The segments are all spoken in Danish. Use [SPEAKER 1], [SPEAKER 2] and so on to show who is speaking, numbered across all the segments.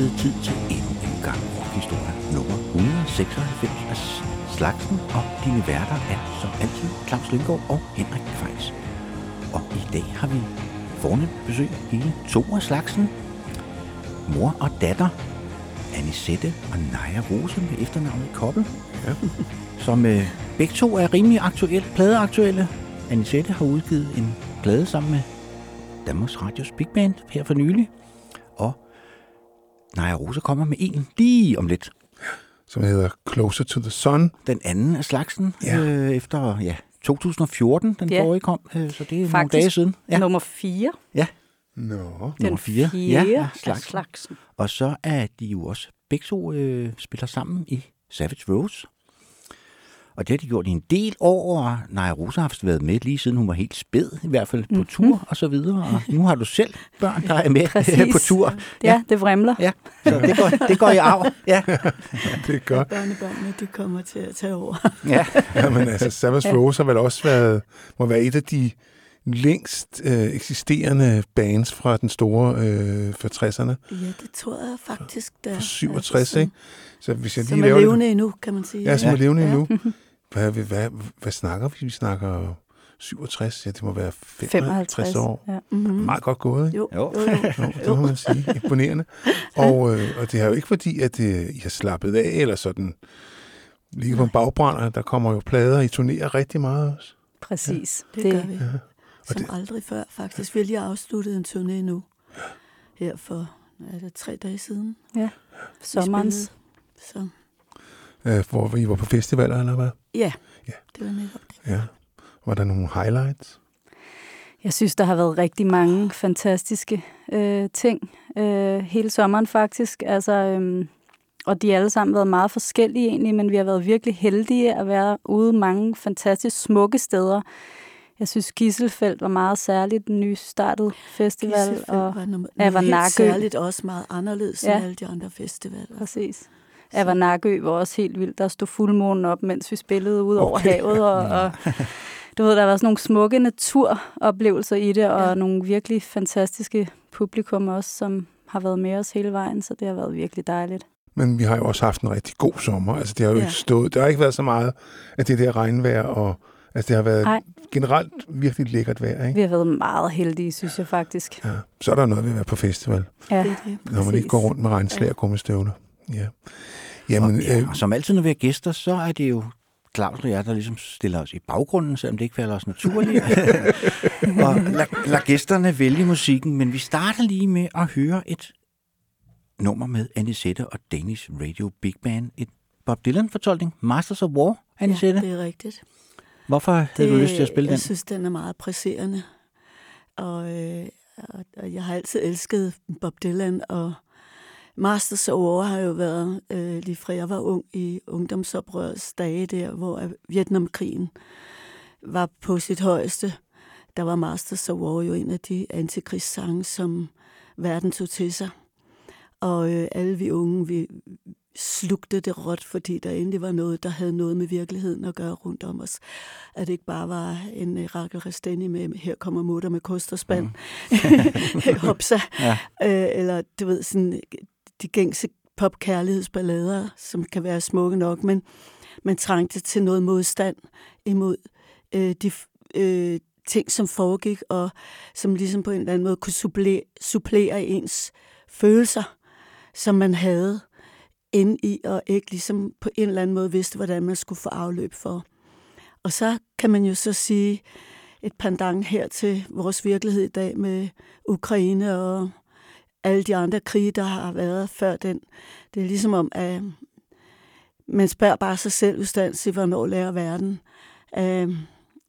[SPEAKER 1] Blevet tid til endnu en gang rockhistorie nummer 196 af slagsen, og dine værter er som altid Claus Lynggaard og Henrik Kvejs. Og i dag har vi fornemt besøg af hele to af slagsen. Mor og datter, Anisette og Naja Rose med efternavnet Koppel. Ja. Som øh, begge to er rimelig aktuelle, pladeaktuelle. Anisette har udgivet en plade sammen med Danmarks Radios Big Band her for nylig. Naja Rose kommer med en lige om lidt.
[SPEAKER 2] som hedder Closer to the Sun.
[SPEAKER 1] Den anden af slagsen,
[SPEAKER 2] Ja.
[SPEAKER 1] øh, efter ja, 2014, den
[SPEAKER 3] Ja.
[SPEAKER 1] forrige kom, øh, så det er nogle
[SPEAKER 3] Faktisk
[SPEAKER 1] dage siden.
[SPEAKER 3] Ja. Nummer 4.
[SPEAKER 1] ja.
[SPEAKER 2] Nå.
[SPEAKER 1] Nummer
[SPEAKER 3] Den
[SPEAKER 1] fire.
[SPEAKER 3] fjerde
[SPEAKER 1] Ja,
[SPEAKER 3] af
[SPEAKER 1] slagsen.
[SPEAKER 3] slagsen.
[SPEAKER 1] Og så er de jo også begge to øh, spiller sammen i Savage Rose. Og det har de gjort i en del år, og Naja Rosa har haft været med lige siden hun var helt spæd, i hvert fald på
[SPEAKER 3] Mhm.
[SPEAKER 1] tur og så videre. Og nu har du selv børn, der er med
[SPEAKER 3] Præcis.
[SPEAKER 1] på tur.
[SPEAKER 3] Ja, det vrimler.
[SPEAKER 1] Ja, så det går, det går i arv. Ja,
[SPEAKER 2] Det er godt.
[SPEAKER 4] Børnebørnene, de kommer til at tage over.
[SPEAKER 1] ja.
[SPEAKER 2] Jamen, altså, Savage Rose har vel også været, må være et af de længst øh, eksisterende bands fra den store øh, fra 60'erne.
[SPEAKER 4] Ja, det tror jeg faktisk, der
[SPEAKER 2] Fra 67, ikke? Så hvis jeg lige
[SPEAKER 4] Som er
[SPEAKER 2] laver
[SPEAKER 4] levende
[SPEAKER 2] det,
[SPEAKER 4] endnu, kan man sige.
[SPEAKER 2] ja, som er levende
[SPEAKER 4] Ja.
[SPEAKER 2] endnu. Hvad, hvad, hvad, hvad snakker vi? Vi snakker 67, ja, det må være 55,
[SPEAKER 3] 55
[SPEAKER 2] år.
[SPEAKER 3] Ja.
[SPEAKER 4] Mm-hmm.
[SPEAKER 2] Meget godt gået, ikke?
[SPEAKER 4] Jo,
[SPEAKER 1] Jo.
[SPEAKER 4] jo, jo.
[SPEAKER 2] Det må man sige. Imponerende. Og, øh, og det er jo ikke fordi, at øh, I har slappet af, eller sådan lige på en bagbrænder. Der kommer jo plader, I turnerer rigtig meget også.
[SPEAKER 3] Præcis.
[SPEAKER 4] Det, det gør vi.
[SPEAKER 2] Ja.
[SPEAKER 4] Som
[SPEAKER 2] det-
[SPEAKER 4] aldrig før, faktisk. Vi har lige afsluttet en turné nu. Her for, er det tre dage siden?
[SPEAKER 3] Ja. Sommerens.
[SPEAKER 4] Så
[SPEAKER 2] Øh, hvor I var på festivaler, eller hvad?
[SPEAKER 4] ja,
[SPEAKER 2] Ja.
[SPEAKER 4] det var netop det.
[SPEAKER 2] Ja. Var der nogle highlights?
[SPEAKER 3] Jeg synes, der har været rigtig mange fantastiske øh, ting øh, hele sommeren faktisk. Altså, øhm, og de har alle sammen været meget forskellige egentlig, men vi har været virkelig heldige at være ude mange fantastisk smukke steder. Jeg synes, Gisselfeldt var meget særligt, den nystartede festival.
[SPEAKER 4] Gisselfeldt
[SPEAKER 3] Og,
[SPEAKER 4] var noget,
[SPEAKER 3] Avanakø.
[SPEAKER 4] noget helt særligt også meget anderledes ja.
[SPEAKER 3] Ja.
[SPEAKER 4] end alle de andre festivaler.
[SPEAKER 3] præcis. Avernakø var også helt vildt. Der stod fuldmånen op, mens vi spillede ud over
[SPEAKER 2] Okay.
[SPEAKER 3] havet. Og, og du ved, der var sådan nogle smukke naturoplevelser i det, og
[SPEAKER 4] Ja.
[SPEAKER 3] ja. nogle virkelig fantastiske publikum også, som har været med os hele vejen, så det har været virkelig dejligt.
[SPEAKER 2] Men vi har jo også haft en rigtig god sommer. Altså, det har jo
[SPEAKER 4] Ja.
[SPEAKER 2] ikke stået... Der har ikke været så meget af det der regnvejr, og altså, det har været
[SPEAKER 3] Nej.
[SPEAKER 2] generelt virkelig lækkert vejr, ikke?
[SPEAKER 3] Vi har været meget heldige, synes jeg faktisk.
[SPEAKER 2] Ja. Så er der noget ved at være på festival,
[SPEAKER 3] Ja,
[SPEAKER 4] Det er det.
[SPEAKER 2] når man ikke går rundt med regnslag og gummistøvler. Ja. Jamen,
[SPEAKER 1] og, ja,
[SPEAKER 2] øh,
[SPEAKER 1] og som altid, når vi har gæster, så er det jo Claus og jeg, der ligesom stiller os i baggrunden, selvom det ikke falder os naturligt. og lad, lad gæsterne vælge musikken, men vi starter lige med at høre et nummer med Anisette og Danish Radio Big Band. Et Bob Dylan-fortolkning, Masters of War, Anisette.
[SPEAKER 4] Ja, det er rigtigt.
[SPEAKER 1] Hvorfor havde du lyst til at spille
[SPEAKER 4] jeg
[SPEAKER 1] den?
[SPEAKER 4] synes, den er meget presserende. Og, øh, og, og jeg har altid elsket Bob Dylan, og Masters of War har jo været, øh, lige fra jeg var ung i ungdomsoprørets dage der, hvor Vietnamkrigen var på sit højeste. Der var Masters of War jo en af de antikrigssange, som verden tog til sig. Og øh, alle vi unge, vi slugte det råt, fordi der endelig var noget, der havde noget med virkeligheden at gøre rundt om os. At det ikke bare var en uh, Rakel Resteni med, her kommer mutter med kost og spand. Mm. Hopsa.
[SPEAKER 1] Ja.
[SPEAKER 4] Øh, eller du ved, sådan de gængse pop-kærlighedsballader, som kan være smukke nok, men man trængte til noget modstand imod øh, de øh, ting, som foregik, og som ligesom på en eller anden måde kunne supplere, supplere ens følelser, som man havde ind i, og ikke ligesom på en eller anden måde vidste, hvordan man skulle få afløb for. Og så kan man jo så sige et pandang her til vores virkelighed i dag med Ukraine og alle de andre krige, der har været før den. Det er ligesom om, at man spørger bare sig selv ustandsigt, hvornår lærer verden, øh,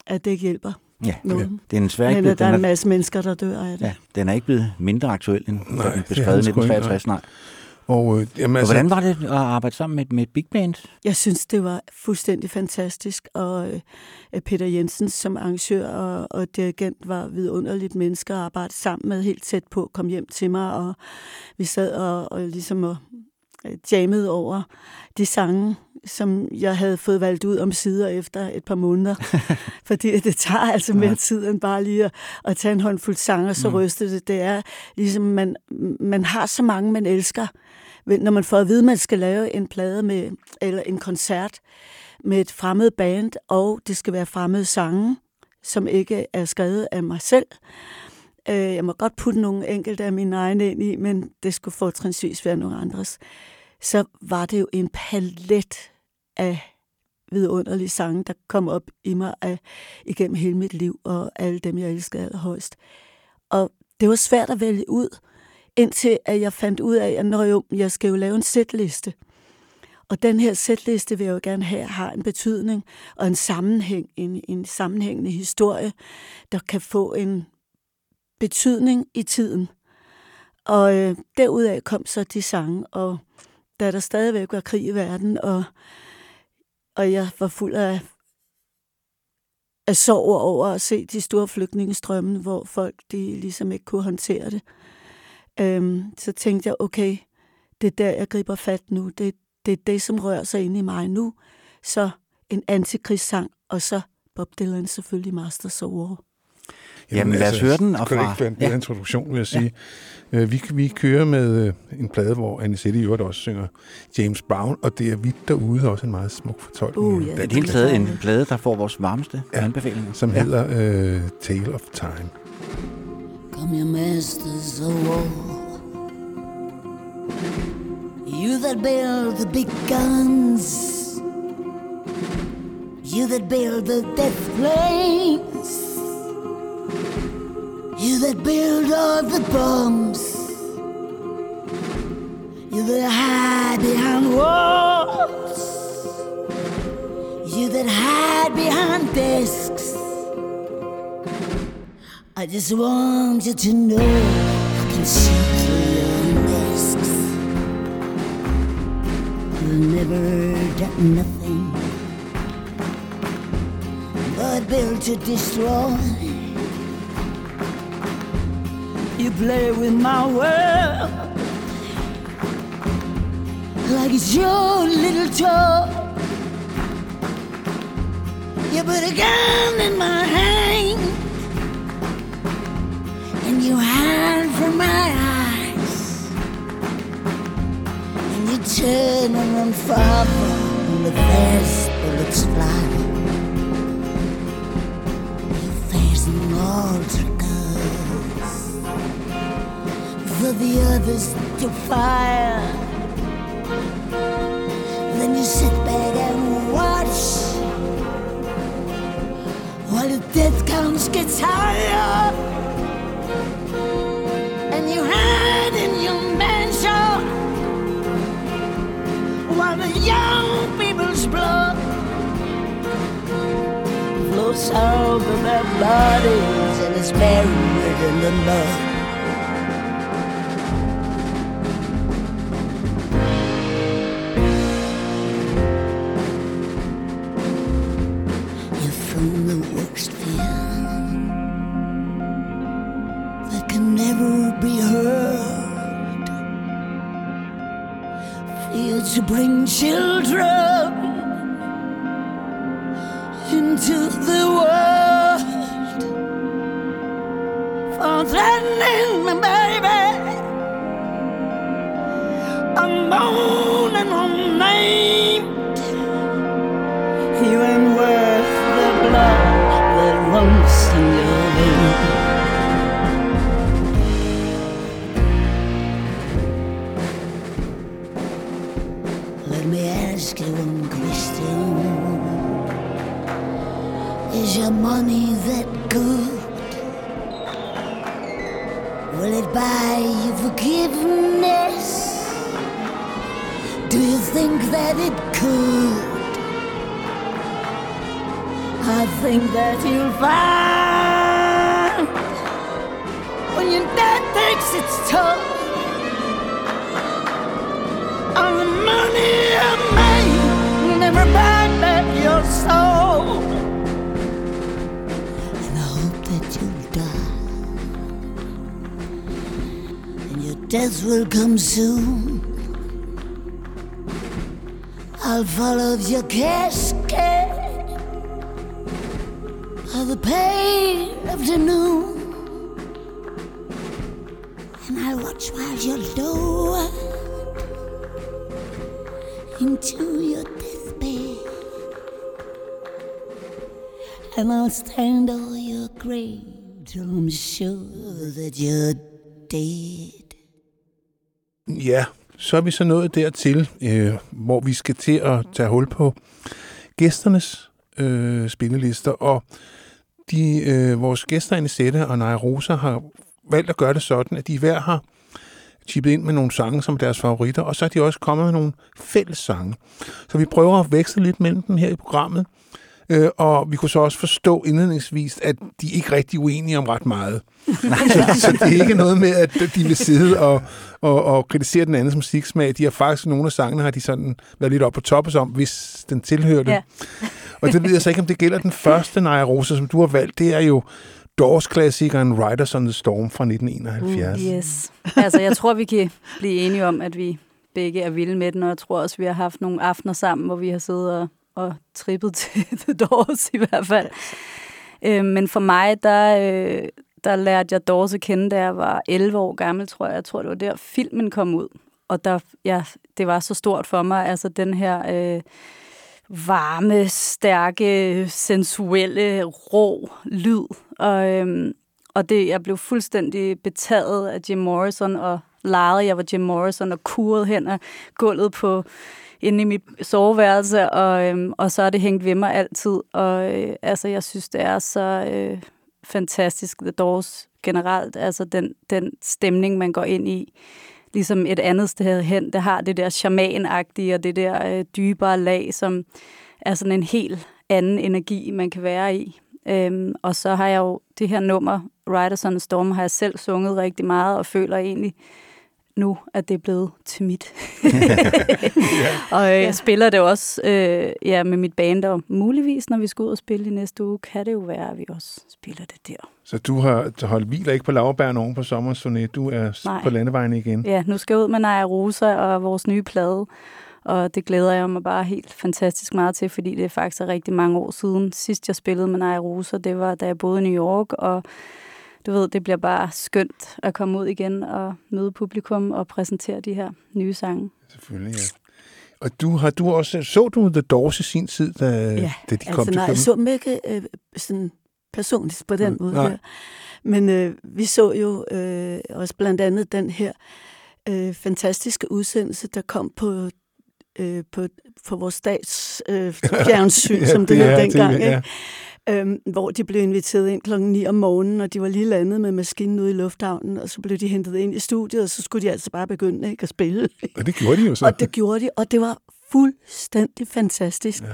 [SPEAKER 4] at det ikke hjælper.
[SPEAKER 1] Ja,
[SPEAKER 4] nogen.
[SPEAKER 1] det er en svær
[SPEAKER 4] Men
[SPEAKER 1] ikke
[SPEAKER 4] at der er en masse mennesker, der dør af det.
[SPEAKER 1] ja, den er ikke blevet mindre aktuel, end
[SPEAKER 2] Nej,
[SPEAKER 1] den
[SPEAKER 2] det
[SPEAKER 1] blev
[SPEAKER 2] er
[SPEAKER 1] skrevet i
[SPEAKER 2] den sgu ikke,
[SPEAKER 1] 1963. Nej.
[SPEAKER 2] Og, øh, jamen,
[SPEAKER 1] Og
[SPEAKER 2] altså,
[SPEAKER 1] hvordan var det at arbejde sammen med, med et big band?
[SPEAKER 4] Jeg synes, det var fuldstændig fantastisk, og øh, Peter Jensen som arrangør og, og dirigent var vidunderligt mennesker at arbejde sammen med helt tæt på, kom hjem til mig, og vi sad og, og ligesom og, øh, jammede over de sange, som jeg havde fået valgt ud om sider efter et par måneder. Fordi det tager altså mere
[SPEAKER 1] Ja.
[SPEAKER 4] tid end bare lige at, at tage en håndfuld sange og så
[SPEAKER 1] Mm.
[SPEAKER 4] ryste det. Det er ligesom, man, man har så mange, man elsker. Men Når man får at vide, at man skal lave en plade med, eller en koncert med et fremmed band, og det skal være fremmede sange, som ikke er skrevet af mig selv. Øh, jeg må godt putte nogle enkelte af mine egne ind i, men det skulle fortrinsvis være nogle andres. Så var det jo en palet af vidunderlige sange, der kom op i mig af, igennem hele mit liv, og alle dem, jeg elskede allerhøjst. Og det var svært at vælge ud, indtil at jeg fandt ud af, at når jo, jeg skal jo lave en sætliste. Og den her sætliste vil jeg jo gerne have, har en betydning og en sammenhæng, en, en sammenhængende historie, der kan få en betydning i tiden. Og øh, derudaf kom så de sange, og da der stadigvæk var krig i verden, og, og jeg var fuld af, af sorg over at se de store flygtningestrømme, hvor folk de ligesom ikke kunne håndtere det. Øhm, så tænkte jeg, okay, det er der, jeg griber fat nu. Det, det er det, som rører sig ind i mig nu. Så en antikrigssang, og så Bob Dylan selvfølgelig Masters of War.
[SPEAKER 1] Jamen, lad os høre den, og
[SPEAKER 2] Kan det
[SPEAKER 1] fra-
[SPEAKER 2] ikke være en
[SPEAKER 1] ja.
[SPEAKER 2] introduktion, vil jeg sige. Ja. Vi, vi kører med øh, en plade, hvor Anisette i øvrigt også synger James Brown, og det er vidt derude også en meget smuk fortolkning.
[SPEAKER 4] Uh, ja.
[SPEAKER 1] Det er
[SPEAKER 2] plade,
[SPEAKER 1] taget en plade, der får vores varmeste
[SPEAKER 2] Ja.
[SPEAKER 1] anbefalinger.
[SPEAKER 2] Som
[SPEAKER 1] Ja.
[SPEAKER 2] hedder øh, Tale of Time.
[SPEAKER 5] Come, your masters of war. You that build the big guns. You that build the death planes. You that build all the bombs. You that hide behind walls. You that hide behind desks. I just want you to know I can see through your masks. You've never done nothing but built to destroy. You play with my world like it's your little toy. You put a gun in my hand and you hide from my eyes and you turn and run farther when the fast bullets fly. You facing all triggers for the others to fire. Then you sit back and watch while the death counts gets higher and you hide in your mansion while the young people's blood flows of their bodies and is buried in the mud. Bring children into the world. For threatening me, baby. Unknown money that good? Will it buy you forgiveness? Do you think that it could? I think that you'll find when your dad takes its toll on the money I made never buy death will come soon. I'll follow your casket of the pale afternoon. And I'll watch while you're lowered into your deathbed. And I'll stand over your grave till I'm sure that you're dead.
[SPEAKER 2] Ja, så er vi så nået dertil, øh, hvor vi skal til at tage hul på gæsternes øh, spillelister, og de, øh, vores gæster Anisette og Naja Rosa har valgt at gøre det sådan, at de hver har chippet ind med nogle sange som deres favoritter, og så er de også kommet med nogle fælles sange. Så vi prøver at veksle lidt mellem dem her i programmet, øh, og vi kunne så også forstå indledningsvis, at de er ikke rigtig uenige om ret meget. så, så det er ikke noget med, at de vil sidde og, og, og kritisere den andens musiksmag. De har faktisk, nogle af sangene har de sådan været lidt op på toppes om, hvis den tilhører det.
[SPEAKER 3] Ja.
[SPEAKER 2] og det ved jeg så ikke, om det gælder den første Naja Rosa, som du har valgt. Det er jo Doors-klassikeren Riders on the Storm fra 1971.
[SPEAKER 3] Uh, yes. Altså, jeg tror, vi kan blive enige om, at vi begge er vilde med den, og jeg tror også, vi har haft nogle aftener sammen, hvor vi har siddet og, og trippet til The Doors i hvert fald. Øh, men for mig, der, øh, der lærte jeg Doors at kende, da jeg var 11 år gammel, tror jeg. Jeg tror, det var der, filmen kom ud. Og der, ja, det var så stort for mig, altså den her øh, varme, stærke, sensuelle, rå lyd. Og, øhm, og det, jeg blev fuldstændig betaget af Jim Morrison, og legede, jeg var Jim Morrison, og kurede hen og gulvet på inde i mit soveværelse, og, øhm, og så er det hængt ved mig altid. Og øh, altså, jeg synes, det er så øh, fantastisk, The Doors generelt, altså den, den stemning, man går ind i ligesom et andet sted hen. Det har det der shamanagtige og det der øh, dybere lag, som er sådan en helt anden energi, man kan være i. Øhm, og så har jeg jo det her nummer, Riders on the Storm, har jeg selv sunget rigtig meget, og føler egentlig nu, at det er blevet til mit. og øh, jeg spiller det også øh, ja, med mit band, og muligvis, når vi skal ud og spille i næste uge, kan det jo være, at vi også spiller det der.
[SPEAKER 2] Så du har holdt hviler ikke på lavbæren oven på sommersurné. Du er
[SPEAKER 3] Nej.
[SPEAKER 2] på landevejen igen.
[SPEAKER 3] Ja, nu skal jeg ud med Naja Rosa og vores nye plade, og det glæder jeg mig bare helt fantastisk meget til, fordi det er faktisk er rigtig mange år siden. Sidst jeg spillede med Naja Rosa, det var da jeg boede i New York, og du ved, det bliver bare skønt at komme ud igen og møde publikum og præsentere de her nye sange.
[SPEAKER 2] Selvfølgelig, ja. Og du har du også, så du The Doors i sin tid, da,
[SPEAKER 4] Ja,
[SPEAKER 2] da de kom
[SPEAKER 4] altså
[SPEAKER 2] til
[SPEAKER 4] nej, jeg
[SPEAKER 2] København?
[SPEAKER 4] så dem ikke øh, sådan personligt på den
[SPEAKER 2] Mm,
[SPEAKER 4] måde.
[SPEAKER 2] nej.
[SPEAKER 4] Der. Men øh, vi så jo øh, også blandt andet den her øh, fantastiske udsendelse, der kom på øh, på, på vores stats øh, fjernsyn,
[SPEAKER 2] Ja,
[SPEAKER 4] som det
[SPEAKER 2] det
[SPEAKER 4] hed
[SPEAKER 2] er
[SPEAKER 4] dengang,
[SPEAKER 2] ja.
[SPEAKER 4] ikke? Øhm, hvor de blev inviteret ind klokken 9 om morgenen, og de var lige landet med maskinen ude i lufthavnen, og så blev de hentet ind i studiet, og så skulle de altså bare begynde ikke, at spille.
[SPEAKER 2] Og det gjorde de jo så.
[SPEAKER 4] Og det gjorde de, og det var fuldstændig fantastisk. Ja.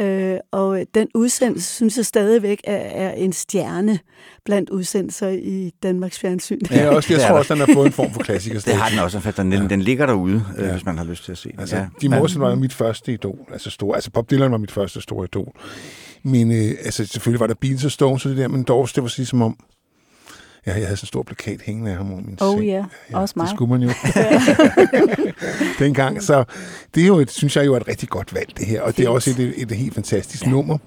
[SPEAKER 4] Øh, og den udsendelse, synes jeg stadigvæk er, er en stjerne blandt udsendelser i Danmarks fjernsyn.
[SPEAKER 2] Ja, også, jeg tror også, den har fået en form for klassiker.
[SPEAKER 1] Det har den også, for den, den, den ligger derude, ja.
[SPEAKER 2] Ja.
[SPEAKER 1] hvis man har lyst til at se den.
[SPEAKER 2] Altså,
[SPEAKER 1] ja.
[SPEAKER 2] ja. Jim Morrison var jo mit første idol. Altså, stor, altså Bob Dylan var mit første store idol. Men øh, altså, selvfølgelig var der Beatles og Stones og det der, men Doors, det var sådan ligesom om, ja, jeg havde sådan en stor plakat hængende af ham over min
[SPEAKER 3] Oh
[SPEAKER 2] seng.
[SPEAKER 3] ja, også mig.
[SPEAKER 2] Det skulle man jo. Dengang. Så det er jo, et, synes jeg jo er et rigtig godt valg, det her. Og det er også et, et, et helt fantastisk ja. nummer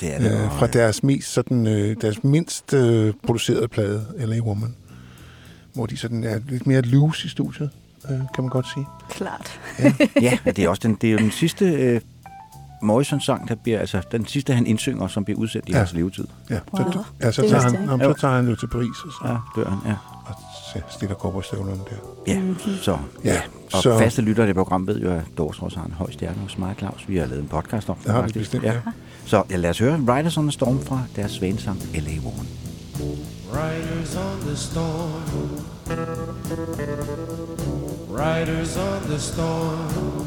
[SPEAKER 1] det er det.
[SPEAKER 2] øh, fra deres mest sådan, øh, deres mindst øh, producerede plade, L.A. Woman. Hvor de sådan er lidt mere loose i studiet, øh, kan man godt sige.
[SPEAKER 3] Klart.
[SPEAKER 1] Ja, og det er også den, det er jo den sidste øh, Morrison-sang, der bliver, altså den sidste, han indsynger, som bliver udsendt i
[SPEAKER 2] Ja.
[SPEAKER 1] hans levetid.
[SPEAKER 2] Ja, så,
[SPEAKER 3] Wow.
[SPEAKER 2] ja, så,
[SPEAKER 3] Det
[SPEAKER 2] tager han,
[SPEAKER 1] ikke.
[SPEAKER 2] så tager han jo til Paris og, så,
[SPEAKER 1] Ja, dør han, ja.
[SPEAKER 2] og stiller kopperstøvlerne der.
[SPEAKER 1] Ja, så,
[SPEAKER 2] Ja,
[SPEAKER 1] og
[SPEAKER 2] så
[SPEAKER 1] faste lyttere af det program ved jo, at Doors også har en høj stjerne hos mig, Claus. Vi har lavet en podcast om
[SPEAKER 2] det har vi bestemt, ja.
[SPEAKER 1] Så ja, lad os høre Riders on the Storm fra deres svanesang L.A. Woman.
[SPEAKER 6] Riders on the storm. Riders on the storm.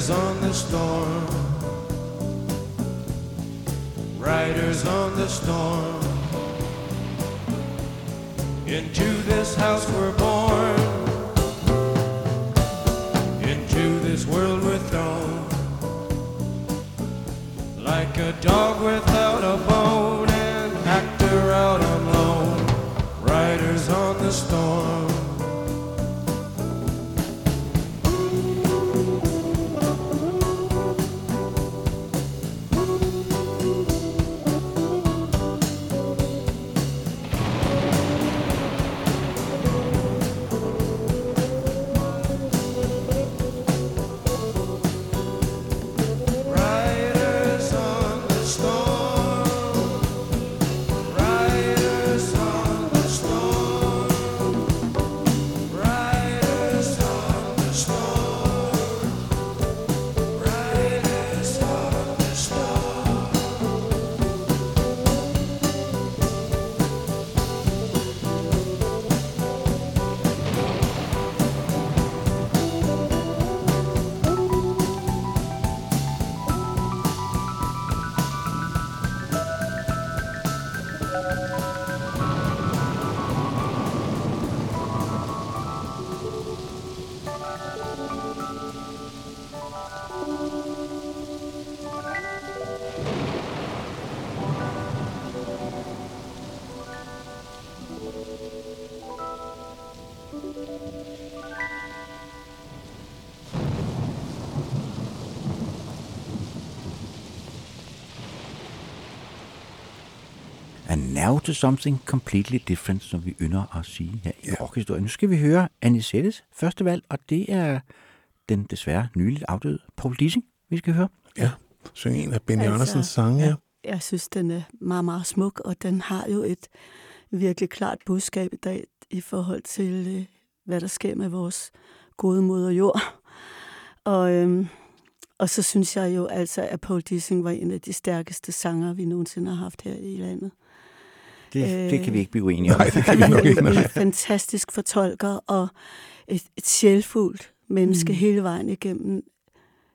[SPEAKER 6] Riders on the storm. Riders on the storm. Into this house we're
[SPEAKER 1] now to something completely different, som vi ynder at sige her i
[SPEAKER 2] Ja.
[SPEAKER 1] rockhistorien. Nu skal vi høre Anisettes første valg, og det er den desværre nyligt afdøde Paul Dissing, vi skal høre.
[SPEAKER 2] Ja, synge en af Benny
[SPEAKER 4] Altså,
[SPEAKER 2] Andersens sange. Ja.
[SPEAKER 4] Jeg synes, den er meget, meget smuk, og den har jo et virkelig klart budskab i dag i forhold til, øh, hvad der sker med vores gode moder jord. Og, øhm, og så synes jeg jo altså, at Paul Dissing var en af de stærkeste sanger, vi nogensinde har haft her i landet.
[SPEAKER 1] Det, det
[SPEAKER 4] Øh,
[SPEAKER 1] kan vi ikke blive uenige om.
[SPEAKER 2] Nej, det kan vi nok ikke.
[SPEAKER 4] en, fantastisk fortolker og et, et sjælfuldt menneske mm. hele vejen igennem,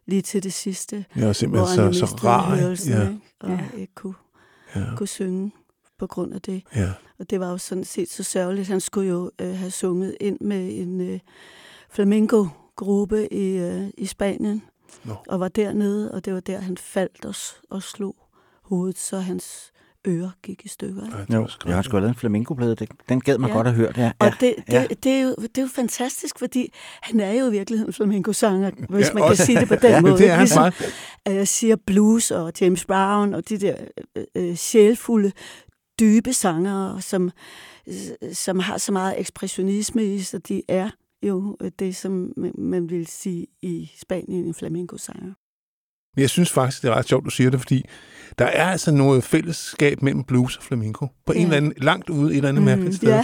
[SPEAKER 4] lige til det sidste, hvor
[SPEAKER 2] simpelthen
[SPEAKER 4] han
[SPEAKER 2] så, så rar.
[SPEAKER 4] hørelsen,
[SPEAKER 2] ikke?
[SPEAKER 4] ikke? og
[SPEAKER 3] Ja.
[SPEAKER 4] ikke kunne,
[SPEAKER 2] Ja,
[SPEAKER 4] kunne synge på grund af det.
[SPEAKER 2] ja, ja.
[SPEAKER 4] Og det var jo sådan set så sørgeligt. Han skulle jo øh, have sunget ind med en øh, flamenco-gruppe i, øh, i Spanien,
[SPEAKER 2] Nå.
[SPEAKER 4] og var dernede, og det var der, han faldt og, og slog hovedet, så hans ører gik i stykker. Ikke?
[SPEAKER 2] Det
[SPEAKER 1] Jo, jeg har sgu lavet en flamenco-plade. Det- Den gad mig
[SPEAKER 4] Ja.
[SPEAKER 1] godt at høre. Ja,
[SPEAKER 4] Og
[SPEAKER 1] ja,
[SPEAKER 4] det, det,
[SPEAKER 1] ja.
[SPEAKER 4] det, er jo, det er jo fantastisk, fordi han er jo i virkeligheden flamenco-sanger, hvis
[SPEAKER 2] Ja,
[SPEAKER 4] man kan
[SPEAKER 2] også-
[SPEAKER 4] sige det på den
[SPEAKER 1] Ja,
[SPEAKER 4] måde.
[SPEAKER 2] Det er han
[SPEAKER 4] ligesom,
[SPEAKER 2] meget.
[SPEAKER 4] at jeg siger blues og James Brown og de der øh, øh, sjælfulde, dybe sanger, som, øh, som har så meget ekspressionisme i sig, de er jo øh, det, som man- man vil sige i Spanien en flamenco-sanger.
[SPEAKER 2] Men jeg synes faktisk, det er ret sjovt, du siger det, fordi der er altså noget fællesskab mellem blues og flamenco. På en
[SPEAKER 4] Ja.
[SPEAKER 2] eller anden, langt ude et eller andet mm, mærkeligt sted.
[SPEAKER 4] ja.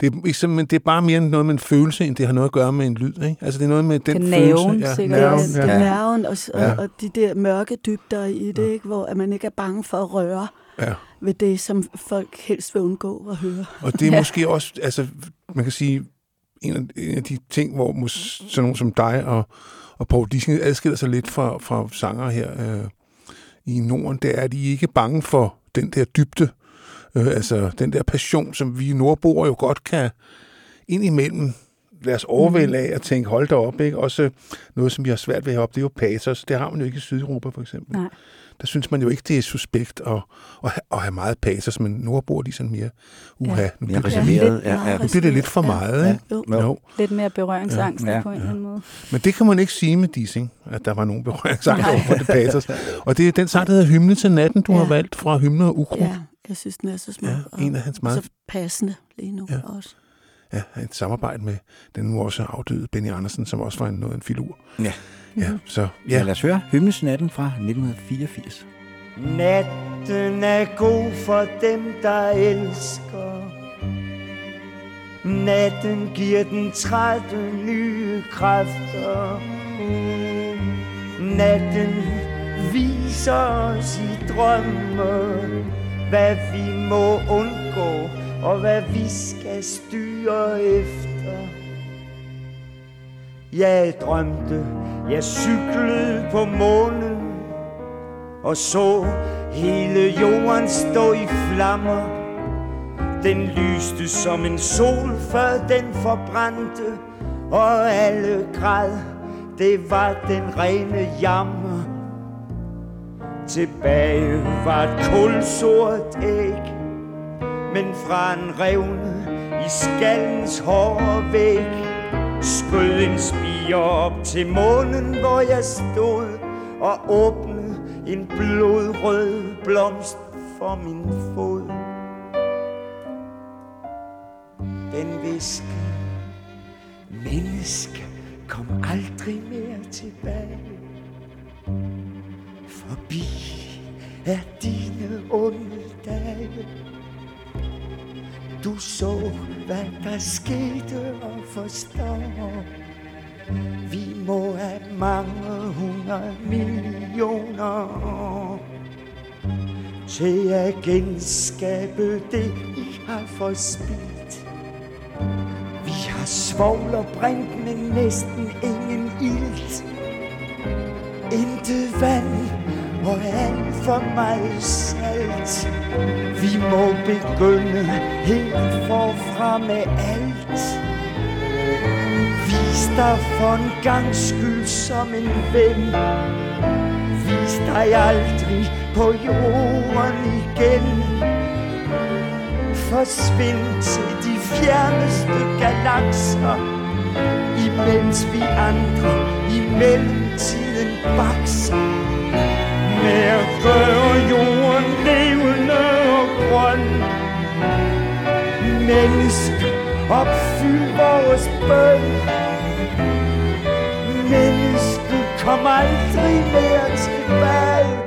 [SPEAKER 2] Det, er, men det er bare mere noget med en følelse, end det har noget at gøre med en lyd. Ikke? Altså det er noget med den
[SPEAKER 3] Det er
[SPEAKER 2] følelse.
[SPEAKER 3] nerven,
[SPEAKER 2] ja, nerven.
[SPEAKER 4] Ja.
[SPEAKER 2] ja.
[SPEAKER 4] Er nerven og, og,
[SPEAKER 2] Ja.
[SPEAKER 4] og de der mørke dybder i det, ikke? hvor at man ikke er bange for at røre
[SPEAKER 2] Ja.
[SPEAKER 4] ved det, som folk helst vil undgå at høre.
[SPEAKER 2] Og det er
[SPEAKER 3] Ja.
[SPEAKER 2] måske også, altså man kan sige, en af, en af de ting, hvor sådan nogen som dig og, og Paul Dissing adskiller sig lidt fra, fra sanger her øh, i Norden, det er, at de ikke bange for den der dybde, øh, altså den der passion, som vi nordboere jo godt kan indimellem lade os overvælde af at tænke, hold da op, ikke? Også noget, som vi har svært ved heroppe, det er jo patos. Det har man jo ikke i Sydeuropa, for eksempel.
[SPEAKER 3] Nej.
[SPEAKER 2] Der synes man jo ikke, det er suspekt at, at, at have meget patos, men nordboere, de er sådan mere, uha,
[SPEAKER 4] Ja.
[SPEAKER 2] nu
[SPEAKER 1] Mere
[SPEAKER 2] bliver det
[SPEAKER 1] reserveret.
[SPEAKER 4] lidt
[SPEAKER 1] Ja, ja.
[SPEAKER 2] nu bliver det lidt for meget,
[SPEAKER 1] Ja.
[SPEAKER 2] ikke?
[SPEAKER 4] Jo.
[SPEAKER 1] Jo.
[SPEAKER 2] Jo.
[SPEAKER 3] Lidt mere berøringsangst
[SPEAKER 1] Ja.
[SPEAKER 3] ja. på en
[SPEAKER 1] Ja.
[SPEAKER 3] eller anden måde.
[SPEAKER 2] Men det kan man ikke sige med Dissing, at der var nogen berøringsangst over for det patos. Og det er den sang, der hedder Hymne til natten, du
[SPEAKER 4] Ja.
[SPEAKER 2] har valgt fra Hymne og Ukrudt.
[SPEAKER 4] Ja, jeg synes, den er så smuk.
[SPEAKER 2] Ja, en af hans meget
[SPEAKER 4] så passende lige nu
[SPEAKER 2] Ja.
[SPEAKER 4] ja. også.
[SPEAKER 2] ja, et samarbejde med den nu også afdøde Benny Andersen, som også var en, noget en filur.
[SPEAKER 1] Ja.
[SPEAKER 2] Ja, så
[SPEAKER 1] Ja.
[SPEAKER 2] ja.
[SPEAKER 1] Lad os høre Hymnesnatten fra 1984.
[SPEAKER 7] Natten er god for dem, der elsker. Natten giver den trætte nye kræfter. Natten viser os i drømme, hvad vi må undgå, og hvad vi skal styre efter. Jeg drømte, jeg cyklede på månen, og så hele jorden stå i flammer. Den lyste som en sol, før den forbrændte, og alle græd, det var den rene jammer. Tilbage var et kulsort æg, men fra en revne i skallens hårde væg, skød en spire op til månen, hvor jeg stod, og åbnede en blodrød blomst for min fod. Den viske, menneske, kom aldrig mere tilbage. Forbi er dine onde dage. Du så, hvad der skete og forstår. Vi må have mange hundrede millioner år til at genskabe det, I har forspildt. Vi har svogl og brint, men næsten ingen ilt. Intet vand og alt for meget salt. Vi må begynde helt forfra med alt. Vis dig for en gang skyld som en ven. Vis dig aldrig på jorden igen. Forsvind til de fjerneste galakser. Imens vi andre i mellemtiden bakser her gør jorden levende og grøn. Mennesk, opfyld vores bøn. Mennesket kom aldrig mere tilbage.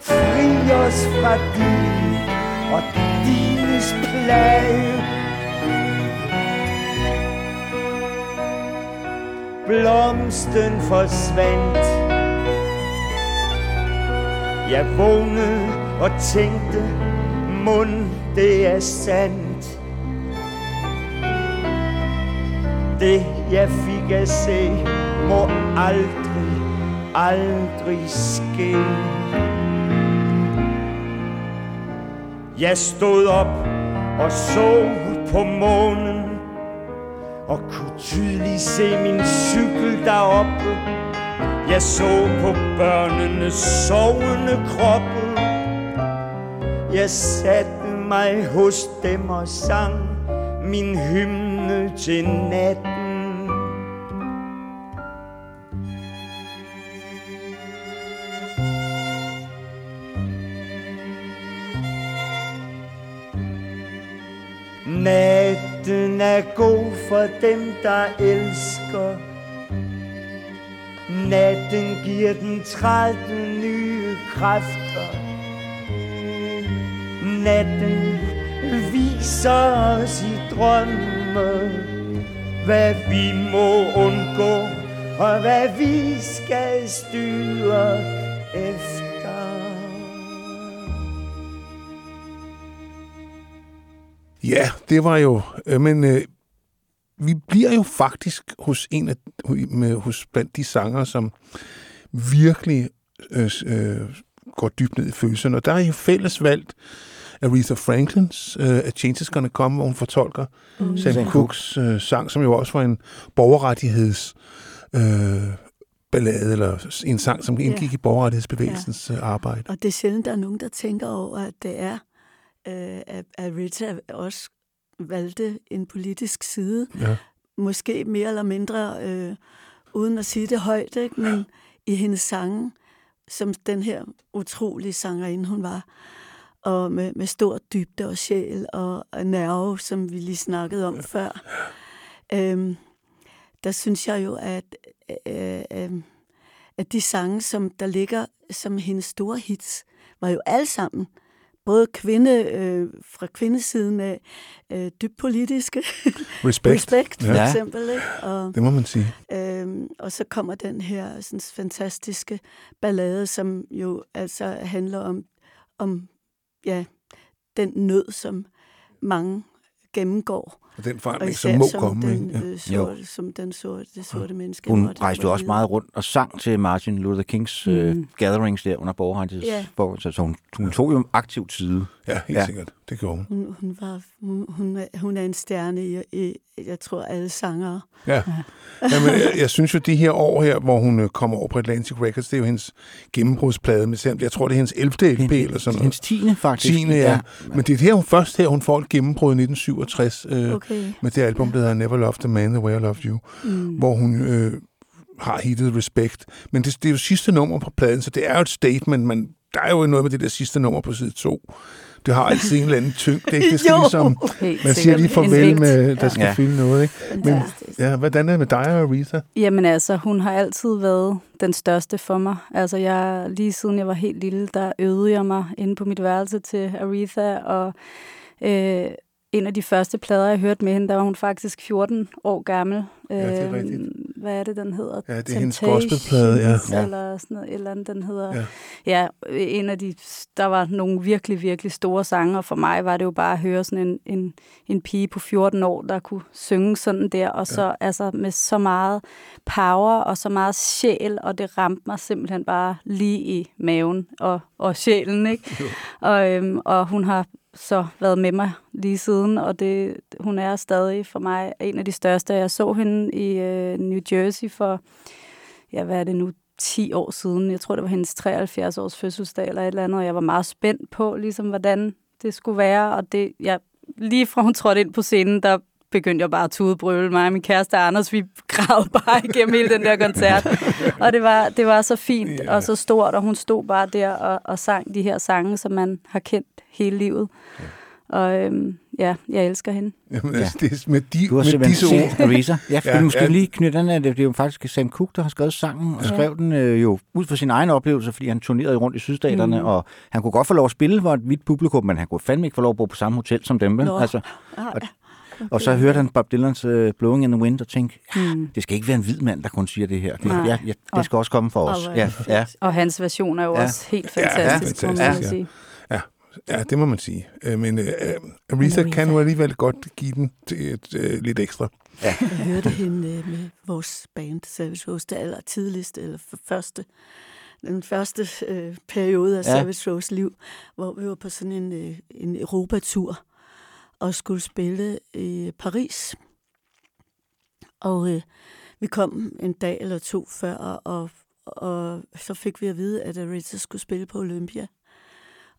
[SPEAKER 7] Fri os fra din og dines plage. Blomsten forsvandt jeg vågnede og tænkte Mund det er sandt. Det jeg fik at se Må aldrig, aldrig ske. Jeg stod op og så på månen Og kunne tydeligt se min cykel deroppe. Jeg så på børnenes sovende kroppe Jeg satte mig hos dem og sang Min hymne til natten Natten er god for dem, der elsker. Natten giver den trætte nye kræfter. Natten viser os i drømme, hvad vi må undgå, og hvad vi skal styre efter.
[SPEAKER 2] Ja, det var jo... Øh, men øh, vi bliver jo faktisk hos en af, med, hos blandt de sanger, som virkelig øh, øh, går dybt ned i følelserne. Og der er jo fælles valgt Aretha Franklins øh, A Change Is Gonna Come, hvor hun fortolker mm. Sam Cooks øh, sang, som jo også var en borgerrettigheds øh, ballade, eller en sang, som indgik
[SPEAKER 4] Ja.
[SPEAKER 2] i borgerrettighedsbevægelsens ja. arbejde.
[SPEAKER 4] Og det er sjældent, der er nogen, der tænker over, at det er, øh, at, at Rita også valgte en politisk side.
[SPEAKER 2] Ja.
[SPEAKER 4] Måske mere eller mindre, øh, uden at sige det højt, ikke? men i hendes sange, som den her utrolige sangerinde hun var, og med, med stor dybde og sjæl og, og nerve, som vi lige snakkede om før. Øhm, der synes jeg jo, at, øh, øh, at de sange, som der ligger som hendes store hits, var jo alle sammen både kvinde, øh, fra kvindesiden af øh, dybt politiske.
[SPEAKER 2] Respekt.
[SPEAKER 4] Respekt, for
[SPEAKER 2] Ja.
[SPEAKER 4] eksempel. Ikke? Og,
[SPEAKER 2] Det må man sige.
[SPEAKER 4] Øhm, og så kommer den her sådan, fantastiske ballade, som jo altså handler om, om ja, den nød, som mange gennemgår.
[SPEAKER 2] Og den forandring,
[SPEAKER 4] Og
[SPEAKER 2] som må
[SPEAKER 4] som
[SPEAKER 2] komme.
[SPEAKER 4] Den,
[SPEAKER 2] ikke? Ja.
[SPEAKER 4] øh, sorte, som den sorte, det sorte menneske.
[SPEAKER 1] Hun
[SPEAKER 4] måtte-
[SPEAKER 1] rejste jo også meget rundt og sang til Martin Luther Kings mm. øh, gatherings der under borgerrettighedsborgen, så hun, hun tog jo aktiv tid.
[SPEAKER 2] Ja, helt ja. sikkert. Det gjorde hun.
[SPEAKER 4] Hun, hun, var, hun, hun, er, hun er en stjerne i, i, jeg tror, alle sangere.
[SPEAKER 2] Ja. Jamen, jeg, jeg synes jo, de her år her, hvor hun øh, kommer over på Atlantic Records, det er jo hendes gennembrudsplade med selvom jeg tror, det er hendes 11. LP eller sådan noget.
[SPEAKER 1] Hendes 10. faktisk.
[SPEAKER 2] 10. Ja. ja. Men det er her, hun først her, hun får et gennembrud i 1967 øh,
[SPEAKER 4] Okay.
[SPEAKER 2] med det album, der hedder Never Loved the Man the Way I Loved You, mm. hvor hun øh, har hittet Respect. Men det, det er jo sidste nummer på pladen, så det er jo et statement, men der er jo noget med det der sidste nummer på side 2. Det har altid en eller anden tyngde. Ikke? Det skal
[SPEAKER 4] Jo.
[SPEAKER 2] ligesom, man siger lige farvel med, der skal
[SPEAKER 1] Ja.
[SPEAKER 2] fylde noget. Ikke? Men ja, hvordan er det med dig og Aretha?
[SPEAKER 3] Jamen altså, hun har altid været den største for mig. Altså, jeg, lige siden jeg var helt lille, der øvede jeg mig inde på mit værelse til Aretha, og øh, en af de første plader, jeg hørte med hende, der var hun faktisk 14 år gammel.
[SPEAKER 2] Ja, det er
[SPEAKER 3] Øh,
[SPEAKER 2] rigtigt.
[SPEAKER 3] Hvad er det, den hedder?
[SPEAKER 2] Ja, det er hendes gospelplade, ja.
[SPEAKER 3] Eller sådan noget, et eller andet, den hedder.
[SPEAKER 2] Ja.
[SPEAKER 3] Ja. en af de, der var nogle virkelig, virkelig store sange, og for mig var det jo bare at høre sådan en, en, en pige på 14 år, der kunne synge sådan der, og så ja. altså med så meget power og så meget sjæl, og det ramte mig simpelthen bare lige i maven og, og sjælen, ikke? Og, øhm, og hun har så været med mig lige siden, og det, hun er stadig for mig en af de største. Jeg så hende i øh, New Jersey for, ja, hvad er det nu, 10 år siden. Jeg tror, det var hendes 73 års fødselsdag eller et eller andet, og jeg var meget spændt på, ligesom, hvordan det skulle være, og det, jeg, lige fra hun trådte ind på scenen, der begyndte jeg bare at tudebrøle mig og min kæreste Anders, vi græd bare igennem hele den der koncert. Og det var, det var så fint
[SPEAKER 2] Ja.
[SPEAKER 3] og så stort, og hun stod bare der og, og sang de her sange, som man har kendt hele livet. Og øhm, ja, jeg elsker hende.
[SPEAKER 2] Jamen,
[SPEAKER 1] Ja.
[SPEAKER 2] det er med, de,
[SPEAKER 1] Du har
[SPEAKER 2] med disse ord.
[SPEAKER 1] Aretha. Ja, fordi
[SPEAKER 2] Ja,
[SPEAKER 1] ja, måske
[SPEAKER 2] ja.
[SPEAKER 1] lige knytte an af det. Det er jo faktisk Sam Cooke, der har skrevet sangen, og
[SPEAKER 3] Ja.
[SPEAKER 1] skrev den øh, jo ud fra sin egen oplevelse, fordi han turnerede rundt i sydstaterne,
[SPEAKER 3] Mm.
[SPEAKER 1] og han kunne godt få lov at spille for et hvidt publikum, men han kunne fandme ikke få lov at bo på samme hotel som dem. Vel?
[SPEAKER 4] Nå.
[SPEAKER 1] Altså,
[SPEAKER 4] Ah,
[SPEAKER 1] og, og så hørte han Bob Dylans uh, Blowing in the Wind og tænkte,
[SPEAKER 3] Mm.
[SPEAKER 1] det skal ikke være en hvid mand, der kun siger det her. Det, ja, ja, det skal også komme for os.
[SPEAKER 4] er
[SPEAKER 1] Ja, ja.
[SPEAKER 3] Og hans version er jo
[SPEAKER 1] Ja.
[SPEAKER 3] også helt
[SPEAKER 2] Ja,
[SPEAKER 3] fantastisk,
[SPEAKER 2] ja,
[SPEAKER 3] må man jo
[SPEAKER 2] ja.
[SPEAKER 3] sige.
[SPEAKER 2] Ja, det må man sige. Øh, Men øh, Aretha kan nu alligevel godt give den til et, øh, lidt ekstra.
[SPEAKER 4] Jeg hørte hende med vores band, Savage Rose, det aller tidligste, eller første, den første øh, periode af
[SPEAKER 1] Ja.
[SPEAKER 4] ja. Savage Rose liv, hvor vi var på sådan en, øh, en Europatur og skulle spille i Paris. Og øh, vi kom en dag eller to før, og, og, og så fik vi at vide, at Aretha skulle spille på Olympia.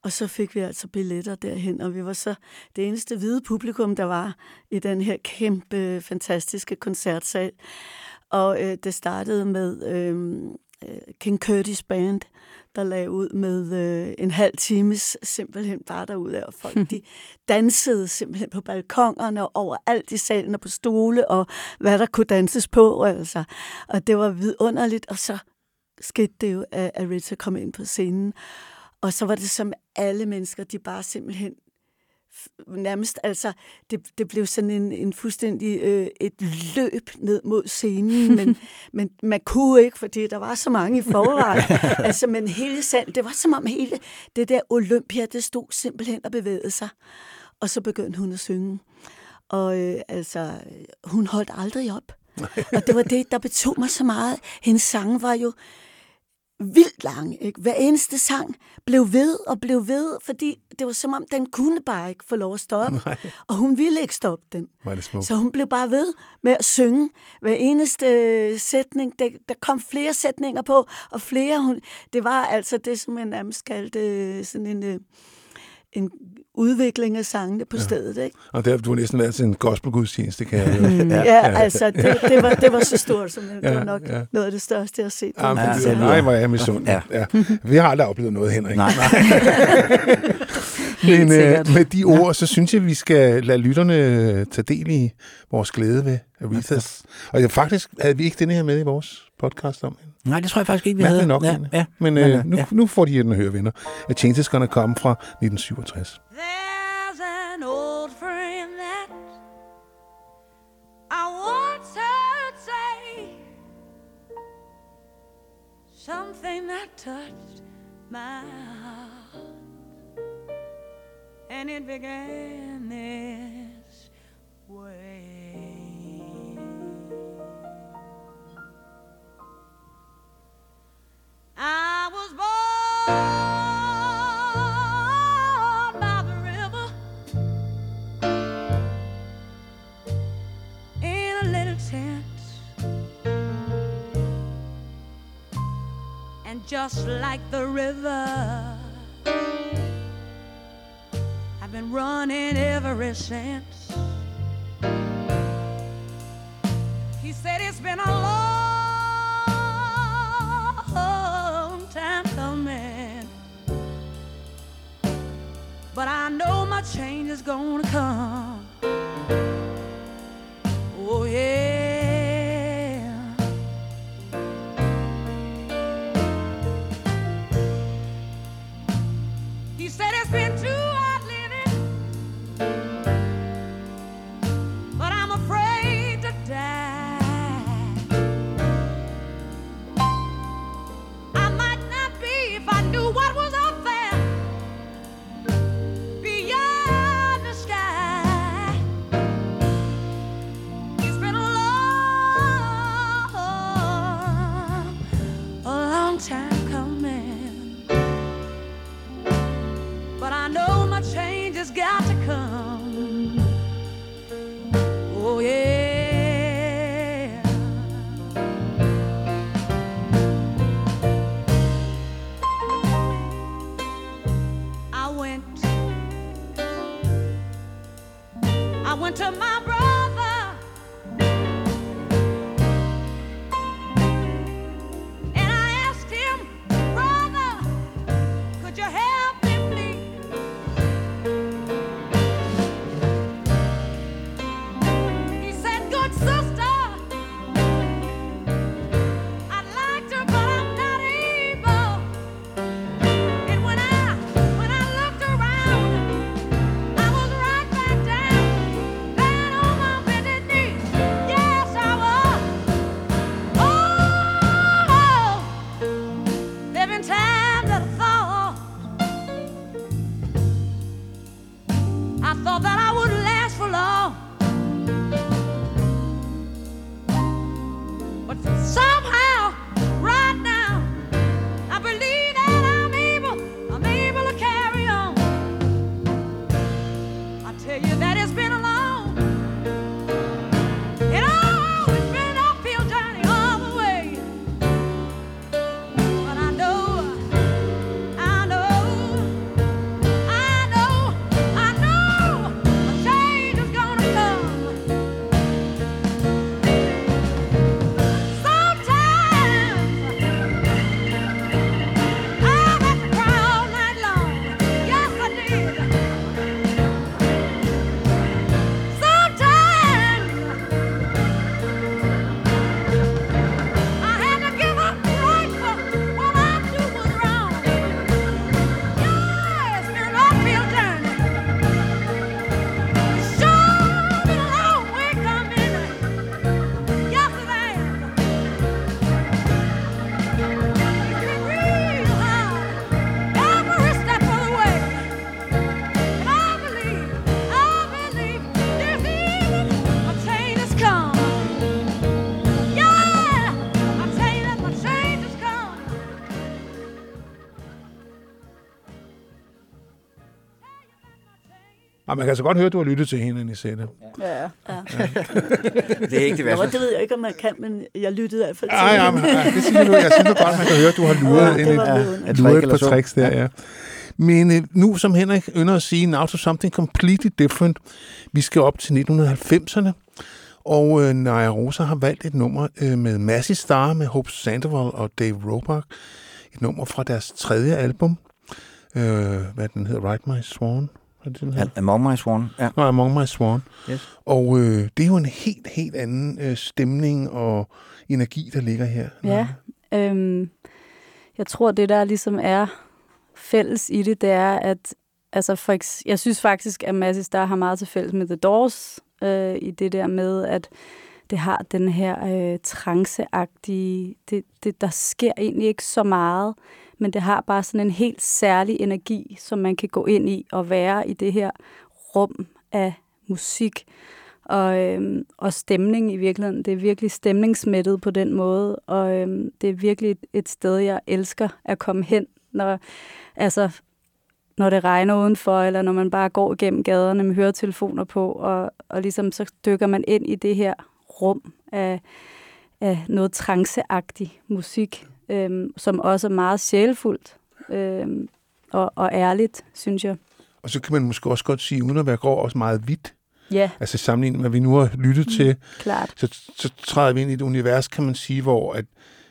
[SPEAKER 4] Og så fik vi altså billetter derhen, og vi var så det eneste hvide publikum, der var i den her kæmpe, fantastiske koncertsal. Og øh, det startede med øh, øh, King Curtis Band, der lagde ud med øh, en halv times simpelthen bare derude og folk de dansede simpelthen på balkongerne og overalt i salen og på stole og hvad der kunne danses på altså. Og det var vidunderligt, og så skete det jo, at Aretha kom ind på scenen. Og så var det som alle mennesker, de bare simpelthen nærmest, altså, det, det blev sådan en, en fuldstændig øh, et løb ned mod scenen, men, men man kunne ikke, fordi der var så mange i forvejen. altså, men hele salen, det var som om hele det der Olympia, det stod simpelthen og bevægede sig. Og så begyndte hun at synge. Og øh, altså, hun holdt aldrig op. og det var det, der betog mig så meget. Hendes sange var jo vildt lange. Ikke? Hver eneste sang blev ved og blev ved, fordi det var som om, den kunne bare ikke få lov at stoppe.
[SPEAKER 2] Nej.
[SPEAKER 4] Og hun ville ikke stoppe den.
[SPEAKER 2] Var det smukt.
[SPEAKER 4] Så hun blev bare ved med at synge hver eneste øh, sætning. Der, der kom flere sætninger på, og flere. Hun, det var altså det, som man nærmest kaldte øh, sådan en, øh, en udvikling af sangene på ja. stedet. Ikke?
[SPEAKER 2] Og der, du har næsten været til en gospelgudstjeneste, kan jeg.
[SPEAKER 4] Mm, ja, ja, altså, det, det, var, det var så stort, som det
[SPEAKER 2] Ja,
[SPEAKER 4] var nok
[SPEAKER 2] ja.
[SPEAKER 4] ja. noget af det største, jeg har set.
[SPEAKER 1] Ja,
[SPEAKER 2] det lyder- nej, hvor er jeg misund.
[SPEAKER 1] Ja.
[SPEAKER 2] Ja. Ja. Vi har aldrig oplevet noget, Henrik.
[SPEAKER 1] Nej.
[SPEAKER 2] Men øh, med de ord, så synes jeg, vi skal lade lytterne øh, tage del i vores glæde ved Arethas. Og ja, faktisk havde vi ikke den her med i vores podcast om hende.
[SPEAKER 1] Nej, det tror jeg faktisk ikke, vi havde.
[SPEAKER 2] Mærkeligt nok.
[SPEAKER 1] ja, ja.
[SPEAKER 2] Men
[SPEAKER 1] Men,
[SPEAKER 2] øh,
[SPEAKER 1] øh,
[SPEAKER 2] nu,
[SPEAKER 1] ja.
[SPEAKER 2] nu får de den at høre, venner. A Change is Gonna Come fra 1967.
[SPEAKER 8] There's an old friend that I once heard say something that touched my heart, and it began this way. I was born by the river in a little tent. And just like the river, I've been running ever since. He said it's been a long But I know my change is gonna come.
[SPEAKER 2] Og man kan så godt høre, at du har lyttet til hende, Anisette.
[SPEAKER 3] Ja.
[SPEAKER 4] Ja.
[SPEAKER 1] Det er ikke det
[SPEAKER 4] Nå,
[SPEAKER 1] værste.
[SPEAKER 4] det ved jeg ikke, om man kan, men jeg lyttede i hvert fald til
[SPEAKER 2] Ej, ja, men, ja, det siger du. Jeg synes du godt, man kan høre, at du har luret,
[SPEAKER 4] Ja,
[SPEAKER 2] ind
[SPEAKER 4] var
[SPEAKER 1] Ja, et
[SPEAKER 2] luret et par tricks der, ja. Men øh, nu, som Henrik ynder at sige, now to something completely different. Vi skal op til 1990'erne, og øh, Naja Rosa har valgt et nummer øh, med Massey Star, med Hope Sandoval og Dave Roebuck. Et nummer fra deres tredje album. Øh, hvad den hedder? Ride My Swan? Hvad er det?
[SPEAKER 1] Among My Swan. Ja.
[SPEAKER 2] Nå, Among My Swan.
[SPEAKER 1] Yes.
[SPEAKER 2] Og øh, det er jo en helt, helt anden øh, stemning og energi, der ligger her.
[SPEAKER 3] Ja, øhm, jeg tror, det der ligesom er fælles i det, det er, at altså for, eks- jeg synes faktisk, at Massis der har meget til fælles med The Doors, øh, i det der med, at det har den her øh, tranceagtige, det, det, der sker egentlig ikke så meget, men det har bare sådan en helt særlig energi, som man kan gå ind i og være i det her rum af musik og, øhm, og stemning i virkeligheden. Det er virkelig stemningsmættet på den måde, og øhm, det er virkelig et, et sted, jeg elsker at komme hen, når, altså, når det regner udenfor, eller når man bare går igennem gaderne med høretelefoner på, og, og ligesom så dykker man ind i det her rum af, af noget tranceagtig musik, øhm, som også er meget sjælfuldt øhm, og, og ærligt, synes jeg.
[SPEAKER 2] Og så kan man måske også godt sige, uden at være grov, også meget vidt.
[SPEAKER 3] Ja,
[SPEAKER 2] Altså sammenlignet med, hvad vi nu har lyttet mm. til,
[SPEAKER 3] klart.
[SPEAKER 2] så, så træder vi ind i et univers, kan man sige, hvor at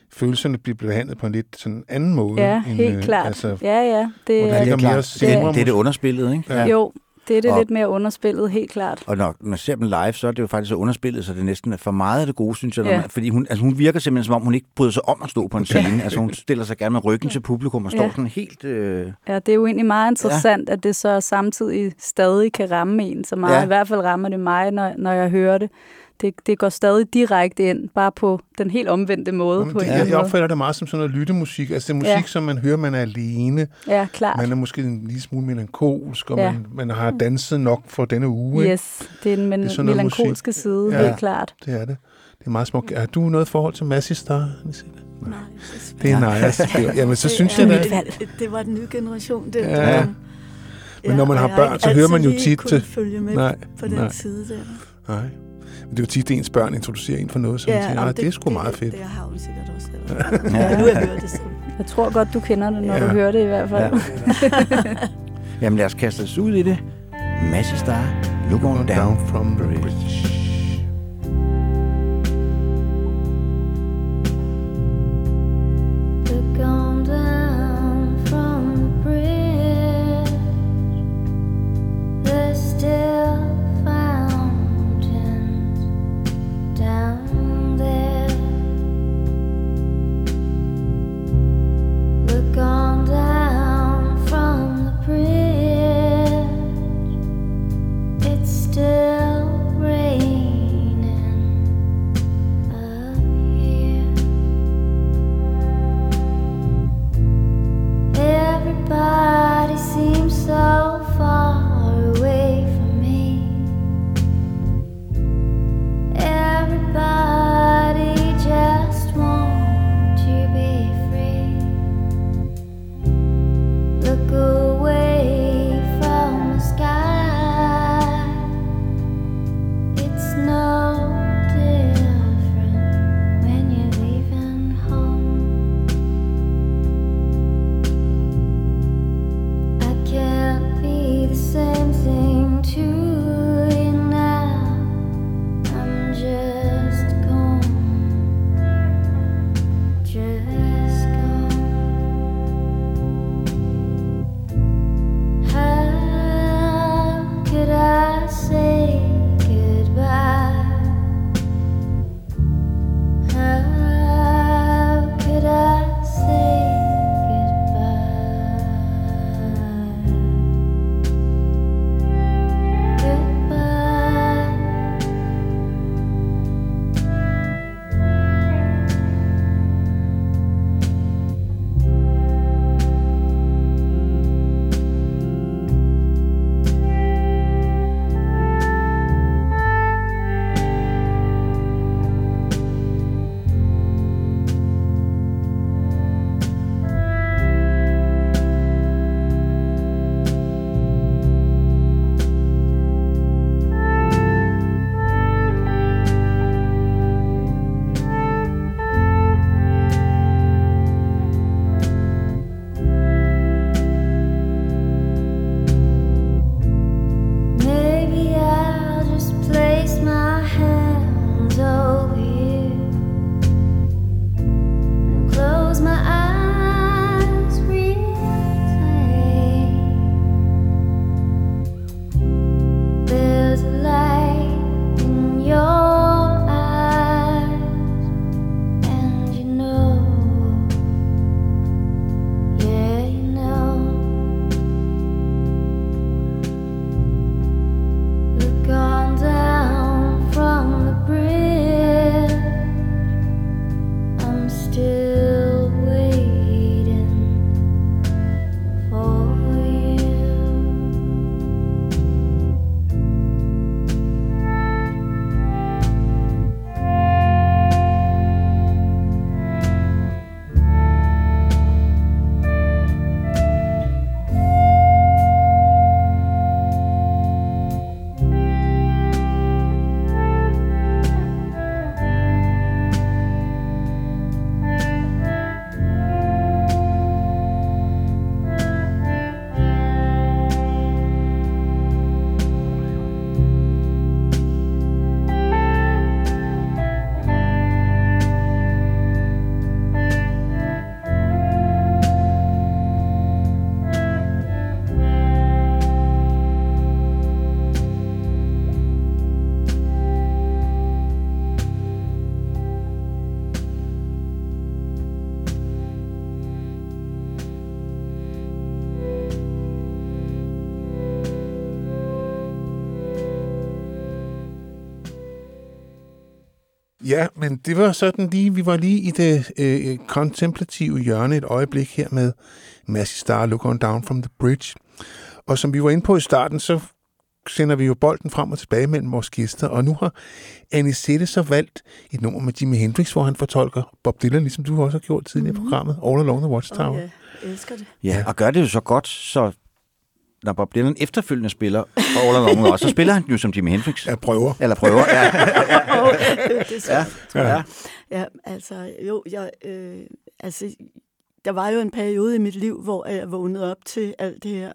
[SPEAKER 2] følelserne bliver behandlet på en lidt sådan anden måde.
[SPEAKER 3] Ja,
[SPEAKER 2] end,
[SPEAKER 3] helt
[SPEAKER 2] øh,
[SPEAKER 3] klart.
[SPEAKER 2] Altså,
[SPEAKER 3] ja, ja. Det,
[SPEAKER 2] hvor der
[SPEAKER 3] er,
[SPEAKER 2] ligger
[SPEAKER 1] klart.
[SPEAKER 2] mere
[SPEAKER 1] Det, det er det underspillet, ikke?
[SPEAKER 2] Ja.
[SPEAKER 3] jo, det er det
[SPEAKER 1] Og-
[SPEAKER 3] lidt mere underspillet, helt klart.
[SPEAKER 1] Og når man ser dem live, så er det jo faktisk så underspillet, så det næsten er for meget af det gode, synes jeg.
[SPEAKER 3] Ja.
[SPEAKER 1] man, fordi hun, altså hun virker simpelthen, som om hun ikke bryder sig om at stå på en scene. Altså hun stiller sig gerne med ryggen til publikum og står
[SPEAKER 3] Ja.
[SPEAKER 1] sådan helt... Øh,
[SPEAKER 3] Ja, det er jo egentlig meget interessant, ja. at det så samtidig stadig kan ramme en så meget.
[SPEAKER 1] Ja.
[SPEAKER 3] Ja. I hvert fald rammer det mig, når, når jeg hører det. Det. Det går stadig direkte ind, bare på den helt omvendte måde.
[SPEAKER 2] Jamen,
[SPEAKER 3] på
[SPEAKER 2] det,
[SPEAKER 3] en
[SPEAKER 2] jeg, opfatter det meget som sådan noget lyttemusik. Altså det er musik,
[SPEAKER 3] Ja.
[SPEAKER 2] som man hører, man er alene.
[SPEAKER 3] Ja, klart.
[SPEAKER 2] Man er måske en lille smule melankolsk, og
[SPEAKER 3] Ja.
[SPEAKER 2] man, man har danset nok for denne uge.
[SPEAKER 3] Yes, det er den men-
[SPEAKER 2] Det er
[SPEAKER 3] melankolske
[SPEAKER 2] musik.
[SPEAKER 3] side,
[SPEAKER 2] Ja.
[SPEAKER 3] helt klart.
[SPEAKER 2] Det er det. Det er meget smukt. Har du noget forhold til Massey Star?
[SPEAKER 4] Nej,
[SPEAKER 2] Det er Najas. Jamen, så synes jeg
[SPEAKER 4] det, er- det, det var den nye generation. Det,
[SPEAKER 2] Ja.
[SPEAKER 4] det,
[SPEAKER 2] Men når man har børn, så hører man jo tit til-
[SPEAKER 4] følge med
[SPEAKER 2] Nej,
[SPEAKER 4] på den
[SPEAKER 2] nej.
[SPEAKER 4] side der.
[SPEAKER 2] Nej. Det er jo tit, at ens børn introducerer en for noget, som ja, man tænker,
[SPEAKER 4] og
[SPEAKER 2] "Ah, det, er sgu meget fedt.
[SPEAKER 4] Det, det har hun sikkert også. Eller, ja. Nu har jeg hørt det selv.
[SPEAKER 3] Jeg tror godt, du kender det, når
[SPEAKER 2] Ja.
[SPEAKER 3] du hører det i hvert fald.
[SPEAKER 1] Ja. Jamen lad os kaste os ud i det. Masse Star, Look on Down
[SPEAKER 2] from the bridge. Ja, men det var sådan lige, vi var lige i det øh, kontemplative hjørne et øjeblik her med Massey Star, Look on Down from the Bridge. Og som vi var inde på i starten, så sender vi jo bolden frem og tilbage mellem vores gæster, og nu har Anisette så valgt et nummer med Jimi Hendrix, hvor han fortolker Bob Dylan, ligesom du også har gjort tidligere i programmet, All Along the Watchtower.
[SPEAKER 4] Og jeg elsker det.
[SPEAKER 1] Ja, og gør det jo så godt, så når Bob Dylan efterfølgende spiller All Along Watch, så spiller han jo som Jimi Hendrix.
[SPEAKER 2] Jeg prøver.
[SPEAKER 1] Eller prøver, ja.
[SPEAKER 4] det er så,
[SPEAKER 1] Ja, ja.
[SPEAKER 4] Ja, altså, jo, jeg, øh, altså, der var jo en periode i mit liv, hvor jeg vågnede op til alt det her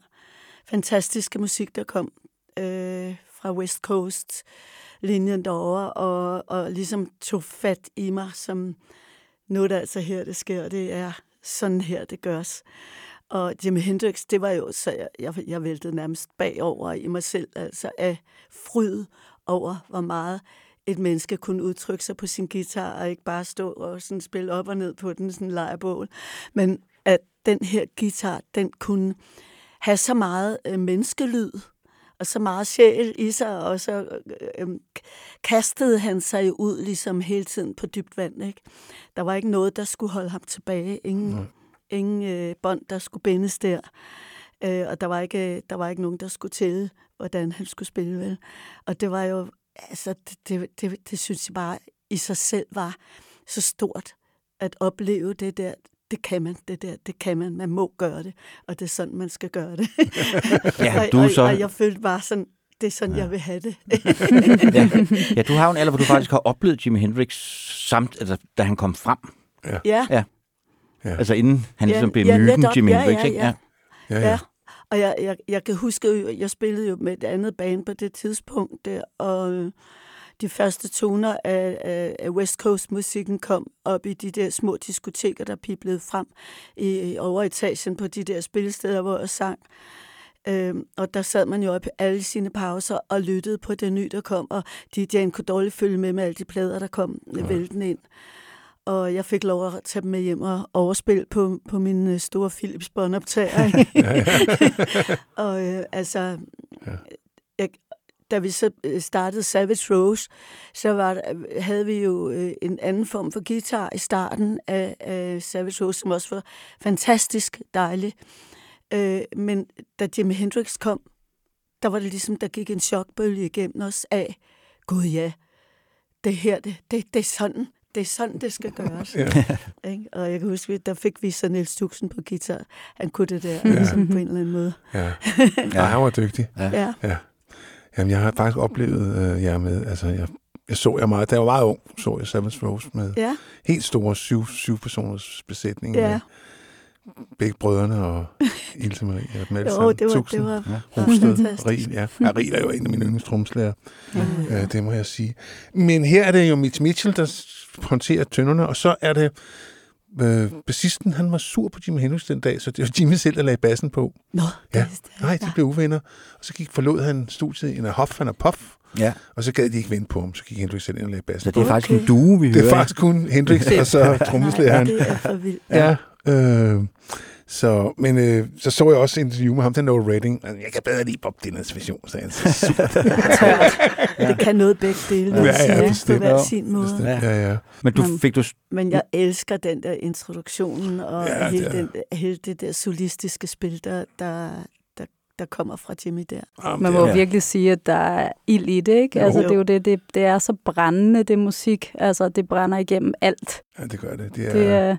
[SPEAKER 4] fantastiske musik, der kom øh, fra West Coast linjen derovre, og, og ligesom tog fat i mig, som nu er det altså her, det sker, det er sådan her, det gørs. Og Jimi Hendrix, det var jo, så jeg, jeg, jeg væltede nærmest bagover i mig selv, altså af fryd over, hvor meget et menneske kunne udtrykke sig på sin guitar, og ikke bare stå og sådan spille op og ned på den, sådan lejebål. Men at den her guitar, den kunne have så meget øh, menneskelyd, og så meget sjæl i sig, og så øh, øh kastede han sig ud ligesom hele tiden på dybt vand. Ikke? Der var ikke noget, der skulle holde ham tilbage. Ingen,
[SPEAKER 2] Nej
[SPEAKER 4] ingen øh, bånd, der skulle bindes der. Øh, og der var, ikke, der var ikke nogen, der skulle tælle, hvordan han skulle spille. Vel? Og det var jo, altså, det, det, det, det synes jeg bare i sig selv var så stort at opleve det der. Det kan man, det der, det kan man. Man må gøre det, og det er sådan, man skal gøre det.
[SPEAKER 1] Ja,
[SPEAKER 4] og,
[SPEAKER 1] du er
[SPEAKER 4] og,
[SPEAKER 1] så-
[SPEAKER 4] og jeg følte bare sådan, det er sådan, ja. jeg vil have det.
[SPEAKER 1] ja. ja, du har jo en alder, hvor du faktisk har oplevet Jimi Hendrix, samt, altså, da han kom frem.
[SPEAKER 2] Ja.
[SPEAKER 4] Ja.
[SPEAKER 1] ja.
[SPEAKER 2] Ja.
[SPEAKER 1] Altså inden han
[SPEAKER 4] Ja,
[SPEAKER 1] ligesom blev
[SPEAKER 4] ja,
[SPEAKER 1] myten
[SPEAKER 4] netop.
[SPEAKER 1] Jimi
[SPEAKER 4] Ja,
[SPEAKER 1] Hendrix,
[SPEAKER 4] ja,
[SPEAKER 1] ikke?
[SPEAKER 4] ja.
[SPEAKER 2] Ja,
[SPEAKER 4] Ja, og jeg, jeg, jeg kan huske, jo, jeg spillede jo med et andet band på det tidspunkt, der, og øh, de første toner af, af, af West Coast-musikken kom op i de der små diskoteker, der piblede frem i, overetagen på de der spillesteder, hvor jeg sang. Øhm, og der sad man jo op i alle sine pauser og lyttede på det nye, der kom, og DJ'en kunne dårligt følge med med alle de plader, der kom ja. væltende ind. Og jeg fik lov at tage dem med hjem og overspille på, på min øh, store Philips båndoptager. og øh, altså, ja. jeg, da vi så øh, startede Savage Rose, så var der, havde vi jo øh, en anden form for guitar i starten af, af Savage Rose, som også var fantastisk dejlig. Øh, men da Jimi Hendrix kom, der var det ligesom, der gik en chokbølge igennem os af, gud ja, det her, det, det, det er sådan, det er sådan, det skal gøres.
[SPEAKER 2] Ja.
[SPEAKER 4] Ikke? Og jeg kan huske, der fik vi så Niels Tuxen på guitar. Han kunne det der,
[SPEAKER 2] Ja.
[SPEAKER 4] ja. ligesom på en eller anden måde.
[SPEAKER 2] Ja. ja, han var dygtig.
[SPEAKER 4] Ja.
[SPEAKER 2] ja. Jamen, jeg har faktisk oplevet øh, jer med, altså, jeg, jeg så jer meget, da jeg var meget ung, så jeg Savage Rose med
[SPEAKER 4] Ja.
[SPEAKER 2] helt store syv, syv personers besætning.
[SPEAKER 4] Ja.
[SPEAKER 2] Med begge brødrene og Ilse Marie og dem alle
[SPEAKER 4] Jo,
[SPEAKER 2] sammen.
[SPEAKER 4] det var-
[SPEAKER 2] Tuxen,
[SPEAKER 4] det var-
[SPEAKER 2] ja.
[SPEAKER 4] var
[SPEAKER 2] Rosted,
[SPEAKER 4] fantastisk.
[SPEAKER 2] Riel, ja. ja. Riel er jo en af mine yndlingstromslærer.
[SPEAKER 4] Ja.
[SPEAKER 2] Øh, det må jeg sige. Men her er det jo Mitch Mitchell, der håndterer tønderne, og så er det øh, bassisten, han var sur på Jimi Hendrix den dag, så det var Jimmy selv, der lagde bassen på.
[SPEAKER 4] Nå,
[SPEAKER 2] ja. Nej, de blev uvenner. Og så gik forlod han studiet i en af Hoff, han er Puff.
[SPEAKER 1] Ja.
[SPEAKER 2] Og så gad de ikke vente på ham, så gik Hendrix selv ind og lagde bassen
[SPEAKER 1] Så det er
[SPEAKER 2] på.
[SPEAKER 1] faktisk en duo, vi
[SPEAKER 2] Det er
[SPEAKER 1] hører.
[SPEAKER 2] faktisk kun Hendrix og så trommeslæren.
[SPEAKER 4] Det er for vildt.
[SPEAKER 2] Ja. Øh, så, men øh, så så jeg også et interview med ham, der Noel Redding. og Jeg kan bedre lide Bob Dylans version, sagde han. Super.
[SPEAKER 4] Det kan noget begge dele,
[SPEAKER 2] Ja,
[SPEAKER 4] sige,
[SPEAKER 2] ja,
[SPEAKER 4] ikke? på
[SPEAKER 2] bestemt.
[SPEAKER 4] hver
[SPEAKER 2] Ja,
[SPEAKER 4] sin måde.
[SPEAKER 2] bestemt. Ja, ja.
[SPEAKER 1] Men du fik du...
[SPEAKER 4] Men jeg elsker den der introduktionen og
[SPEAKER 2] Ja,
[SPEAKER 4] ja, hele,
[SPEAKER 2] det
[SPEAKER 4] den, hele det der solistiske spil, der, der, der, der kommer fra Jimmy der.
[SPEAKER 2] Jamen,
[SPEAKER 3] Man må
[SPEAKER 2] er-
[SPEAKER 3] virkelig sige, at der er ild i det, ikke?
[SPEAKER 2] Jo.
[SPEAKER 3] Altså, det er jo det, det, det er så brændende, det musik. Altså, det brænder igennem alt.
[SPEAKER 2] Ja, det gør det. Det, er,
[SPEAKER 3] Det er,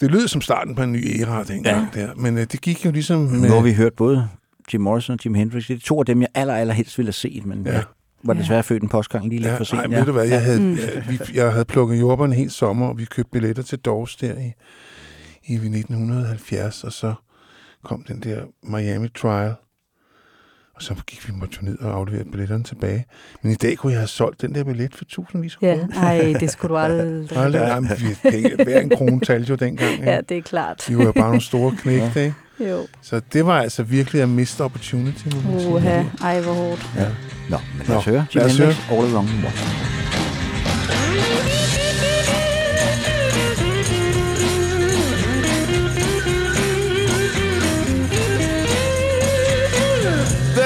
[SPEAKER 2] det lyder som starten på en ny æra dengang. Ja. Der. Men øh, det gik jo ligesom...
[SPEAKER 1] Nu har vi hørt både Jim Morrison og Jim Hendrix. Det er to af dem, jeg aller, aller helst ville have set, men
[SPEAKER 2] Ja.
[SPEAKER 1] jeg var desværre født en postgang lige lidt
[SPEAKER 2] Ja,
[SPEAKER 1] for sent.
[SPEAKER 2] nej, ved du hvad, jeg havde,
[SPEAKER 3] Mm.
[SPEAKER 2] jeg, vi, jeg havde plukket jordbær en hel sommer, og vi købte billetter til Doors der i, i 1970, og så kom den der Miami Trial, og så gik vi på turné og afleverede billetterne tilbage. Men i dag kunne jeg have solgt den der billet for tusindvis af
[SPEAKER 3] ja,
[SPEAKER 2] kroner.
[SPEAKER 3] ej, det skulle du aldrig
[SPEAKER 2] Aldrig, nej, men vi- penge- hver en krone talte jo dengang. Ikke?
[SPEAKER 3] Ja, det er klart.
[SPEAKER 2] Vi var jo bare nogle store knægte, ikke?
[SPEAKER 3] Jo.
[SPEAKER 2] Så det var altså virkelig at miste opportunity, må man sige.
[SPEAKER 3] Uha, ej, hvor hårdt.
[SPEAKER 1] Ja. Nå, men lad os
[SPEAKER 2] Nå,
[SPEAKER 1] høre.
[SPEAKER 2] Lad os
[SPEAKER 1] Hendrix, All Along the Watch.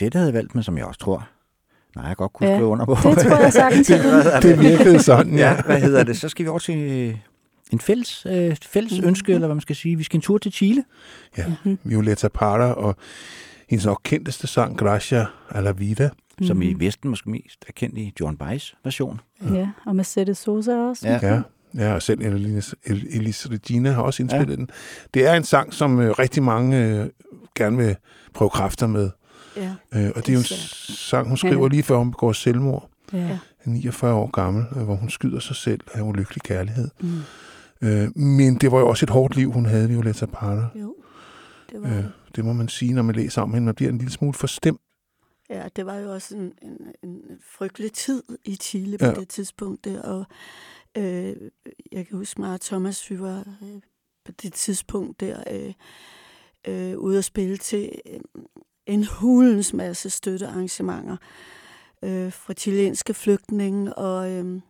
[SPEAKER 1] Anisette havde valgt, men som jeg også tror, nej, jeg godt kunne
[SPEAKER 3] Ja,
[SPEAKER 1] skrive under på.
[SPEAKER 3] det tror jeg sagtens,
[SPEAKER 1] det,
[SPEAKER 2] virkede sådan, ja.
[SPEAKER 1] ja. hvad hedder det? Så skal vi over til øh, en fælles, øh, fælles
[SPEAKER 3] Mhm.
[SPEAKER 1] mm. ønske, eller hvad man skal sige. Vi skal en tur til Chile.
[SPEAKER 2] ja. Violetta Parra og hendes nok kendteste sang, Gracia a la Vida.
[SPEAKER 1] mm. som i
[SPEAKER 3] Mhm.
[SPEAKER 1] Vesten måske mest er kendt i John Baez version.
[SPEAKER 3] Ja, og Mercedes Sosa også.
[SPEAKER 1] Ja.
[SPEAKER 2] Ja, ja og selv Elis, El- Elis Regina har også indspillet ja. den. Det er en sang, som øh, rigtig mange øh, gerne vil prøve kræfter med.
[SPEAKER 4] Ja.
[SPEAKER 2] Øh, og det er jo en
[SPEAKER 4] svært.
[SPEAKER 2] sang, hun skriver
[SPEAKER 3] Ja.
[SPEAKER 2] lige før hun begår selvmord.
[SPEAKER 3] Ja.
[SPEAKER 2] 49 år gammel, øh, hvor hun skyder sig selv af ulykkelig kærlighed.
[SPEAKER 3] Mm.
[SPEAKER 2] Øh, men det var jo også et hårdt liv, hun havde, Violetta Parra.
[SPEAKER 4] Jo, det var
[SPEAKER 2] Øh,
[SPEAKER 4] det.
[SPEAKER 2] det må man sige, når man læser om hende. Man bliver en lille smule forstemt.
[SPEAKER 4] Ja, det var jo også en, en, en frygtelig tid i Chile på
[SPEAKER 2] Ja.
[SPEAKER 4] ja. det tidspunkt der, og øh, jeg kan huske mig og Thomas, vi var øh, på det tidspunkt der øh, øh, ude at spille til øh, en hulens masse støttearrangementer øh, fra chilenske flygtninge, og øh,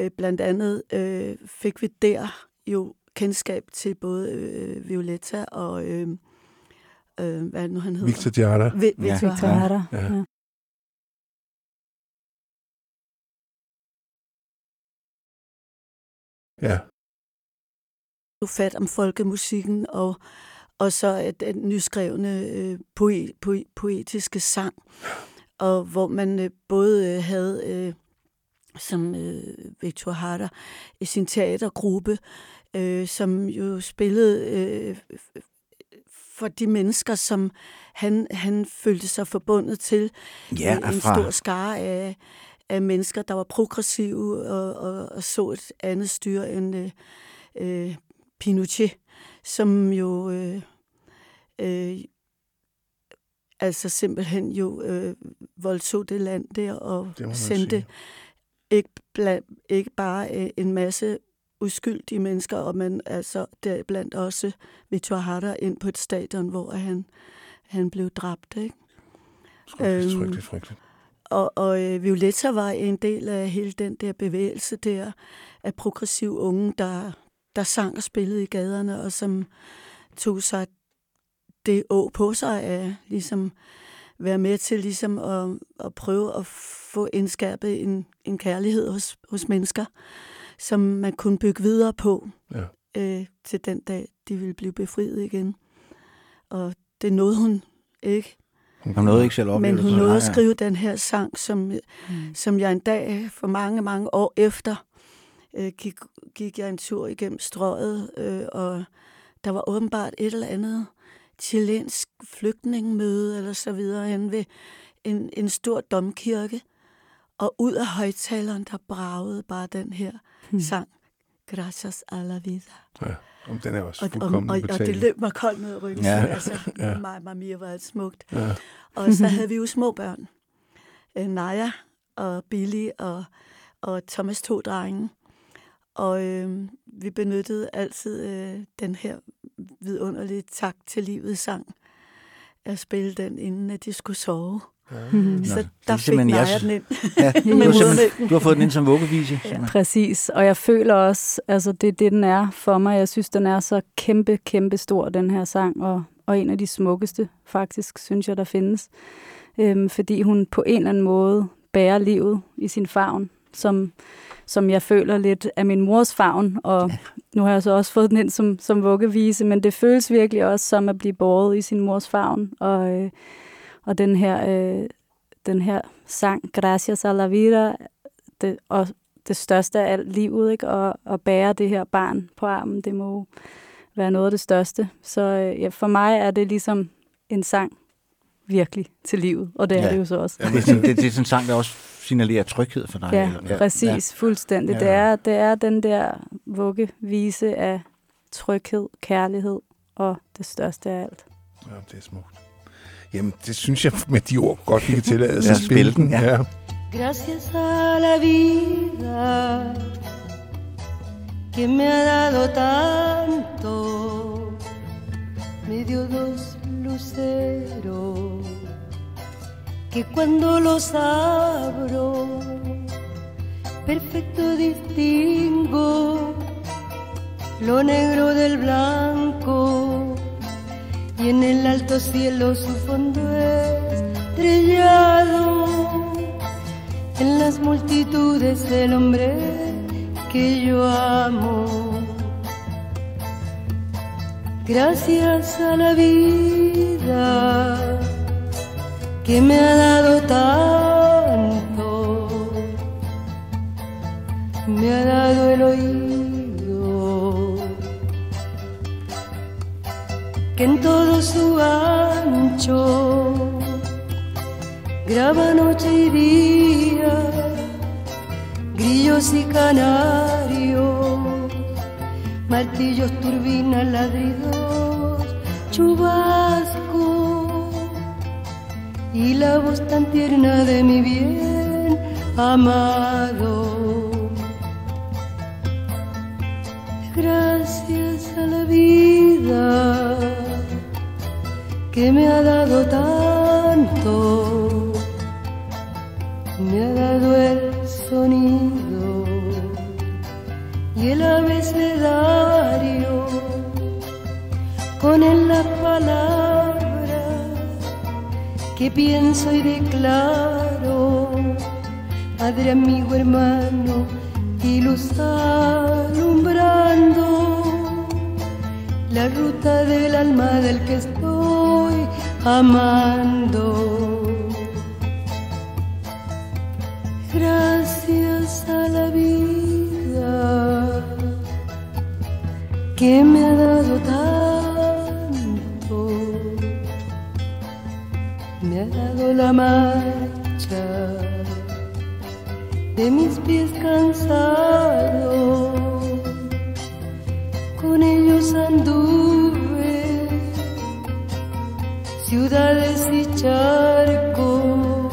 [SPEAKER 4] øh, blandt andet øh, fik vi der jo kendskab til både øh, Violetta og øh, øh, hvad er det nu han hedder?
[SPEAKER 2] Victor Jara.
[SPEAKER 4] Vi,
[SPEAKER 1] Ja.
[SPEAKER 4] Victor Jara.
[SPEAKER 3] Hara.
[SPEAKER 2] Ja.
[SPEAKER 3] Ja.
[SPEAKER 2] Ja.
[SPEAKER 4] fat om folkemusikken og, og så at den nyskrevne øh, poe, poe, poetiske sang, og hvor man øh, både øh, havde, øh, som øh, Victor Harder, i sin teatergruppe, øh, som jo spillede øh, for de mennesker, som han, han følte sig forbundet til.
[SPEAKER 1] Ja,
[SPEAKER 4] en, en
[SPEAKER 1] fra-
[SPEAKER 4] stor skare af, af mennesker, der var progressive og, og, og så et andet styre end øh, øh, Pinochet, som jo øh, øh, altså simpelthen jo øh, voldtog det land der og
[SPEAKER 2] Det
[SPEAKER 4] sendte
[SPEAKER 2] sige.
[SPEAKER 4] ikke, bla, ikke bare øh, en masse uskyldige mennesker, og man altså deriblandt også Victor Harder ind på et stadion, hvor han, han blev dræbt. Ikke?
[SPEAKER 2] Frygteligt,
[SPEAKER 4] Øhm,
[SPEAKER 2] frygteligt, frygteligt.
[SPEAKER 4] Og, og øh, Violetta var en del af hele den der bevægelse der af progressiv unge, der, der sang og spillede i gaderne, og som tog sig det å på sig af ligesom være med til ligesom at, at prøve at få indskærpet en, en kærlighed hos, hos mennesker, som man kunne bygge videre på
[SPEAKER 2] Ja.
[SPEAKER 4] øh, til den dag, de ville blive befriet igen. Og det nåede hun ikke.
[SPEAKER 1] Hun nåede ikke selv at
[SPEAKER 4] Men hun nåede at skrive den her sang, som, mm. som jeg en dag for mange, mange år efter øh, gik, gik jeg en tur igennem strøget, øh, og der var åbenbart et eller andet chilensk flygtningemøde eller så videre hen ved en, en stor domkirke, og ud af højtaleren, der bragede bare den her
[SPEAKER 3] Hmm.
[SPEAKER 4] sang, Gracias a la vida.
[SPEAKER 2] Ja, om den er også
[SPEAKER 4] Og, og,
[SPEAKER 2] fuldkommen
[SPEAKER 4] og, og det løb mig koldt ned ad ryggen.
[SPEAKER 2] Ja.
[SPEAKER 4] Altså,
[SPEAKER 2] Ja.
[SPEAKER 4] Mamma Mia var et smukt.
[SPEAKER 2] Ja.
[SPEAKER 4] Og så havde vi jo små børn. Øh, Naja og Billy og, og Thomas to drenge. Og øh, vi benyttede altid øh, den her vidunderlige tak til livet sang. At spille den, inden at de skulle sove.
[SPEAKER 3] Mhm.
[SPEAKER 4] Så
[SPEAKER 1] Nå, det
[SPEAKER 4] der
[SPEAKER 1] er
[SPEAKER 4] fik Naja
[SPEAKER 1] jeres-
[SPEAKER 4] den ind.
[SPEAKER 1] Ja, du, har du har fået den ind som vuggevise. Ja.
[SPEAKER 3] Præcis, og jeg føler også, altså det er det, den er for mig. Jeg synes, den er så kæmpe, kæmpe stor, den her sang, og, og en af de smukkeste, faktisk, synes jeg, der findes. Øhm, fordi hun på en eller anden måde bærer livet i sin favn, som, som jeg føler lidt af min mors favn, og nu har jeg så også fået den ind som, som vuggevise, men det føles virkelig også som at blive båret i sin mors favn, og, øh, og den her, øh, den her sang, Gracias a la vida, det, og det største af alt livet, ikke? Og, at bære det her barn på armen, det må være noget af det største. Så øh, ja, for mig er det ligesom en sang virkelig til livet, og det er det jo så også.
[SPEAKER 1] Det er, sådan, det, det er sådan en sang, der også signalerer tryghed for dig.
[SPEAKER 3] Ja,
[SPEAKER 1] eller-
[SPEAKER 3] præcis, fuldstændig.
[SPEAKER 1] Ja,
[SPEAKER 3] Det,
[SPEAKER 1] ja.
[SPEAKER 3] er, det er den der vuggevise af tryghed, kærlighed og det største af alt.
[SPEAKER 2] Ja, det er smukt. Jamen, det synes jeg med de ord godt, vi kan tillade os
[SPEAKER 1] Ja,
[SPEAKER 2] at spille
[SPEAKER 1] spil den,
[SPEAKER 2] den.
[SPEAKER 1] ja.
[SPEAKER 2] Ja.
[SPEAKER 9] Gracias a la vida que me ha dado tanto, me dio dos luceros que cuando los abro, perfecto distingo lo negro del blanco. Y en el alto cielo su fondo estrellado. En las multitudes el hombre que yo amo. Gracias a la vida que me ha dado tanto, me ha dado el oído. Que en todo su ancho graba noche y día, grillos y canarios, martillos, turbinas, ladridos, chubasco y la voz tan tierna de mi bien amado. Gracias a la vida que me ha dado tanto, me ha dado el sonido y el abecedario, con él las palabras que pienso y declaro, Padre, amigo, hermano, y luz alumbrando la ruta del alma del que estoy amando. Gracias a la vida que me ha dado tanto, dado la marcha de mis pies cansados, con ellos anduve ciudades y charcos,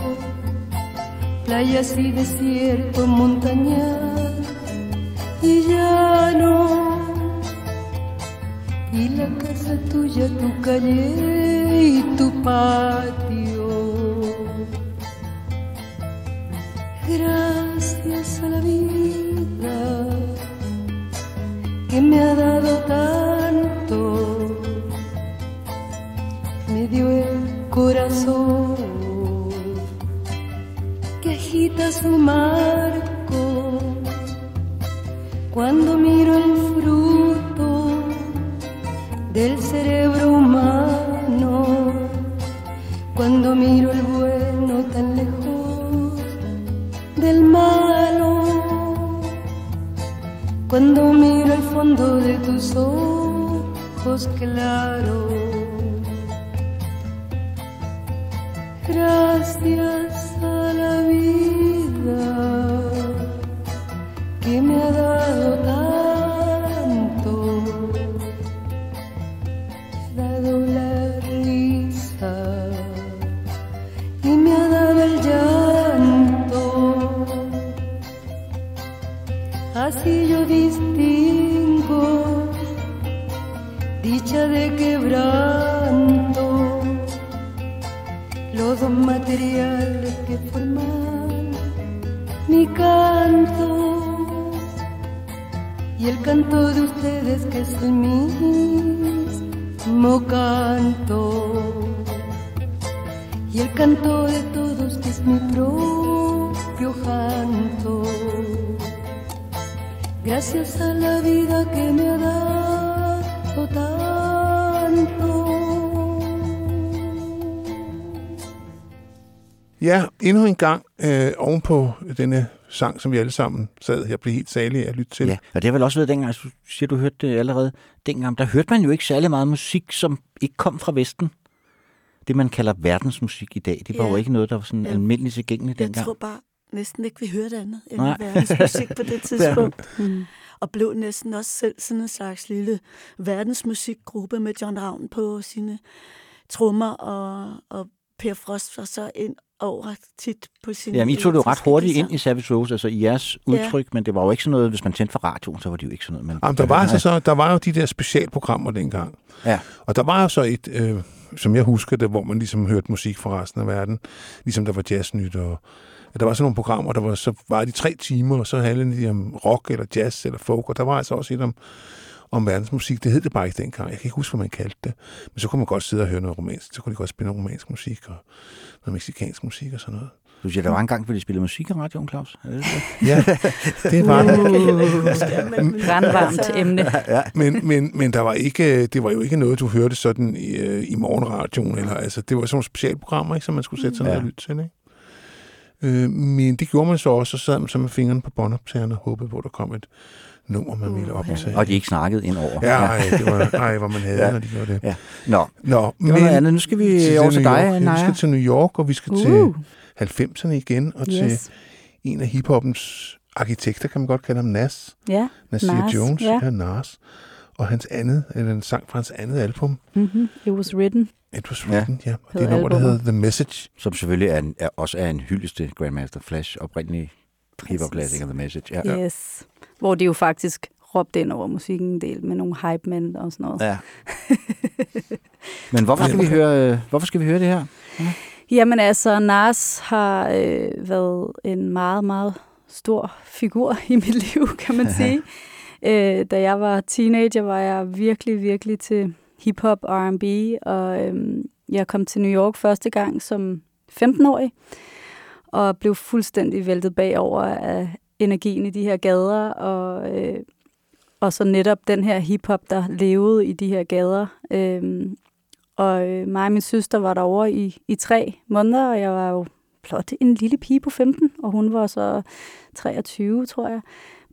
[SPEAKER 9] playas y desierto, montañas y llano, y la casa tuya, tu calle y tu patio. Corazón que agita su marco cuando miro el fruto del cerebro humano, cuando miro el bueno tan lejos del malo, cuando miro el fondo de tus ojos claros. Gracias canto de ustedes que es el mismo canto y el canto de todos que es mi propio canto. Gracias a la vida que me ha dado tanto.
[SPEAKER 2] Ja, endnu en gang øh, denne sang, som vi alle sammen sad her og blev helt salige at lytte til.
[SPEAKER 1] Ja, og det har vel også været dengang, du siger, du hørte det allerede dengang, der hørte man jo ikke særlig meget musik, som ikke kom fra Vesten. Det, man kalder verdensmusik i dag, det var
[SPEAKER 4] Ja.
[SPEAKER 1] jo ikke noget, der var sådan
[SPEAKER 4] Ja.
[SPEAKER 1] almindeligt tilgængeligt
[SPEAKER 4] Jeg
[SPEAKER 1] dengang.
[SPEAKER 4] tror bare næsten ikke, vi hørte andet end
[SPEAKER 1] Nej.
[SPEAKER 4] verdensmusik på det tidspunkt.
[SPEAKER 3] Mm.
[SPEAKER 4] Og blev næsten også selv sådan en slags lille verdensmusikgruppe med John Ravn på sine trommer, og, og Per Frost var så ind over tit på sine
[SPEAKER 1] Jamen, I tog det jo ret hurtigt ind i Savage Rose, altså i jeres udtryk, men det var jo ikke sådan noget, hvis man tændte for radioen, så var det jo ikke sådan noget. Man,
[SPEAKER 2] Jamen, der, var altså så, der var jo de der specialprogrammer dengang.
[SPEAKER 1] Ja.
[SPEAKER 2] Og der var jo så et, øh, som jeg husker det, hvor man ligesom hørte musik fra resten af verden. Ligesom der var jazznyt og der var sådan nogle programmer, der var, så var de tre timer, og så handlede de om rock eller jazz eller folk, og der var altså også et om, om verdensmusik. Det hed det bare ikke dengang. Jeg kan ikke huske, hvad man kaldte det. Men så kunne man godt sidde og høre noget romansk. Så kunne de godt spille noget romansk musik og noget meksikansk musik og sådan noget.
[SPEAKER 1] Du siger, der var en gang, hvor de spillede musik i radioen, Claus. Er det det?
[SPEAKER 2] Ja, det var det.
[SPEAKER 3] Brandvarmt emne.
[SPEAKER 1] Ja.
[SPEAKER 2] men, men, men der var ikke, det var jo ikke noget, du hørte sådan i, øh, i morgenradioen. Eller, altså, det var sådan nogle specialprogrammer, ikke, som man skulle sætte sig ned og lytte til. Ikke? Øh, men det gjorde man så også, og så sad man så med fingrene på båndoptagerne og håbede, hvor der kom et nummer, man ville optage.
[SPEAKER 1] Og de ikke snakkede ind over.
[SPEAKER 2] Ja, ej, det var, ej, hvor man havde,
[SPEAKER 1] Ja.
[SPEAKER 2] ja. når de gjorde det.
[SPEAKER 1] Ja. Nå,
[SPEAKER 2] Nå,
[SPEAKER 1] det noget andet. Nu skal vi over til
[SPEAKER 2] New
[SPEAKER 1] dig,
[SPEAKER 2] York. Ja, Vi skal til New York, og vi skal
[SPEAKER 3] Uh.
[SPEAKER 2] til 90'erne igen, og til
[SPEAKER 3] Yes.
[SPEAKER 2] en af hiphoppens arkitekter, kan man godt kalde ham, Nas.
[SPEAKER 3] Ja,
[SPEAKER 2] Nasir
[SPEAKER 3] Nas,
[SPEAKER 2] Jones,
[SPEAKER 3] ja.
[SPEAKER 2] ja. Nas. Og hans andet, eller en sang fra hans andet album,
[SPEAKER 3] Mm-hmm. It was written.
[SPEAKER 2] It Was
[SPEAKER 1] Ja.
[SPEAKER 2] Written, ja. ja. Og det er nummer, der hedder The Message.
[SPEAKER 1] Som selvfølgelig er, en, er også er en hyldest til Grandmaster Flash, oprindelig hip-hop-klassiker The Message. Ja.
[SPEAKER 3] Yes. Hvor de jo faktisk råbte ind over musikken en del med nogle hype men og sådan noget.
[SPEAKER 1] ja. Men hvorfor skal vi høre, øh, hvorfor skal vi høre det her?
[SPEAKER 3] Jamen altså, Nas har øh, været en meget, meget stor figur i mit liv, kan man sige. øh, da jeg var teenager, var jeg virkelig, virkelig til hip-hop, R&B, og øh, jeg kom til New York første gang som 15-årig, og blev fuldstændig væltet bagover af energien i de her gader, og, øh, og så netop den her hiphop, der levede i de her gader. Øh, og øh, mig og min søster var derovre i, i tre måneder, og jeg var jo blot en lille pige på 15, og hun var så 23, tror jeg,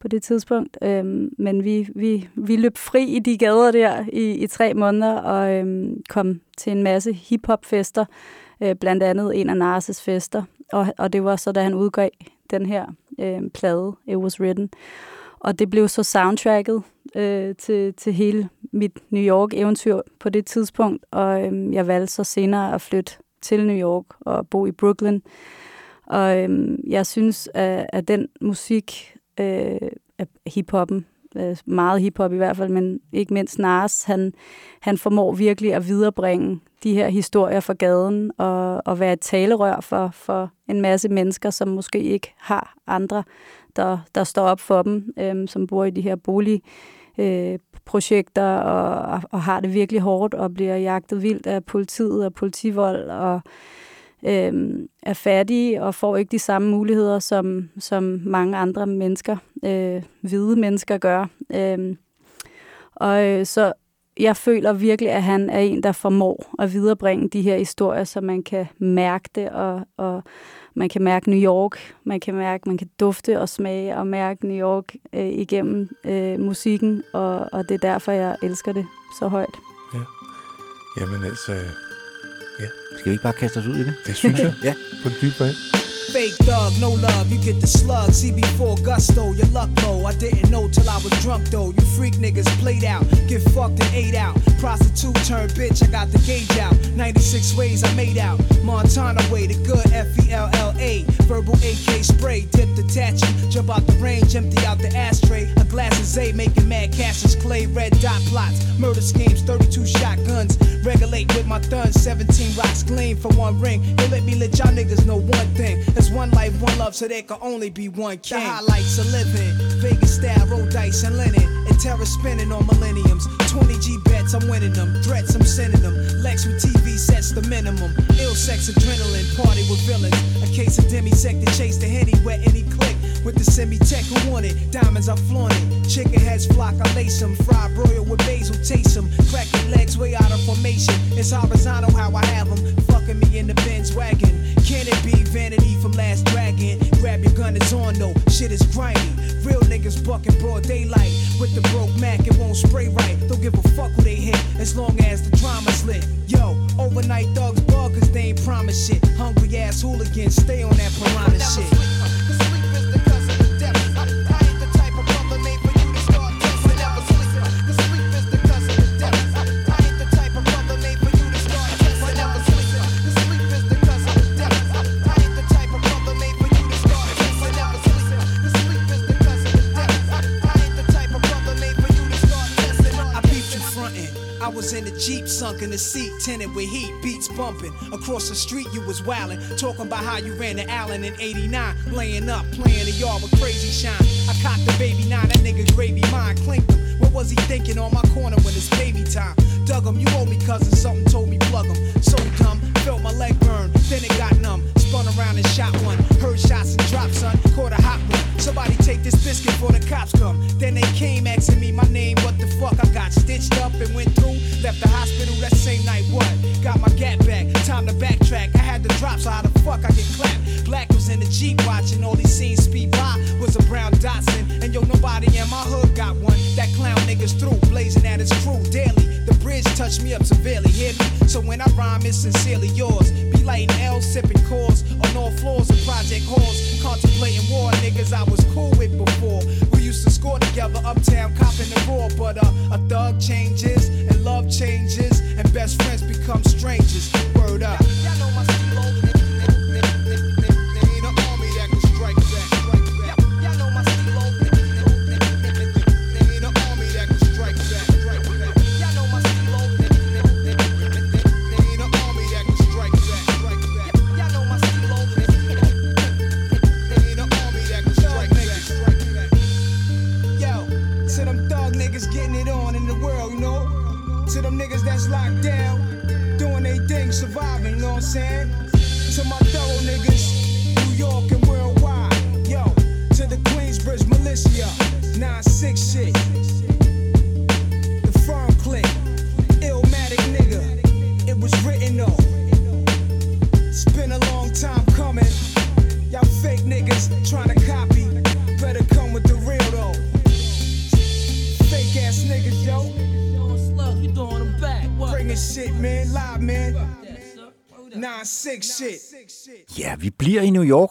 [SPEAKER 3] på det tidspunkt. Øhm, men vi, vi, vi løb fri i de gader der i, i tre måneder, og øhm, kom til en masse hiphop-fester, øh, blandt andet en af Narses fester, og, og det var så, da han udgav den her øh, plade, It Was Written. Og det blev så soundtracket øh, til, til hele mit New York-eventyr på det tidspunkt, og øh, jeg valgte så senere at flytte til New York og bo i Brooklyn. Og øh, jeg synes, at, at den musik, øh, hiphoppen, Øh, meget hiphop i hvert fald, men ikke mindst Nars, han, han formår virkelig at viderebringe de her historier fra gaden og, og være et talerør for, for en masse mennesker, som måske ikke har andre, der, der står op for dem, øhm, som bor i de her bolig øh, projekter og, og har det virkelig hårdt og bliver jagtet vildt af politiet og politivold og øh, Øhm, er fattige og får ikke de samme muligheder, som, som mange andre mennesker, øh, hvide mennesker gør. Øh, og øh, så jeg føler virkelig, at han er en, der formår at viderebringe de her historier, så man kan mærke det, og, og man kan mærke New York, man kan mærke, man kan dufte og smage og mærke New York øh, igennem øh, musikken, og, og det er derfor, jeg elsker det så højt.
[SPEAKER 2] Ja. Jamen altså, ja.
[SPEAKER 1] Skal vi ikke bare kaste os ud i det?
[SPEAKER 2] Det synes jeg.
[SPEAKER 1] ja.
[SPEAKER 2] På det dybe vand.
[SPEAKER 10] Fake thug, no love, you get the slug. CB4 gusto, your luck low. I didn't know till I was drunk though. You freak niggas played out, get fucked and ate out. Prostitute turned bitch, I got the gauge out. 96 ways I made out. Montana way, the good F E L L A. Verbal AK spray, dip detach. Jump out the range, empty out the ashtray. A glass of Z, making mad cashes, clay, red dot plots. Murder schemes, 32 shotguns. Regulate with my thun, 17 rocks gleam for one ring. They let me let y'all niggas know one thing. There's one life, one love, so there can only be one king. The highlights of living, Vegas style, roll dice and linen, and terror spinning on millenniums. 20 G bets, I'm winning them. Threats, I'm sending them. Lex with TV sets the minimum. Ill sex, adrenaline, party with villains. A case of demisec to chase the henny, wet any click. With the semi-tech who want it, diamonds I flaunt it. Chicken heads flock, I lace them. Fried broil with basil, taste them. Crack your legs way out of formation. It's horizontal how I have them. Fucking me in the Benz wagon. Can it be vanity from Last Dragon? Grab your gun, it's on though. Shit is grimy. Real niggas bucking broad daylight. With the broke Mac, it won't spray right. Don't give a fuck who they hit, as long as the drama's lit. Yo, overnight thugs bug, cause they ain't promise shit. Hungry ass hooligans, stay on that piranha shit. I was in the Jeep, sunk in the seat, tinted with heat, beats bumping. Across the street, you was wildin', talking about how you ran to Allen in 89, laying up, playing the yard with crazy shine. I cocked the baby nine, that nigga gravy mine,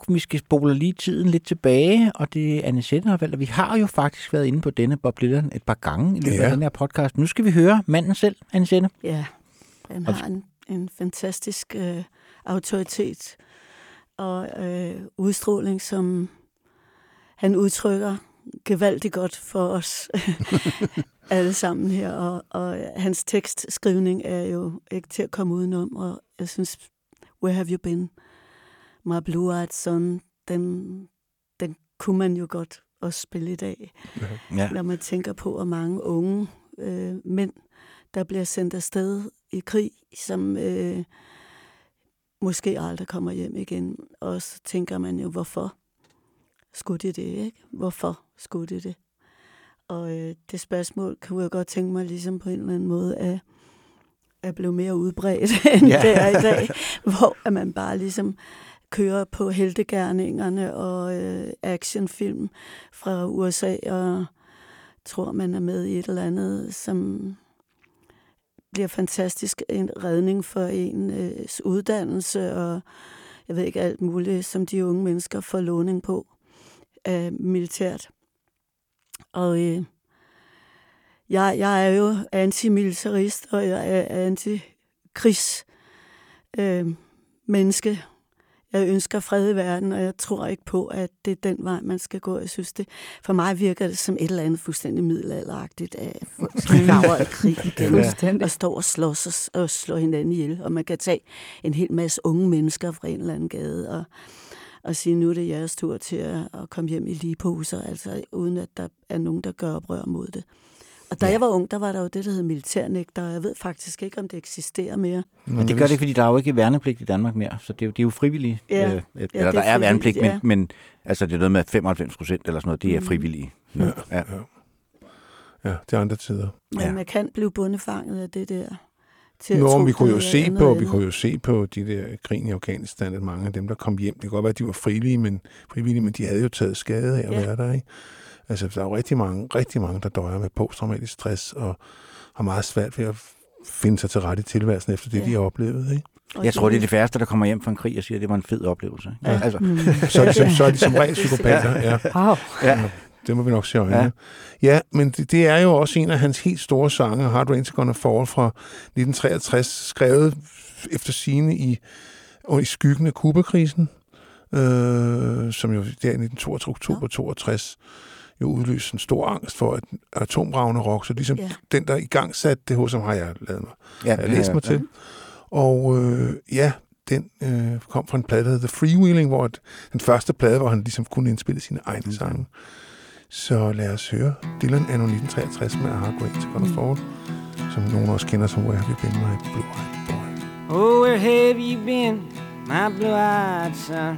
[SPEAKER 1] Vi skal spole lige tiden lidt tilbage, og det er Anne Sette har valgt. og Vi har jo faktisk været inde på denne Bob Dylan et par gange i løbet ja. af den her podcast. Nu skal vi høre manden selv, Anne Sette.
[SPEAKER 4] Ja, han har en, en fantastisk øh, autoritet og øh, udstråling, som han udtrykker gevaldigt godt for os alle sammen her. Og, og hans tekstskrivning er jo ikke til at komme udenom, og jeg synes, Where Have You Been? My Blue-Eyed Son, den, den kunne man jo godt også spille i dag.
[SPEAKER 1] Ja.
[SPEAKER 4] Når man tænker på, hvor mange unge øh, mænd, der bliver sendt afsted i krig, som øh, måske aldrig kommer hjem igen. Og så tænker man jo, hvorfor skulle de det, ikke? Hvorfor skulle de det? Og øh, det spørgsmål kunne jeg godt tænke mig ligesom på en eller anden måde at, at blive mere udbredt, end
[SPEAKER 11] Ja.
[SPEAKER 4] det er i dag, hvor at man bare ligesom kører på heltegerningerne og øh, actionfilm fra USA, og tror, man er med i et eller andet, som bliver fantastisk en redning for ens øh, uddannelse, og jeg ved ikke alt muligt, som de unge mennesker får låning på af militært. Og øh, jeg, jeg er jo antimilitarist, og jeg er antikrigs øh, menneske. Jeg ønsker fred i verden, og jeg tror ikke på, at det er den vej, man skal gå. Jeg synes det, for mig virker det som et eller andet fuldstændig middelalderagtigt, at folk slaver i krig igen,
[SPEAKER 3] Fuldstændig.
[SPEAKER 4] og står og slås og, og slår hinanden ihjel. Og man kan tage en hel masse unge mennesker fra en eller anden gade og, og sige, nu er det jeres tur til at, at komme hjem i lige poser, altså uden at der er nogen, der gør oprør mod det. Og da ja. jeg var ung, der var der jo det, der hed militærnægter, og jeg ved faktisk ikke, om det eksisterer mere.
[SPEAKER 1] Men det gør det fordi der er jo ikke værnepligt i Danmark mere, så det er jo, det er jo frivillige.
[SPEAKER 4] Ja.
[SPEAKER 1] Øh,
[SPEAKER 4] Ja,
[SPEAKER 1] eller
[SPEAKER 4] det er
[SPEAKER 1] der er værnepligt,
[SPEAKER 4] frivilligt,
[SPEAKER 1] men,
[SPEAKER 4] ja.
[SPEAKER 1] men altså, det er noget med 95 procent eller sådan noget, det er
[SPEAKER 4] Mm.
[SPEAKER 1] frivillige.
[SPEAKER 2] Ja,
[SPEAKER 1] ja.
[SPEAKER 2] Ja, det er andre tider.
[SPEAKER 4] Men ja. man kan blive bundefanget af det der. Til
[SPEAKER 2] Nå,
[SPEAKER 4] tro
[SPEAKER 2] vi kunne jo se på,
[SPEAKER 4] andet.
[SPEAKER 2] vi kunne jo se på de der krigen i Afghanistan, at mange af dem, der kom hjem, det kan godt være, at de var frivillige, men, frivillige, men de havde jo taget skade af at
[SPEAKER 4] Ja.
[SPEAKER 2] være der, ikke? Altså, der er jo rigtig mange, rigtig mange, der døjer med posttraumatisk stress, og har meget svært ved at finde sig til rette i tilværelsen efter det,
[SPEAKER 1] Ja.
[SPEAKER 2] de har oplevet, ikke?
[SPEAKER 1] Jeg tror, det er det færreste, der kommer hjem fra en krig og siger, at det var en fed oplevelse. ikke?
[SPEAKER 2] Ja.
[SPEAKER 1] Altså.
[SPEAKER 2] Mm. Så er de som- så er de som regel psykopater, ja.
[SPEAKER 3] Wow.
[SPEAKER 2] Ja. Det må vi nok se i øjnene. Ja, ja men det, det er jo også en af hans helt store sange, Hard Rain's Gonna Fall fra 1963, skrevet efter sine i, og i skyggen af Kubakrisen, øh, som jo der i 1962, oktober 62 jo udløste en stor angst for at atomravne rock, så ligesom
[SPEAKER 11] Ja.
[SPEAKER 2] den, der i gang satte det hos ham, har jeg lavet mig,
[SPEAKER 1] Ja,
[SPEAKER 2] ja,
[SPEAKER 1] det
[SPEAKER 2] jeg læst
[SPEAKER 1] jeg
[SPEAKER 2] mig
[SPEAKER 1] hørt,
[SPEAKER 2] til. Og øh, ja, den øh, kom fra en plade, der hedder The Freewheeling, hvor at, den første plade, hvor han ligesom kunne indspille sine egne sange. Så lad os høre Dylan anno 1963 med A Hard Way to Gonna Fall, som nogen også kender som Where Have You Been, My Blue Eyed Boy.
[SPEAKER 11] Oh, where have you been, my blue-eyed son?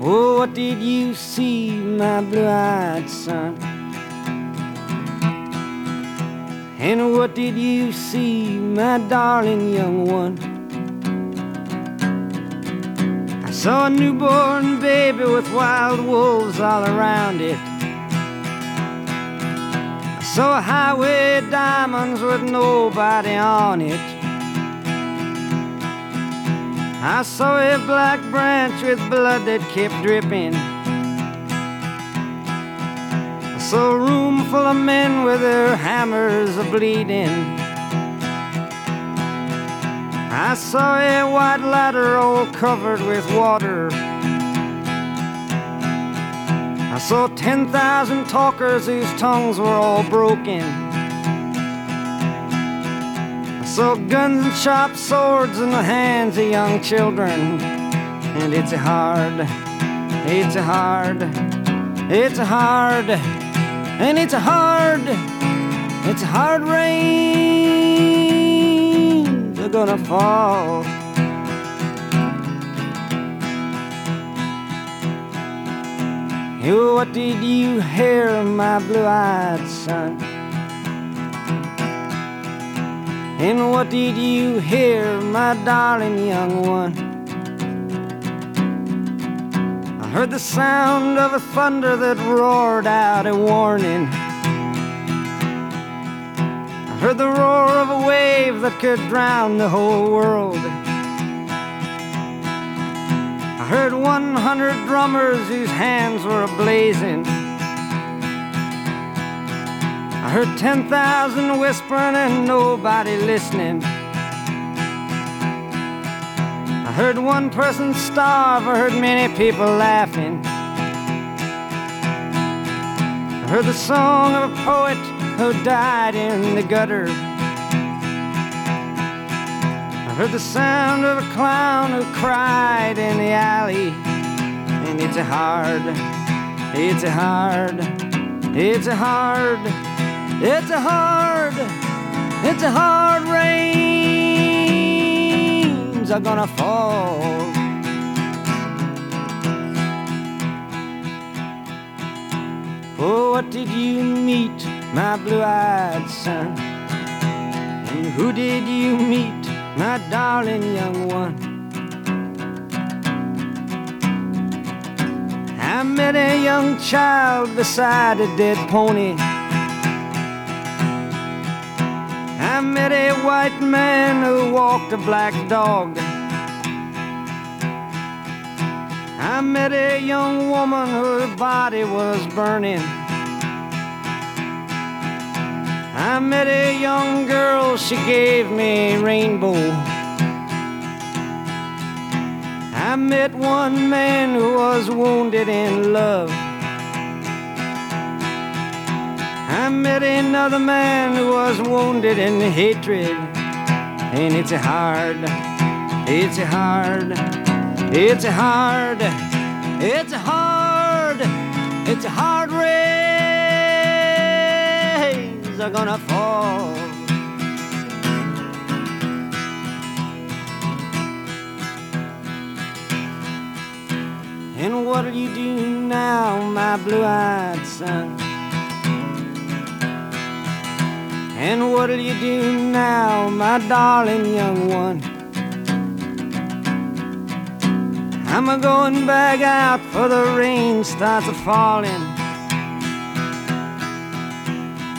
[SPEAKER 11] Oh, what did you see, my blue-eyed son? And what did you see, my darling young one? I saw a newborn baby with wild wolves all around it. I saw a highway diamonds with nobody on it. I saw a black branch with blood that kept dripping. I saw a room full of men with their hammers a bleeding. I saw a white ladder all covered with water. I saw 10,000 talkers whose tongues were all broken. Saw guns and sharp swords in the hands of young children. And it's a hard, it's a hard, it's a hard, and it's a hard, it's a hard rain. They're gonna fall. What did you hear, my blue-eyed son? And what did you hear, my darling young one? I heard the sound of a thunder that roared out a warning. I heard the roar of a wave that could drown the whole world. I heard 100 drummers whose hands were ablazing. I heard 10,000 whispering and nobody listening. I heard one person starve, I heard many people laughing. I heard the song of a poet who died in the gutter. I heard the sound of a clown who cried in the alley. And it's a hard, it's a hard, it's a hard, it's a hard, it's a hard rains are gonna fall. Oh, what did you meet, my blue-eyed son? And who did you meet, my darling young one? I met a young child beside a dead pony. I met a white man who walked a black dog. I met a young woman whose body was burning. I met a young girl, she gave me rainbow. I met one man who was wounded in love. I met another man who was wounded in hatred. And it's hard, it's hard, it's hard, it's hard, it's a hard rains are gonna fall. And what'll you do now, my blue-eyed son? And what'll you do now, my darling young one? I'm a going back out for the rain starts a falling.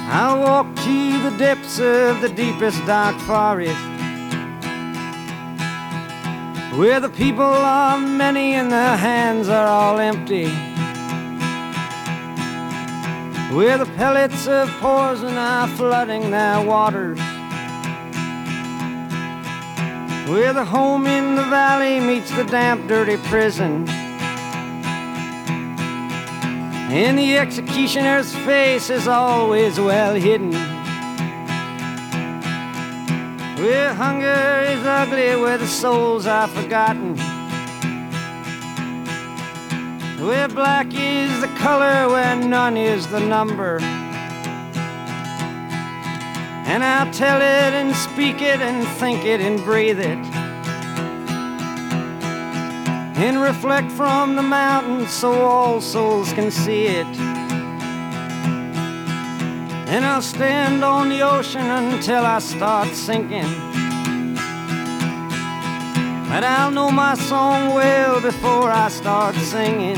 [SPEAKER 11] I'll walk to the depths of the deepest dark forest. Where the people are many and their hands are all empty. Where the pellets of poison are flooding their waters. Where the home in the valley meets the damp, dirty prison. And the executioner's face is always well hidden. Where hunger is ugly, where the souls are forgotten. Where black is the color, where none is the number. And I'll tell it and speak it and think it and breathe it. And reflect from the mountains so all souls can see it. And I'll stand on the ocean until I start sinking. But I'll know my song well before I start singing.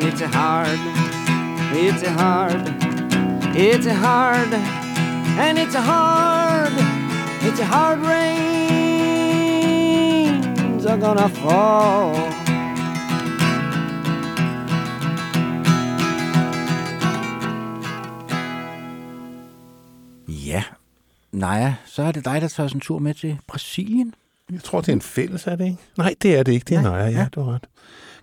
[SPEAKER 11] It's a hard, it's a hard, it's a hard, and it's a hard, it's a hard rains are gonna fall.
[SPEAKER 1] Ja, Naja, så er det dig, der tager en tur med til Brasilien.
[SPEAKER 2] Jeg tror, det er en fælles, er det ikke? Nej, det er det ikke. Det er Naja, ja, du har ret.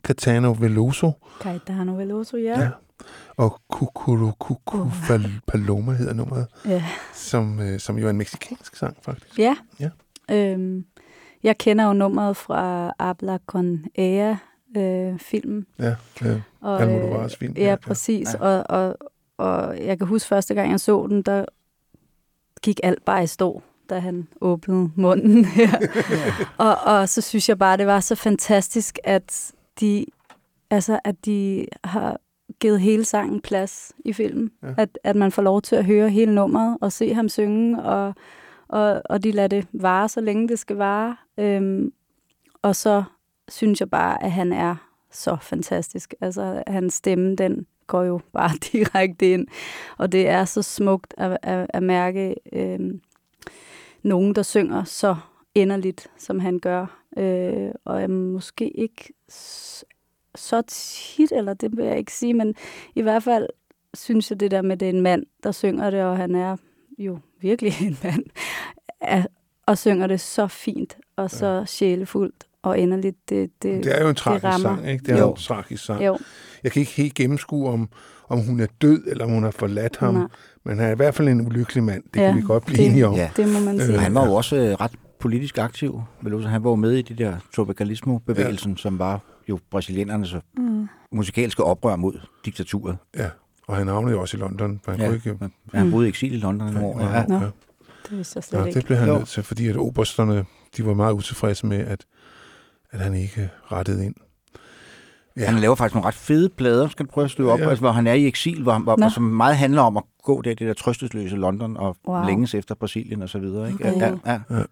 [SPEAKER 2] Catano Veloso
[SPEAKER 3] Caetano Veloso, ja.
[SPEAKER 2] Ja. og Kukuru Kuku Paloma hedder nummeret,
[SPEAKER 3] Ja.
[SPEAKER 2] som, øh, som jo er en meksikansk sang, faktisk.
[SPEAKER 3] Ja.
[SPEAKER 2] Ja.
[SPEAKER 3] Øhm, jeg kender jo nummeret fra Abla con Ea øh, filmen.
[SPEAKER 2] Ja, øh, Almodóvar's film,
[SPEAKER 3] Ja,
[SPEAKER 2] ja,
[SPEAKER 3] ja
[SPEAKER 2] ja.
[SPEAKER 3] præcis.
[SPEAKER 2] Ja.
[SPEAKER 3] Og, og, og jeg kan huske første gang, jeg så den, der gik alt bare i stå, da han åbnede munden her. og, og så synes jeg bare, det var så fantastisk, at de, altså, at de har givet hele sangen plads i filmen.
[SPEAKER 2] Ja.
[SPEAKER 3] At, at man får lov til at høre hele nummeret og se ham synge, og, og, og de lader det vare, så længe det skal vare. Øhm, og så synes jeg bare, at han er så fantastisk. Altså, hans stemme, den går jo bare direkte ind. Og det er så smukt at, at, at mærke øhm, nogen, der synger så inderligt, som han gør. Øh, og er måske ikke så tit, eller det vil jeg ikke sige, men i hvert fald synes jeg det der med, at det er en mand, der synger det, og han er jo virkelig en mand, er, og synger det så fint, og så ja. sjælefuldt og inderligt. Det, det,
[SPEAKER 2] Det er jo en tragisk sang, ikke? Det er jo en tragisk sang.
[SPEAKER 3] Jo.
[SPEAKER 2] Jeg kan ikke helt gennemskue, om, om hun er død, eller om hun har forladt ham.
[SPEAKER 3] Nej.
[SPEAKER 2] Men han er i hvert fald en ulykkelig mand. Det
[SPEAKER 3] Ja,
[SPEAKER 2] kan vi godt blive
[SPEAKER 3] det-
[SPEAKER 2] enige om.
[SPEAKER 1] Ja.
[SPEAKER 3] det må man sige.
[SPEAKER 1] Han var jo også øh, ret politisk aktiv. Veloso. Han var jo med i det der tropicalismo-bevægelsen, ja. som var jo brasilianernes
[SPEAKER 3] Mm.
[SPEAKER 1] musikalske oprør mod diktaturet.
[SPEAKER 2] Ja, og han havnede jo også i London. For han
[SPEAKER 1] Ja,
[SPEAKER 2] kunne ikke...
[SPEAKER 1] men han boede i eksil i London nogle år. Ja.
[SPEAKER 3] Nå,
[SPEAKER 2] ja.
[SPEAKER 3] det vidste jeg slet
[SPEAKER 2] Ja,
[SPEAKER 3] ikke.
[SPEAKER 2] det blev han nødt til, fordi at obersterne, de var meget utilfredse med, at, at han ikke rettede ind.
[SPEAKER 1] Ja. Han laver faktisk nogle ret fede plader, skal du prøve at støve op,
[SPEAKER 2] Ja.
[SPEAKER 1] ja. altså, hvor han er i eksil, hvor, hvor,
[SPEAKER 3] Nå.
[SPEAKER 1] og som meget handler om at gå der, det der trøstesløse London, og
[SPEAKER 3] Wow.
[SPEAKER 1] wow. længes efter Brasilien og så videre. Ikke?
[SPEAKER 3] Okay.
[SPEAKER 1] Ja, ja.
[SPEAKER 2] Ja.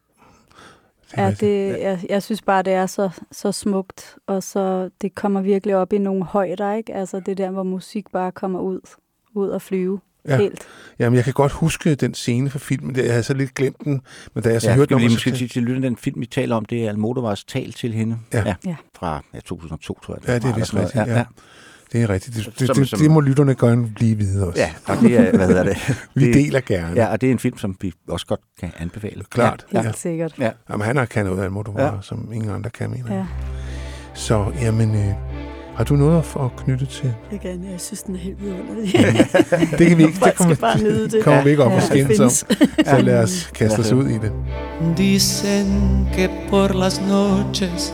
[SPEAKER 3] Ja, det, jeg, jeg synes bare, det er så, så smukt, og så det kommer virkelig op i nogle højder, ikke? Altså det der, hvor musik bare kommer ud, ud og flyve
[SPEAKER 2] Ja.
[SPEAKER 3] helt.
[SPEAKER 2] Jamen, jeg kan godt huske den scene fra filmen. Jeg havde så lidt glemt den, men da jeg så
[SPEAKER 1] ja,
[SPEAKER 2] hørte
[SPEAKER 1] lige
[SPEAKER 2] nummeret,
[SPEAKER 1] måske sige til lytterne, den film, vi taler om, det er Almodovars tal til hende.
[SPEAKER 2] Ja.
[SPEAKER 3] Ja.
[SPEAKER 1] Fra ja, 2002, tror jeg.
[SPEAKER 2] Ja, det er vist rigtigt.
[SPEAKER 1] noget.
[SPEAKER 2] Ja. Det er rigtigt. Det, det,
[SPEAKER 1] Som-
[SPEAKER 2] det,
[SPEAKER 1] som-
[SPEAKER 2] det må lytterne gerne blive videre også.
[SPEAKER 1] Ja, og det er, hvad hedder det?
[SPEAKER 2] Vi
[SPEAKER 1] det,
[SPEAKER 2] deler gerne.
[SPEAKER 1] Ja, og det er en film, som vi også godt kan anbefale.
[SPEAKER 2] Klart.
[SPEAKER 1] Ja.
[SPEAKER 3] Helt sikkert.
[SPEAKER 1] Ja.
[SPEAKER 2] Jamen, han har kan noget af Almodovar,
[SPEAKER 1] Ja.
[SPEAKER 2] ja. som ingen andre kan, mener
[SPEAKER 3] Ja.
[SPEAKER 2] Så, jamen, øh, har du noget at, at knytte til?
[SPEAKER 4] Jeg, kan, jeg synes, den er helt vidunderlig.
[SPEAKER 2] Det kan vi ikke. Det kommer,
[SPEAKER 4] bare nyde det.
[SPEAKER 2] kommer vi ikke op
[SPEAKER 4] Ja,
[SPEAKER 2] og skændes om. Så lad os kaste os ud i det.
[SPEAKER 12] Dicen que por las noches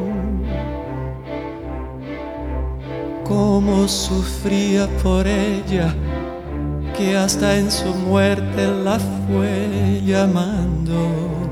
[SPEAKER 12] Cómo sufría por ella, que hasta en su muerte la fue llamando.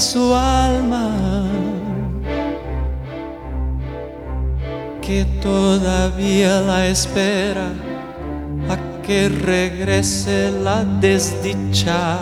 [SPEAKER 12] Su alma, que todavía la espera a que regrese la desdichada.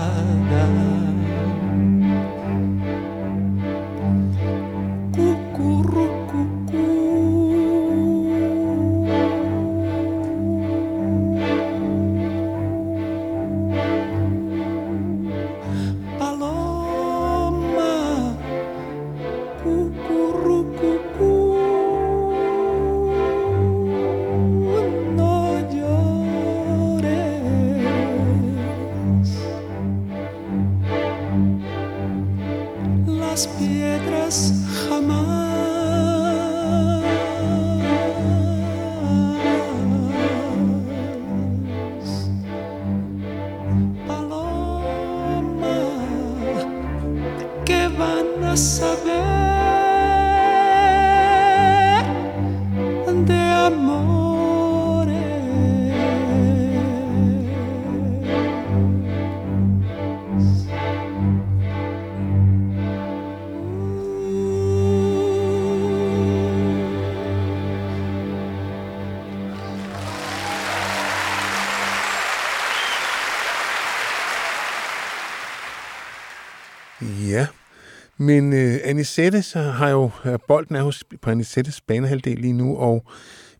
[SPEAKER 2] Anisette så har jo øh, bolden er hos, på Anisettes banehalvdel lige nu, og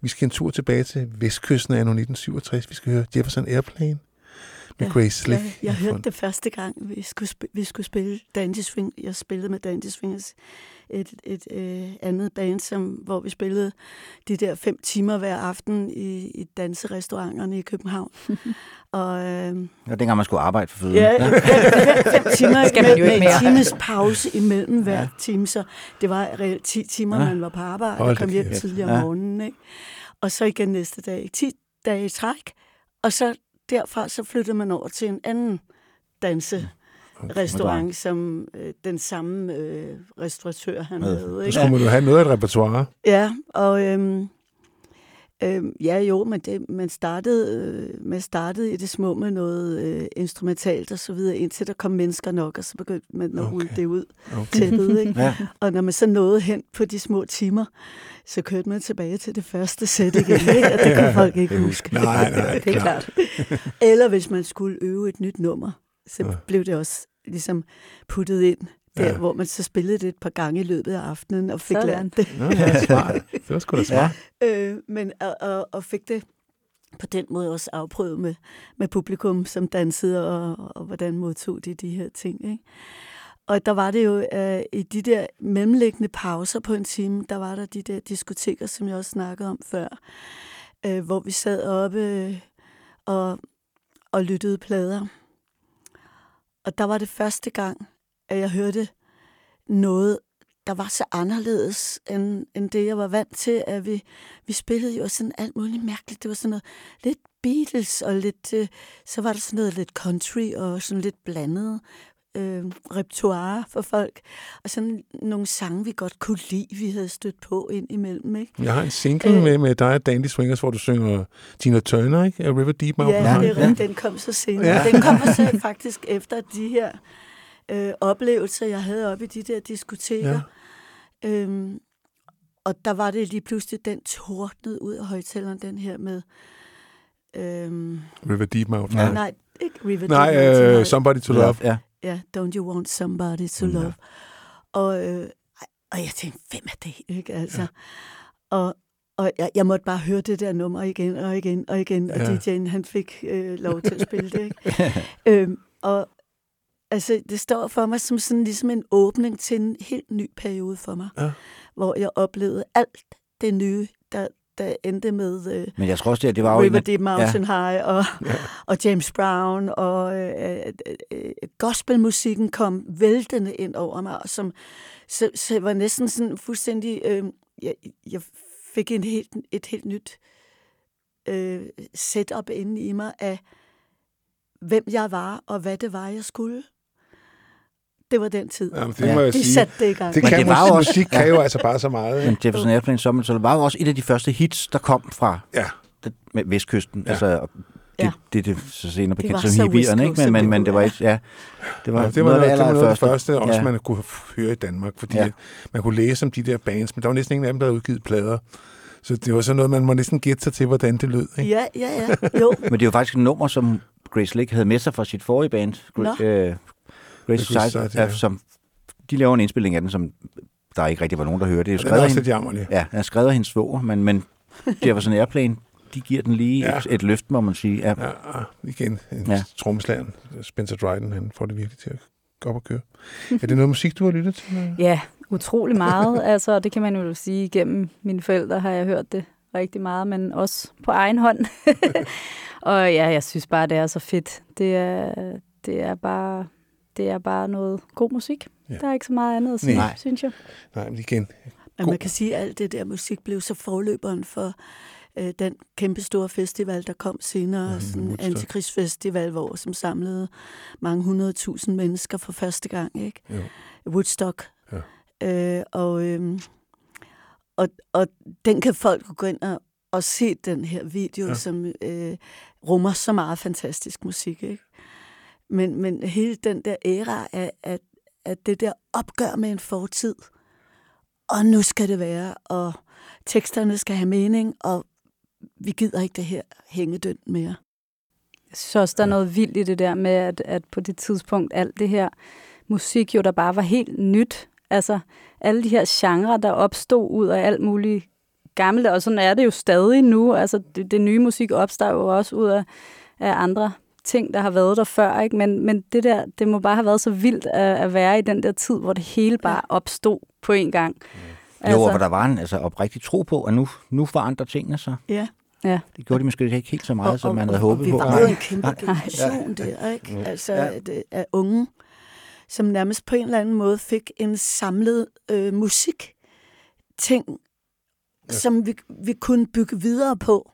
[SPEAKER 2] vi skal en tur tilbage til vestkysten af 1967. Vi skal høre Jefferson Airplane med Grace Slick.
[SPEAKER 4] Jeg, jeg hørte det første gang, vi skulle, vi skulle spille Dandy Swing. Jeg spillede med Dandy Swingers, et, et øh, andet band, som, hvor vi spillede de der fem timer hver aften i, i danserestauranterne i København. og, øh,
[SPEAKER 1] Det var dengang, man skulle arbejde for føden.
[SPEAKER 4] Ja, ja. fem timer
[SPEAKER 8] Skal man jo ikke
[SPEAKER 4] med en
[SPEAKER 8] mere.
[SPEAKER 4] times pause imellem hver ja. time, så det var reelt 10 timer,
[SPEAKER 1] Ja.
[SPEAKER 4] man var på arbejde
[SPEAKER 1] Hold
[SPEAKER 4] og kom hjem
[SPEAKER 1] kæft.
[SPEAKER 4] tidligere
[SPEAKER 1] Ja.
[SPEAKER 4] om morgenen. Ikke? Og så igen næste dag. 10 dage i træk, og så derfra så flyttede man over til en anden danse restaurant, som øh, den samme øh, restauratør han havde.
[SPEAKER 2] Så
[SPEAKER 4] Ikke?
[SPEAKER 2] skulle man jo have noget af et repertoire.
[SPEAKER 4] Ja, og øhm, øhm, ja jo, men det, man, startede, øh, man startede i det små med noget øh, instrumentalt og så videre, indtil der kom mennesker nok, og så begyndte man at rulle det ud
[SPEAKER 2] Okay.
[SPEAKER 4] tæppet. Ikke?
[SPEAKER 1] Ja.
[SPEAKER 4] Og når man så nåede hen på de små timer, så kørte man tilbage til det første sæt igen, ikke? og det kan folk ikke
[SPEAKER 2] Det
[SPEAKER 4] huske.
[SPEAKER 2] Nej, nej,
[SPEAKER 4] det er
[SPEAKER 2] klart.
[SPEAKER 4] klart. Eller hvis man skulle øve et nyt nummer, så
[SPEAKER 2] Ja.
[SPEAKER 4] blev det også ligesom puttet ind der,
[SPEAKER 2] Ja.
[SPEAKER 4] hvor man så spillede det et par gange i løbet af aftenen og fik
[SPEAKER 3] Sådan.
[SPEAKER 4] lært det.
[SPEAKER 2] Nå, ja, smart. Det var sgu da smart.
[SPEAKER 4] øh, men og, og, og fik det på den måde også afprøvet med, med publikum, som dansede, og, og hvordan modtog de de her ting. Ikke? Og der var det jo øh, i de der mellemliggende pauser på en time, der var der de der diskoteker, som jeg også snakkede om før, øh, hvor vi sad oppe øh, og, og lyttede plader. Og der var det første gang, at jeg hørte noget, der var så anderledes end, end det, jeg var vant til. At vi, vi spillede jo sådan alt muligt mærkeligt. Det var sådan noget lidt Beatles, og lidt, øh, så var der sådan noget lidt country, og sådan lidt blandet øh, repertoire for folk. Og sådan nogle sange, vi godt kunne lide, vi havde stødt på ind imellem. Ikke?
[SPEAKER 2] Jeg har en single med, med dig og Dandy Swingers, hvor du synger Tina Turner, ikke? River Deep Mountain
[SPEAKER 4] Ja, det er rigtigt. Den kom så senere.
[SPEAKER 2] Ja.
[SPEAKER 4] Ja. Den kom så faktisk efter de her øh, oplevelser, jeg havde oppe i de der diskoteker. Ja. Øhm, og der var det lige pludselig, den tordnede ud af højtaleren, den her med... Øhm,
[SPEAKER 2] River Deep Mountain
[SPEAKER 4] ja. Nej, ikke River
[SPEAKER 2] Nej,
[SPEAKER 4] Deep Mountain
[SPEAKER 2] øh. Somebody to Love.
[SPEAKER 1] Ja.
[SPEAKER 4] Ja, Don't You Want Somebody to Love. Og, øh, og jeg tænkte, hvem er det? Ikke? Altså, ja. Og, og jeg, jeg måtte bare høre det der nummer igen og igen og igen, og
[SPEAKER 2] Ja.
[SPEAKER 4] DJ'en han fik øh, lov til at spille det. Ikke? øhm, og altså, det står for mig som sådan ligesom en åbning til en helt ny periode for mig,
[SPEAKER 2] Ja.
[SPEAKER 4] hvor jeg oplevede alt det nye, der, der endte med øh,
[SPEAKER 1] Men jeg tror også, det, det var jo... en
[SPEAKER 4] River Deep Mountain
[SPEAKER 1] ja.
[SPEAKER 4] High og, og James Brown, og øh, øh, øh, gospelmusikken kom væltende ind over mig, og som, så, så jeg var næsten sådan fuldstændig... Øh, jeg, jeg fik en helt, et helt nyt øh, setup inde i mig af, hvem jeg var, og hvad det var, jeg skulle. Det var den tid.
[SPEAKER 2] Jamen, det må jeg
[SPEAKER 4] De
[SPEAKER 2] sige.
[SPEAKER 4] satte det i gang.
[SPEAKER 2] Det
[SPEAKER 1] Men
[SPEAKER 2] kan
[SPEAKER 1] det var jo også-
[SPEAKER 2] musik kan jo altså bare så meget.
[SPEAKER 1] Men? Jefferson Airplane Sommer, så det var jo også et af de første hits, der kom fra
[SPEAKER 2] Ja.
[SPEAKER 1] den- med Vestkysten.
[SPEAKER 2] Ja.
[SPEAKER 1] Altså, det,
[SPEAKER 4] Ja.
[SPEAKER 1] det, det, så senere bekendt
[SPEAKER 4] var
[SPEAKER 1] som hippierne, ikke? Men, men, men det var ikke, ja, det var,
[SPEAKER 2] ja, det var noget,
[SPEAKER 1] af
[SPEAKER 2] det, var noget af det første, også
[SPEAKER 1] Ja.
[SPEAKER 2] man kunne høre i Danmark, fordi
[SPEAKER 1] Ja.
[SPEAKER 2] ja. man kunne læse om de der bands, men der var næsten ingen af dem, der havde udgivet plader. Så det var sådan noget, man må næsten gætte sig til, hvordan det lød. Ikke?
[SPEAKER 4] Ja, ja, ja. Jo.
[SPEAKER 1] Men det jo faktisk et nummer, som Grace Lake havde med sig fra sit forrige band, øh, Grace Society,
[SPEAKER 2] Society,
[SPEAKER 1] ja. som de laver en indspilling af den, som der ikke rigtig var nogen, der hørte. Det er jo
[SPEAKER 2] Og den er
[SPEAKER 1] skrevet af
[SPEAKER 2] også
[SPEAKER 1] hende-
[SPEAKER 2] jammerlig.
[SPEAKER 1] Ja, er skrevet hendes svoger, men, men Jefferson Airplane, de giver den lige
[SPEAKER 2] Ja.
[SPEAKER 1] et, et løft, må man sige. Ja.
[SPEAKER 2] Ja, igen, en
[SPEAKER 1] Ja.
[SPEAKER 2] trommeslager, Spencer Dryden, han får det virkelig til at gå op og køre. er det noget musik, du har lyttet til?
[SPEAKER 3] Ja, utrolig meget. altså, det kan man jo sige, gennem mine forældre har jeg hørt det rigtig meget, men også på egen hånd. og ja, jeg synes bare, det er så fedt. Det er, det er bare det er bare noget god musik.
[SPEAKER 2] Ja.
[SPEAKER 3] Ja. Der er ikke så meget andet at sige,
[SPEAKER 2] Nej.
[SPEAKER 3] synes jeg.
[SPEAKER 2] Nej, men igen.
[SPEAKER 4] Men man kan sige, at alt det der musik blev så forløberen for øh, den kæmpe store festival, der kom senere, mm, sådan en antikrigsfestival, hvor som samlede mange hundredtusind mennesker for første gang, ikke?
[SPEAKER 2] Jo.
[SPEAKER 4] Woodstock.
[SPEAKER 2] Ja.
[SPEAKER 4] Øh, og, øhm, og, og den kan folk gå ind og, og se den her video,
[SPEAKER 2] Ja.
[SPEAKER 4] ja. som øh, rummer så meget fantastisk musik, ikke? Men, men hele den der æra af, at, at det der opgør med en fortid, og nu skal det være, og teksterne skal have mening, og vi gider ikke det her hængedønt mere.
[SPEAKER 3] Jeg synes også, der er noget vildt i det der med, at, at på det tidspunkt, alt det her musik jo, der bare var helt nyt. Altså, alle de her genrer, der opstod ud af alt muligt gammelt, og sådan er det jo stadig nu. Altså, det, det nye musik opstår jo også ud af, af andre ting, der har været der før, ikke? Men, men det der, det må bare have været så vildt at, at være i den der tid, hvor det hele bare opstod på en gang.
[SPEAKER 1] Jo, og hvor der var en altså, oprigtig tro på, at nu, nu forandrer tingene sig.
[SPEAKER 4] Ja.
[SPEAKER 3] Ja.
[SPEAKER 1] Det gjorde de måske ikke helt så meget,
[SPEAKER 4] Og-
[SPEAKER 1] som
[SPEAKER 4] og-
[SPEAKER 1] man havde
[SPEAKER 4] og
[SPEAKER 1] håbet
[SPEAKER 4] vi
[SPEAKER 1] på.
[SPEAKER 4] var jo en kæmpe
[SPEAKER 1] Nej.
[SPEAKER 4] generation der, ikke? Altså
[SPEAKER 1] Ja.
[SPEAKER 4] ja. af, af unge, som nærmest på en eller anden måde fik en samlet øh, musik ting, ja. som vi, vi kunne bygge videre på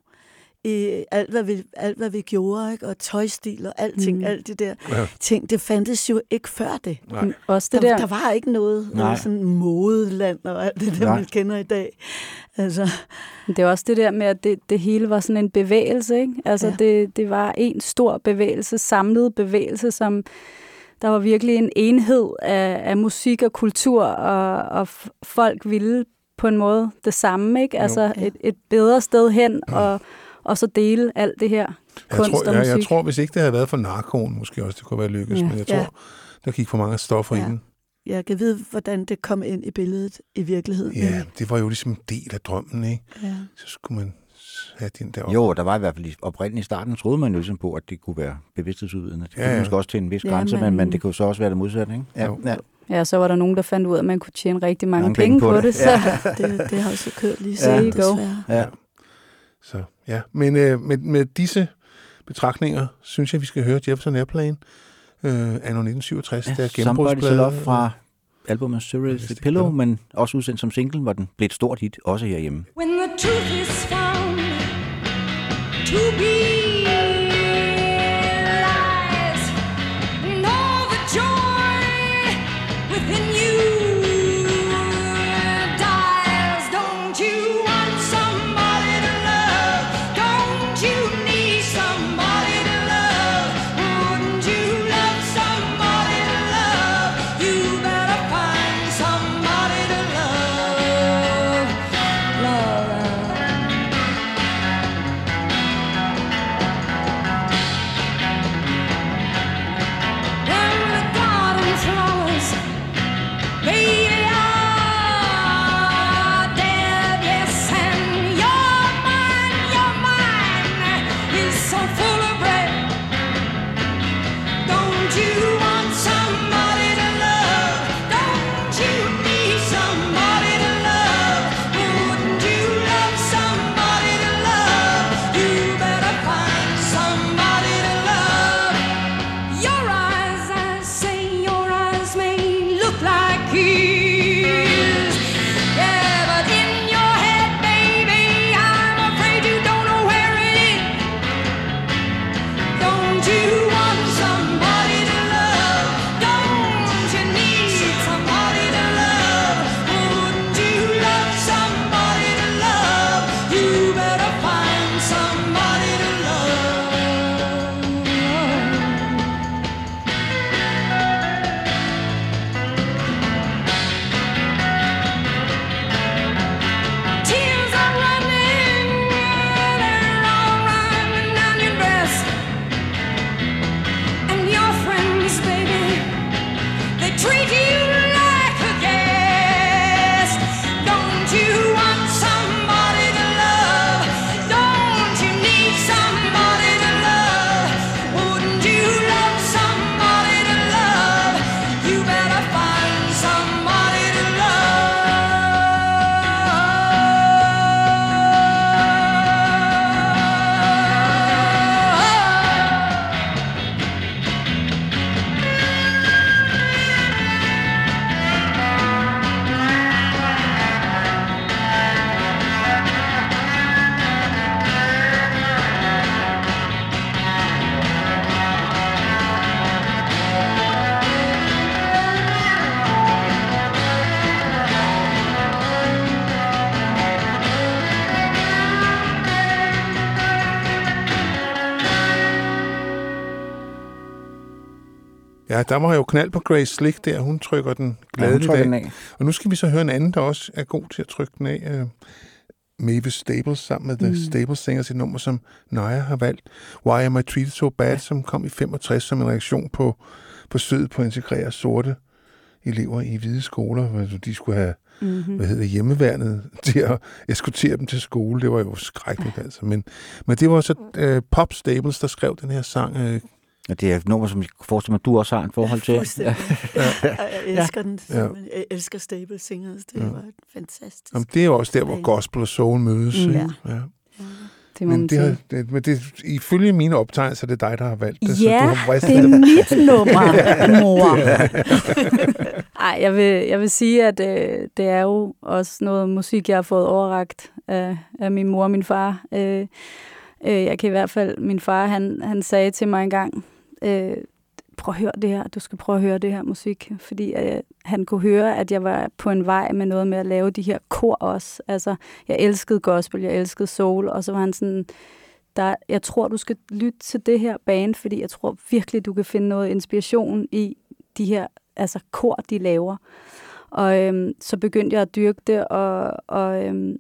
[SPEAKER 4] i alt, hvad vi, alt, hvad vi gjorde, ikke? og tøjstil og alting,
[SPEAKER 3] Mm.
[SPEAKER 4] mm. alt det der
[SPEAKER 3] Ja.
[SPEAKER 4] ting, det fandtes jo ikke før det.
[SPEAKER 3] Nej. Også det
[SPEAKER 4] der,
[SPEAKER 3] der-
[SPEAKER 4] der var ikke noget
[SPEAKER 3] Nej.
[SPEAKER 4] sådan modeland og alt det der,
[SPEAKER 3] Nej.
[SPEAKER 4] man kender i dag. Altså,
[SPEAKER 3] Det er også det der med, at det, det hele var sådan en bevægelse, ikke? Altså,
[SPEAKER 4] Ja.
[SPEAKER 3] ja. det, det var en stor bevægelse, samlet bevægelse, som der var virkelig en enhed af, af musik og kultur, og, og folk ville på en måde det samme, ikke? Altså,
[SPEAKER 4] Ja.
[SPEAKER 3] et, et bedre sted hen, og, og så dele alt det her
[SPEAKER 2] Jeg
[SPEAKER 3] kunst
[SPEAKER 2] tror,
[SPEAKER 3] og musik.
[SPEAKER 2] jeg tror, hvis ikke det havde været for narkoen, måske også det kunne være lykkes,
[SPEAKER 3] Ja.
[SPEAKER 2] men jeg tror,
[SPEAKER 4] Ja.
[SPEAKER 2] der gik for mange stoffer
[SPEAKER 4] Ja.
[SPEAKER 2] i den.
[SPEAKER 4] jeg kan vide, hvordan det kom ind i billedet i virkeligheden.
[SPEAKER 2] Ja, det var jo ligesom en del af drømmen, ikke?
[SPEAKER 4] Ja.
[SPEAKER 2] Så skulle man have den der op.
[SPEAKER 1] Jo, der var i hvert fald i- oprindeligt i starten, troede man jo ligesom på, at det kunne være bevidsthedsudvidende. Det
[SPEAKER 2] Ja,
[SPEAKER 1] kunne
[SPEAKER 2] ja.
[SPEAKER 1] måske også til en vis
[SPEAKER 3] Ja,
[SPEAKER 1] grænse, men,
[SPEAKER 3] men-
[SPEAKER 1] det kunne så også være det modsatte, ikke? Ja,
[SPEAKER 2] Jo.
[SPEAKER 1] ja.
[SPEAKER 3] Ja, så var der nogen, der fandt ud af, at man kunne tjene rigtig mange,
[SPEAKER 1] Mange
[SPEAKER 3] penge,
[SPEAKER 1] penge på
[SPEAKER 3] på det.
[SPEAKER 1] det.
[SPEAKER 3] Så
[SPEAKER 1] Ja.
[SPEAKER 4] Det, det har også kørt lige
[SPEAKER 3] Ja. There you go.
[SPEAKER 4] desværre.
[SPEAKER 1] Ja.
[SPEAKER 2] Så ja, men øh, med, med disse betragtninger, synes jeg, vi skal høre Jefferson Airplane, øh, anno 1967, der
[SPEAKER 1] Somebody to
[SPEAKER 2] gennembrudsplade.
[SPEAKER 1] Love fra albumet Surreal the Pillow, men også udsendt som single, hvor den blev et stort hit, også herhjemme.
[SPEAKER 8] When the truth is found to be
[SPEAKER 2] Ja, der var jo knald på Grace Slick der. Hun trykker den gladeligt af.
[SPEAKER 1] den af.
[SPEAKER 2] Og nu skal vi så høre en anden, der også er god til at trykke den af. Øh, Mavis Staples sammen med The
[SPEAKER 3] Mm.
[SPEAKER 2] Staples Singers, et nummer, som Naja har valgt. Why Am I Treated So Bad, som kom i 65 som en reaktion på forsøget på at integrere sorte elever i hvide skoler, hvor de skulle have
[SPEAKER 3] Mhm.
[SPEAKER 2] hvad hedder hjemmeværnet til at eskortere dem til skole. Det var jo skrækkeligt, altså. Men, men det var så øh, Pop Staples, der skrev den her sang. Øh,
[SPEAKER 1] Og det er et nummer, som jeg forestiller mig, du også har en forhold til.
[SPEAKER 4] Og jeg elsker den.
[SPEAKER 2] Ja.
[SPEAKER 4] Ja. Jeg elsker Stable Singers. Det
[SPEAKER 2] Ja.
[SPEAKER 4] var fantastisk.
[SPEAKER 2] Jamen, det er jo også der, hvor gospel og soul mødes.
[SPEAKER 4] Mm. Ja.
[SPEAKER 2] ja.
[SPEAKER 3] Det må
[SPEAKER 2] men
[SPEAKER 3] man
[SPEAKER 2] det, har, det, men det, ifølge mine optegnelser, er det dig, der har valgt det. så
[SPEAKER 3] Ja,
[SPEAKER 2] du har
[SPEAKER 3] det er mit nummer,
[SPEAKER 2] Ja,
[SPEAKER 3] mor.
[SPEAKER 2] er-
[SPEAKER 3] Ej, jeg vil, jeg vil sige, at øh, det er jo også noget musik, jeg har fået overragt af, af min mor og min far. Øh, øh, jeg kan i hvert fald, min far, han, han sagde til mig engang, øh, prøv at høre det her, du skal prøve at høre det her musik, fordi øh, han kunne høre, at jeg var på en vej med noget med at lave de her kor også. Altså, jeg elskede gospel, jeg elskede soul, og så var han sådan, der, jeg tror, du skal lytte til det her band, fordi jeg tror virkelig, du kan finde noget inspiration i de her altså kor, de laver. Og øhm, så begyndte jeg at dyrke det, og, og, øhm,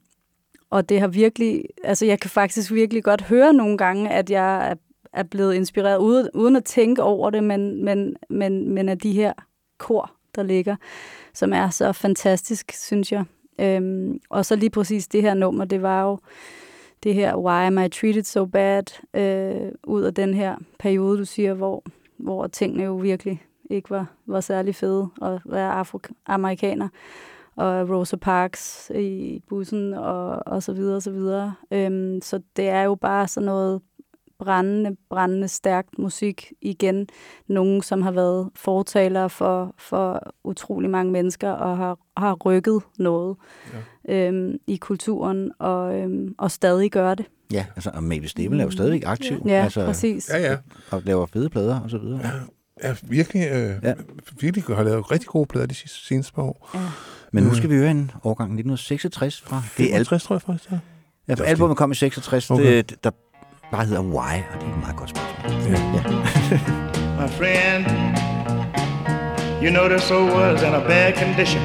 [SPEAKER 3] og det har virkelig, altså jeg kan faktisk virkelig godt høre nogle gange, at jeg er, blevet inspireret, uden, uden at tænke over det, men, men, men, men af de her kor, der ligger, som er så fantastisk, synes jeg. Øhm, og så lige præcis det her nummer, det var jo det her Why Am I Treated So Bad, øh, ud af den her periode, du siger, hvor, hvor tingene jo virkelig ikke var, var særlig fede at være afroamerikaner. Og Rosa Parks i bussen og, og så videre og så videre. Øhm, så det er jo bare sådan noget brændende, brændende stærkt musik igen. Nogen, som har været fortalere for, for utrolig mange mennesker og har, har rykket noget ja. øhm, i kulturen og, øhm, og stadig gør det.
[SPEAKER 1] Ja, altså, og Mavis Stable er jo stadigvæk aktiv.
[SPEAKER 3] Ja,
[SPEAKER 1] altså,
[SPEAKER 3] præcis.
[SPEAKER 2] Ja, ja.
[SPEAKER 1] Og laver fede plader og så videre.
[SPEAKER 2] Ja, ja virkelig, øh, ja. virkelig har lavet rigtig gode plader de sidste, seneste par år.
[SPEAKER 3] Ja.
[SPEAKER 1] Men nu skal vi høre en årgang 1966 fra det album.
[SPEAKER 2] 65, tror jeg faktisk, ja.
[SPEAKER 1] Ja, for albumet kom i 66,
[SPEAKER 2] Okay.
[SPEAKER 1] okay. det, der bare hedder Why, og det er et meget godt spørgsmål.
[SPEAKER 2] Ja.
[SPEAKER 1] ja.
[SPEAKER 7] My friend, you know this old world's in a bad condition.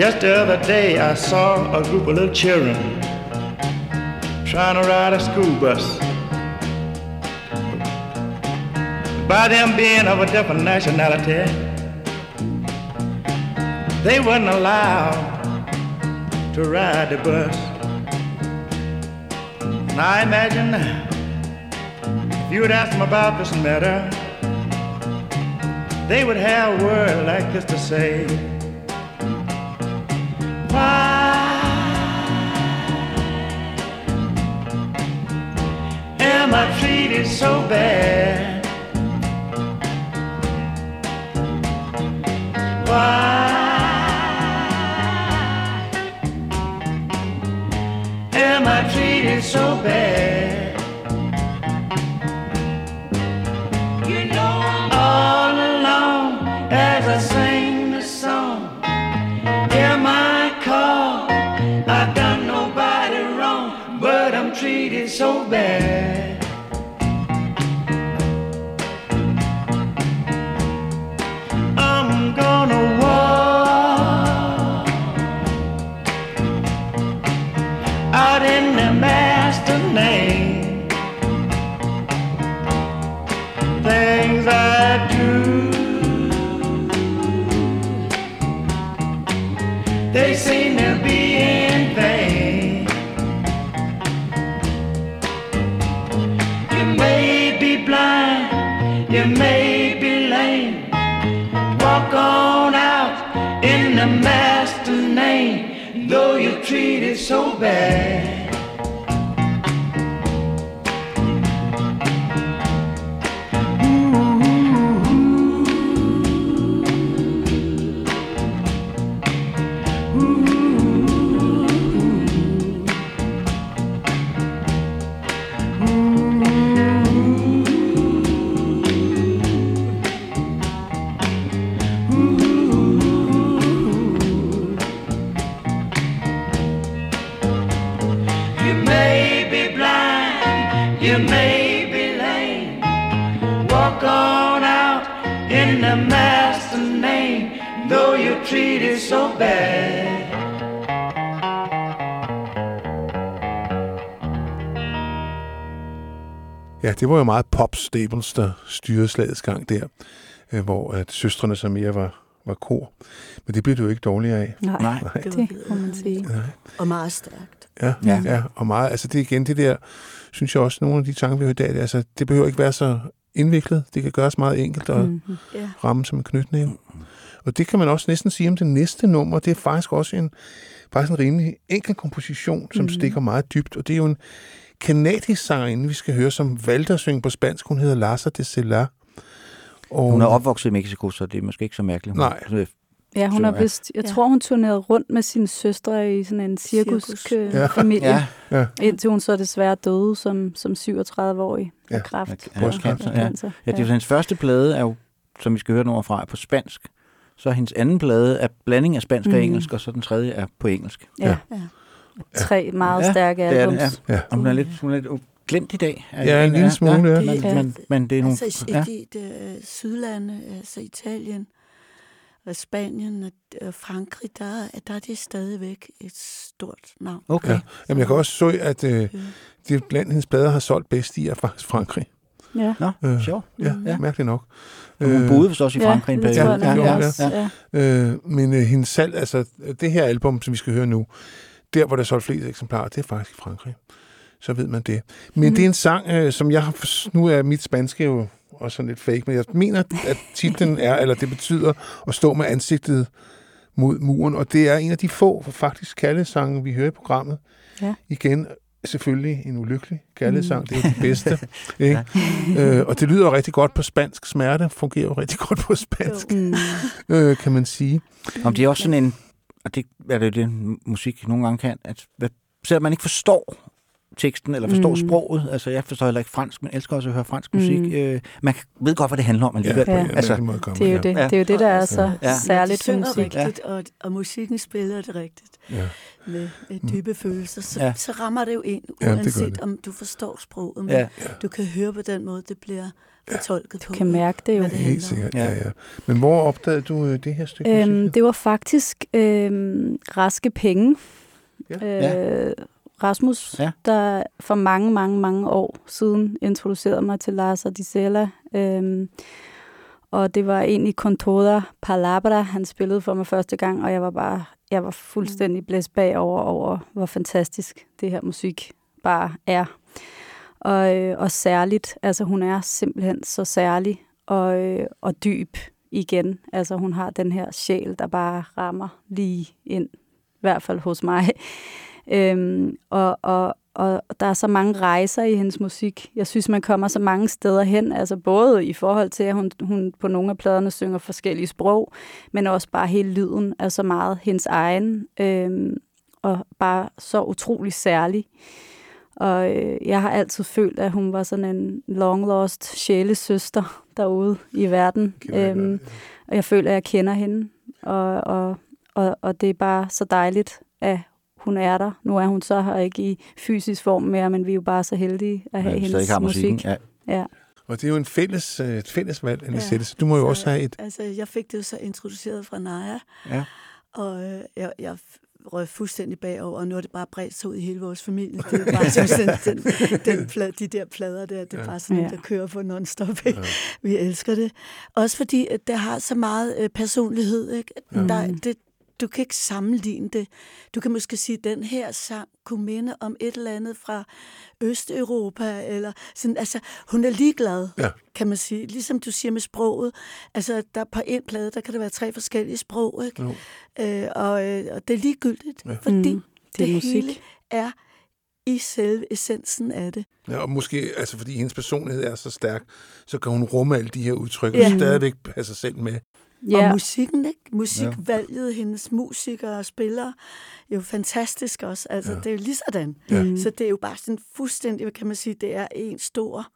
[SPEAKER 7] Just the other day, I saw a group of little children trying to ride a school bus. By them being of a different nationality, they wasn't allowed to ride the bus. And I imagine if you would ask them about this matter, they would have a word like this to say. Why am I treated so bad? Why am I treated so bad? You know I'm all alone as I sing the song. Hear my call. I've done nobody wrong, but I'm treated so bad. You may be lame. Walk on out in the master name, though you're treated so bad.
[SPEAKER 6] Treated so bad.
[SPEAKER 2] Ja, det var jo meget pop Staples, der styrede slagets gang der, øh, hvor at søstrene så mere var, var kor. Men det blev det jo ikke dårligere af.
[SPEAKER 3] Nej,
[SPEAKER 4] Nej.
[SPEAKER 3] det, det må man sige.
[SPEAKER 4] Og meget stærkt.
[SPEAKER 2] Ja, ja. ja, og meget, altså det er igen det der, synes jeg også, nogle af de tanker, vi har i dag, det, altså, det behøver ikke være så indviklet. Det kan gøres meget enkelt og
[SPEAKER 3] Mhm.
[SPEAKER 2] mm-hmm. Ramme som en knytnæve. Og det kan man også næsten sige om det næste nummer. Det er faktisk også en, faktisk en rimelig enkel komposition, som mm. stikker meget dybt. Og det er jo en kanadisk sangerinde, vi skal høre, som valgte at synge på spansk. Hun hedder Larsa de Celar. Og
[SPEAKER 1] Hun er opvokset i Mexico, så det er måske ikke så mærkeligt.
[SPEAKER 2] Nej.
[SPEAKER 3] Ja, hun har vist, jeg
[SPEAKER 4] Ja.
[SPEAKER 3] tror, hun turnerede rundt med sine søstre i sådan en
[SPEAKER 4] Cirkus.
[SPEAKER 3] cirkusfamilie,
[SPEAKER 2] Ja.
[SPEAKER 3] familie,
[SPEAKER 1] Ja.
[SPEAKER 2] Ja.
[SPEAKER 3] indtil hun så desværre døde som, som 37-årig af
[SPEAKER 2] Ja.
[SPEAKER 3] kræft.
[SPEAKER 1] Ja, brystcancer, ja. ja, det er jo hendes første plade, er jo, som vi skal høre nummer fra, er på spansk. Så hendes anden plade er blanding af spansk mm. og
[SPEAKER 3] Mhm.
[SPEAKER 1] engelsk, og så den tredje er på engelsk.
[SPEAKER 3] Ja.
[SPEAKER 4] Ja.
[SPEAKER 3] Tre meget
[SPEAKER 1] Ja,
[SPEAKER 3] stærke
[SPEAKER 1] det er
[SPEAKER 3] albums.
[SPEAKER 1] det, ja.
[SPEAKER 2] Ja.
[SPEAKER 1] Og hun er lidt, hun er lidt glemt i dag.
[SPEAKER 2] Ja, en lille smule, ja.
[SPEAKER 1] Men,
[SPEAKER 4] Ja.
[SPEAKER 1] men, men det er nogle...
[SPEAKER 4] Altså i
[SPEAKER 1] Ja.
[SPEAKER 4] de, de sydlande, altså Italien og Spanien og Frankrig, der, er- der er det stadigvæk et stort navn.
[SPEAKER 1] Okay.
[SPEAKER 2] Ja. Jamen, jeg kan også så, at øh,
[SPEAKER 4] Ja.
[SPEAKER 2] det blandt hendes plader har solgt bedst i, er faktisk Frankrig.
[SPEAKER 3] Ja.
[SPEAKER 1] Nå,
[SPEAKER 2] Øh,
[SPEAKER 1] sjovt.
[SPEAKER 2] Ja, ja. mærkeligt nok.
[SPEAKER 1] Hun boede vist også i
[SPEAKER 3] Ja,
[SPEAKER 1] Frankrig en
[SPEAKER 3] det tror
[SPEAKER 1] periode.
[SPEAKER 2] Ja, ja, ja.
[SPEAKER 3] Ja.
[SPEAKER 2] Øh, men øh, hendes salg, altså det her album, som vi skal høre nu, der hvor der er solgt flest eksemplarer, det er faktisk i Frankrig. Så ved man det. Men mm. det er en sang, øh, som jeg har... Nu er mit spanske jo også sådan lidt fake, men jeg mener, at titlen er, eller det betyder at stå med ansigtet mod muren, og det er en af de få faktisk kærlighedssange, vi hører i programmet.
[SPEAKER 3] Ja.
[SPEAKER 2] Igen, selvfølgelig en ulykkelig kærlighedssang, mm. det er jo det bedste. ikke? øh, og det lyder jo rigtig godt på spansk. Smerte fungerer jo rigtig godt på spansk,
[SPEAKER 3] Mm.
[SPEAKER 2] øh, kan man sige.
[SPEAKER 1] Om det er også sådan en, og det er det jo det, musik nogle gange kan, at hvad- selvom man ikke forstår teksten, eller forstår
[SPEAKER 3] Mm.
[SPEAKER 1] mm. sproget, altså jeg forstår heller ikke fransk, men elsker også at høre fransk musik,
[SPEAKER 3] Mm.
[SPEAKER 1] øh, man ved godt, hvad det handler om alligevel.
[SPEAKER 2] på en
[SPEAKER 3] Ja.
[SPEAKER 2] altså, måde kommer,
[SPEAKER 3] Det er jo
[SPEAKER 2] ja.
[SPEAKER 3] det,
[SPEAKER 1] Ja.
[SPEAKER 3] det, er jo det der er så
[SPEAKER 1] Ja.
[SPEAKER 4] Ja,
[SPEAKER 3] særligt
[SPEAKER 4] synger
[SPEAKER 3] musik.
[SPEAKER 4] rigtigt, og, og musikken spiller det rigtigt
[SPEAKER 2] Ja.
[SPEAKER 4] med, med dybe følelser, så,
[SPEAKER 1] Ja.
[SPEAKER 4] ja. så rammer det jo ind,
[SPEAKER 2] Ja, det
[SPEAKER 4] uanset
[SPEAKER 2] det.
[SPEAKER 4] om du forstår sproget, men
[SPEAKER 1] Ja.
[SPEAKER 4] ja. du kan høre på den måde, det bliver fortolket på.
[SPEAKER 3] Du kan mærke det jo.
[SPEAKER 4] det
[SPEAKER 2] Helt sikkert,
[SPEAKER 1] Ja.
[SPEAKER 2] ja. ja. Men hvor opdagede du øh, det her stykke
[SPEAKER 3] Øhm,
[SPEAKER 2] musik?
[SPEAKER 3] det var faktisk øhm, Raske Penge.
[SPEAKER 2] Ja.
[SPEAKER 3] Øh, Rasmus,
[SPEAKER 1] Ja.
[SPEAKER 3] der for mange, mange, mange år siden introducerede mig til Lars og Disella. Øhm, og det var egentlig Contoda Palabra, han spillede for mig første gang, og jeg var bare, jeg var fuldstændig blæst bagover over, hvor fantastisk det her musik bare er. Og, øh, og særligt, altså hun er simpelthen så særlig og, øh, og dyb igen. Altså hun har den her sjæl, der bare rammer lige ind, i hvert fald hos mig. Øhm, og, og, og der er så mange rejser i hendes musik. Jeg synes, man kommer så mange steder hen, altså både i forhold til, at hun, hun på nogle af pladerne synger forskellige sprog, men også bare hele lyden er så meget hendes egen, øhm, og bare så utrolig særlig. Og øh, jeg har altid følt, at hun var sådan en long lost sjælesøster derude i verden.
[SPEAKER 2] Kender jeg
[SPEAKER 3] Øhm, og jeg føler, at jeg kender hende. Og, og, og, og det er bare så dejligt, at hun er der. Nu er hun så her ikke i fysisk form mere, men vi er jo bare så heldige at have
[SPEAKER 1] Ja,
[SPEAKER 3] hendes
[SPEAKER 1] har musikken.
[SPEAKER 3] musik.
[SPEAKER 1] Ja.
[SPEAKER 3] Ja.
[SPEAKER 2] Og det er jo en fælles, øh, et fælles valg, Anisette,
[SPEAKER 4] Ja.
[SPEAKER 2] så du må jo
[SPEAKER 4] Så,
[SPEAKER 2] også have et...
[SPEAKER 4] Altså, jeg fik det jo så introduceret fra Naja,
[SPEAKER 1] Ja.
[SPEAKER 4] og øh, jeg, jeg røg fuldstændig bagover, og nu er det bare bredt sig ud i hele vores familie. Det er bare sådan, den, den plade, de der plader der, det er bare sådan,
[SPEAKER 3] Ja.
[SPEAKER 4] ja. der kører på non-stop. Ikke? Vi elsker det. Også fordi, at det har så meget øh, personlighed. Ikke?
[SPEAKER 3] Ja.
[SPEAKER 4] Der, det, du kan ikke sammenligne det. Du kan måske sige, at den her sang kunne minde om et eller andet fra Østeuropa, eller sådan, altså, hun er ligeglad,
[SPEAKER 2] Ja.
[SPEAKER 4] kan man sige. Ligesom du siger med sproget, altså, der på en plade, der kan der være tre forskellige sprog, ikke?
[SPEAKER 2] Jo.
[SPEAKER 4] Øh, og, øh, og det er ligegyldigt,
[SPEAKER 2] Ja.
[SPEAKER 4] fordi
[SPEAKER 3] Mm, det
[SPEAKER 4] det,
[SPEAKER 3] er
[SPEAKER 4] det
[SPEAKER 3] musik.
[SPEAKER 4] hele er i selve essensen af det.
[SPEAKER 2] Ja, og måske, altså fordi hendes personlighed er så stærk, så kan hun rumme alle de her udtryk, og
[SPEAKER 4] Ja.
[SPEAKER 2] stadigvæk have sig selv med.
[SPEAKER 4] Ja.
[SPEAKER 3] Ja.
[SPEAKER 4] Og musikken, ikke? Musikvalget, hendes musikere og spillere, er jo fantastisk også. Altså,
[SPEAKER 2] Ja.
[SPEAKER 4] ja. det er jo lige sådan.
[SPEAKER 2] Ja.
[SPEAKER 3] Mm.
[SPEAKER 4] Så det er jo bare sådan fuldstændig, hvad kan man sige, det er en stor...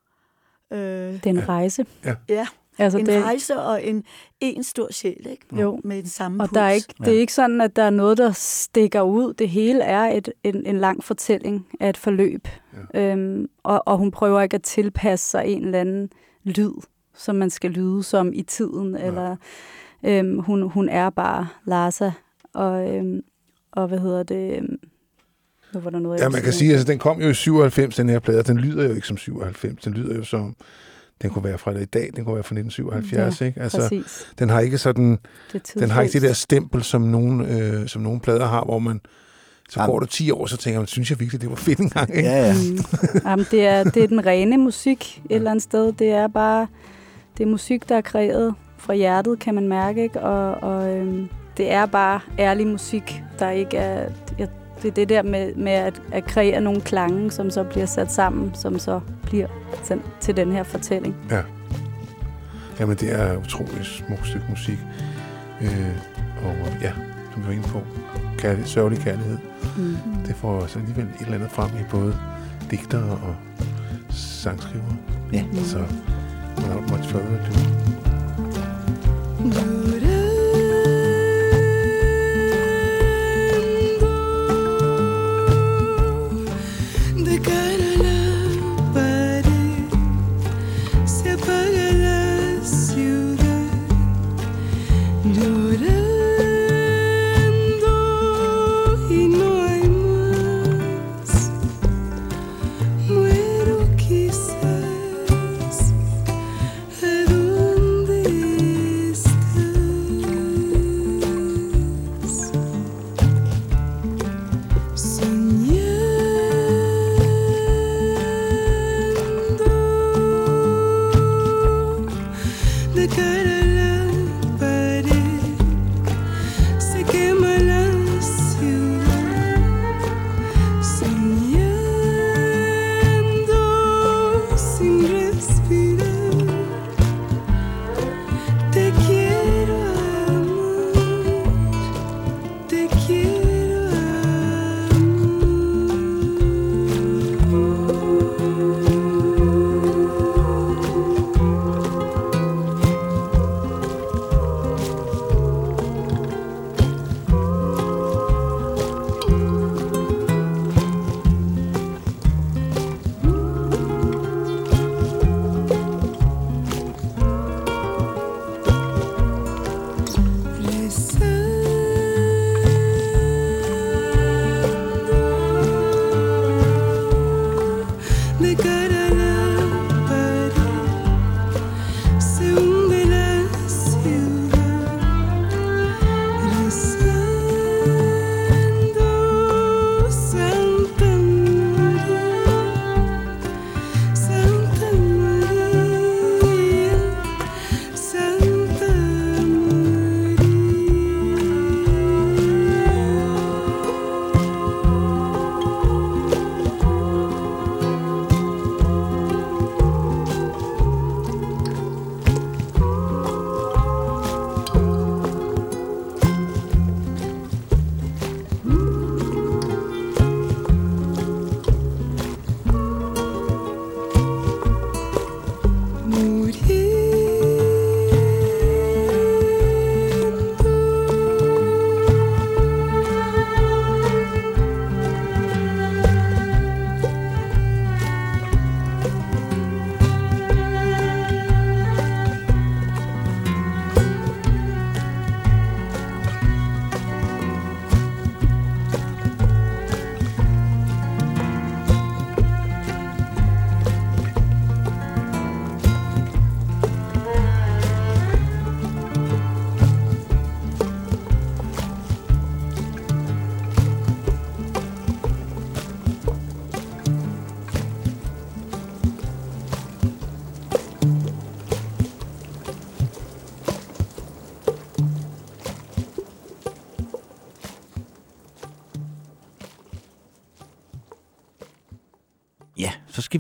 [SPEAKER 4] Øh,
[SPEAKER 3] Det er en rejse.
[SPEAKER 4] ja,
[SPEAKER 3] Altså,
[SPEAKER 4] en
[SPEAKER 3] det,
[SPEAKER 4] rejse og en, en stor sjæl, ikke?
[SPEAKER 3] Jo.
[SPEAKER 4] Med den samme
[SPEAKER 3] Og
[SPEAKER 4] puls.
[SPEAKER 3] der er ikke, det er ikke sådan, at der er noget, der stikker ud. Det hele er et, en, en lang fortælling af et forløb. Ja. Øhm, og, og hun prøver ikke at tilpasse sig en eller anden lyd som man skal lyde som i tiden, eller øhm, hun, hun er bare Larsa, og, øhm, og hvad hedder det, øhm, nu var der noget,
[SPEAKER 2] Ja, man kan sige, altså den kom jo i 97, den her plade, og den lyder jo ikke som 97, den lyder jo som, den kunne være fra i dag, den kunne være fra 1977,
[SPEAKER 3] Ja,
[SPEAKER 2] ikke? Altså,
[SPEAKER 3] præcis.
[SPEAKER 2] den har ikke sådan, den har ikke det der stempel, som nogle, øh, som nogle plader har, hvor man, så går der 10 år, så tænker man, synes jeg virkelig, det var fedt engang, ikke?
[SPEAKER 1] Ja, ja.
[SPEAKER 3] Mm. Jamen, det, er, det er den rene musik et eller andet sted. Det er bare det er musik, der er kreeret fra hjertet, kan man mærke. Ikke? Og, og øhm, det er bare ærlig musik, der ikke er... Jeg, det er det der med, med at, at kreere nogle klange, som så bliver sat sammen, som så bliver til, til den her fortælling.
[SPEAKER 2] Ja. Jamen, det er utroligt smukt stykke musik. Øh, og ja, som vi var inde på, kærlighed, sørgelig kærlighed.
[SPEAKER 3] Mhm.
[SPEAKER 2] Det får også alligevel et eller andet frem i både digtere og sangskrivere.
[SPEAKER 1] Ja.
[SPEAKER 2] Så without much further ado.
[SPEAKER 8] De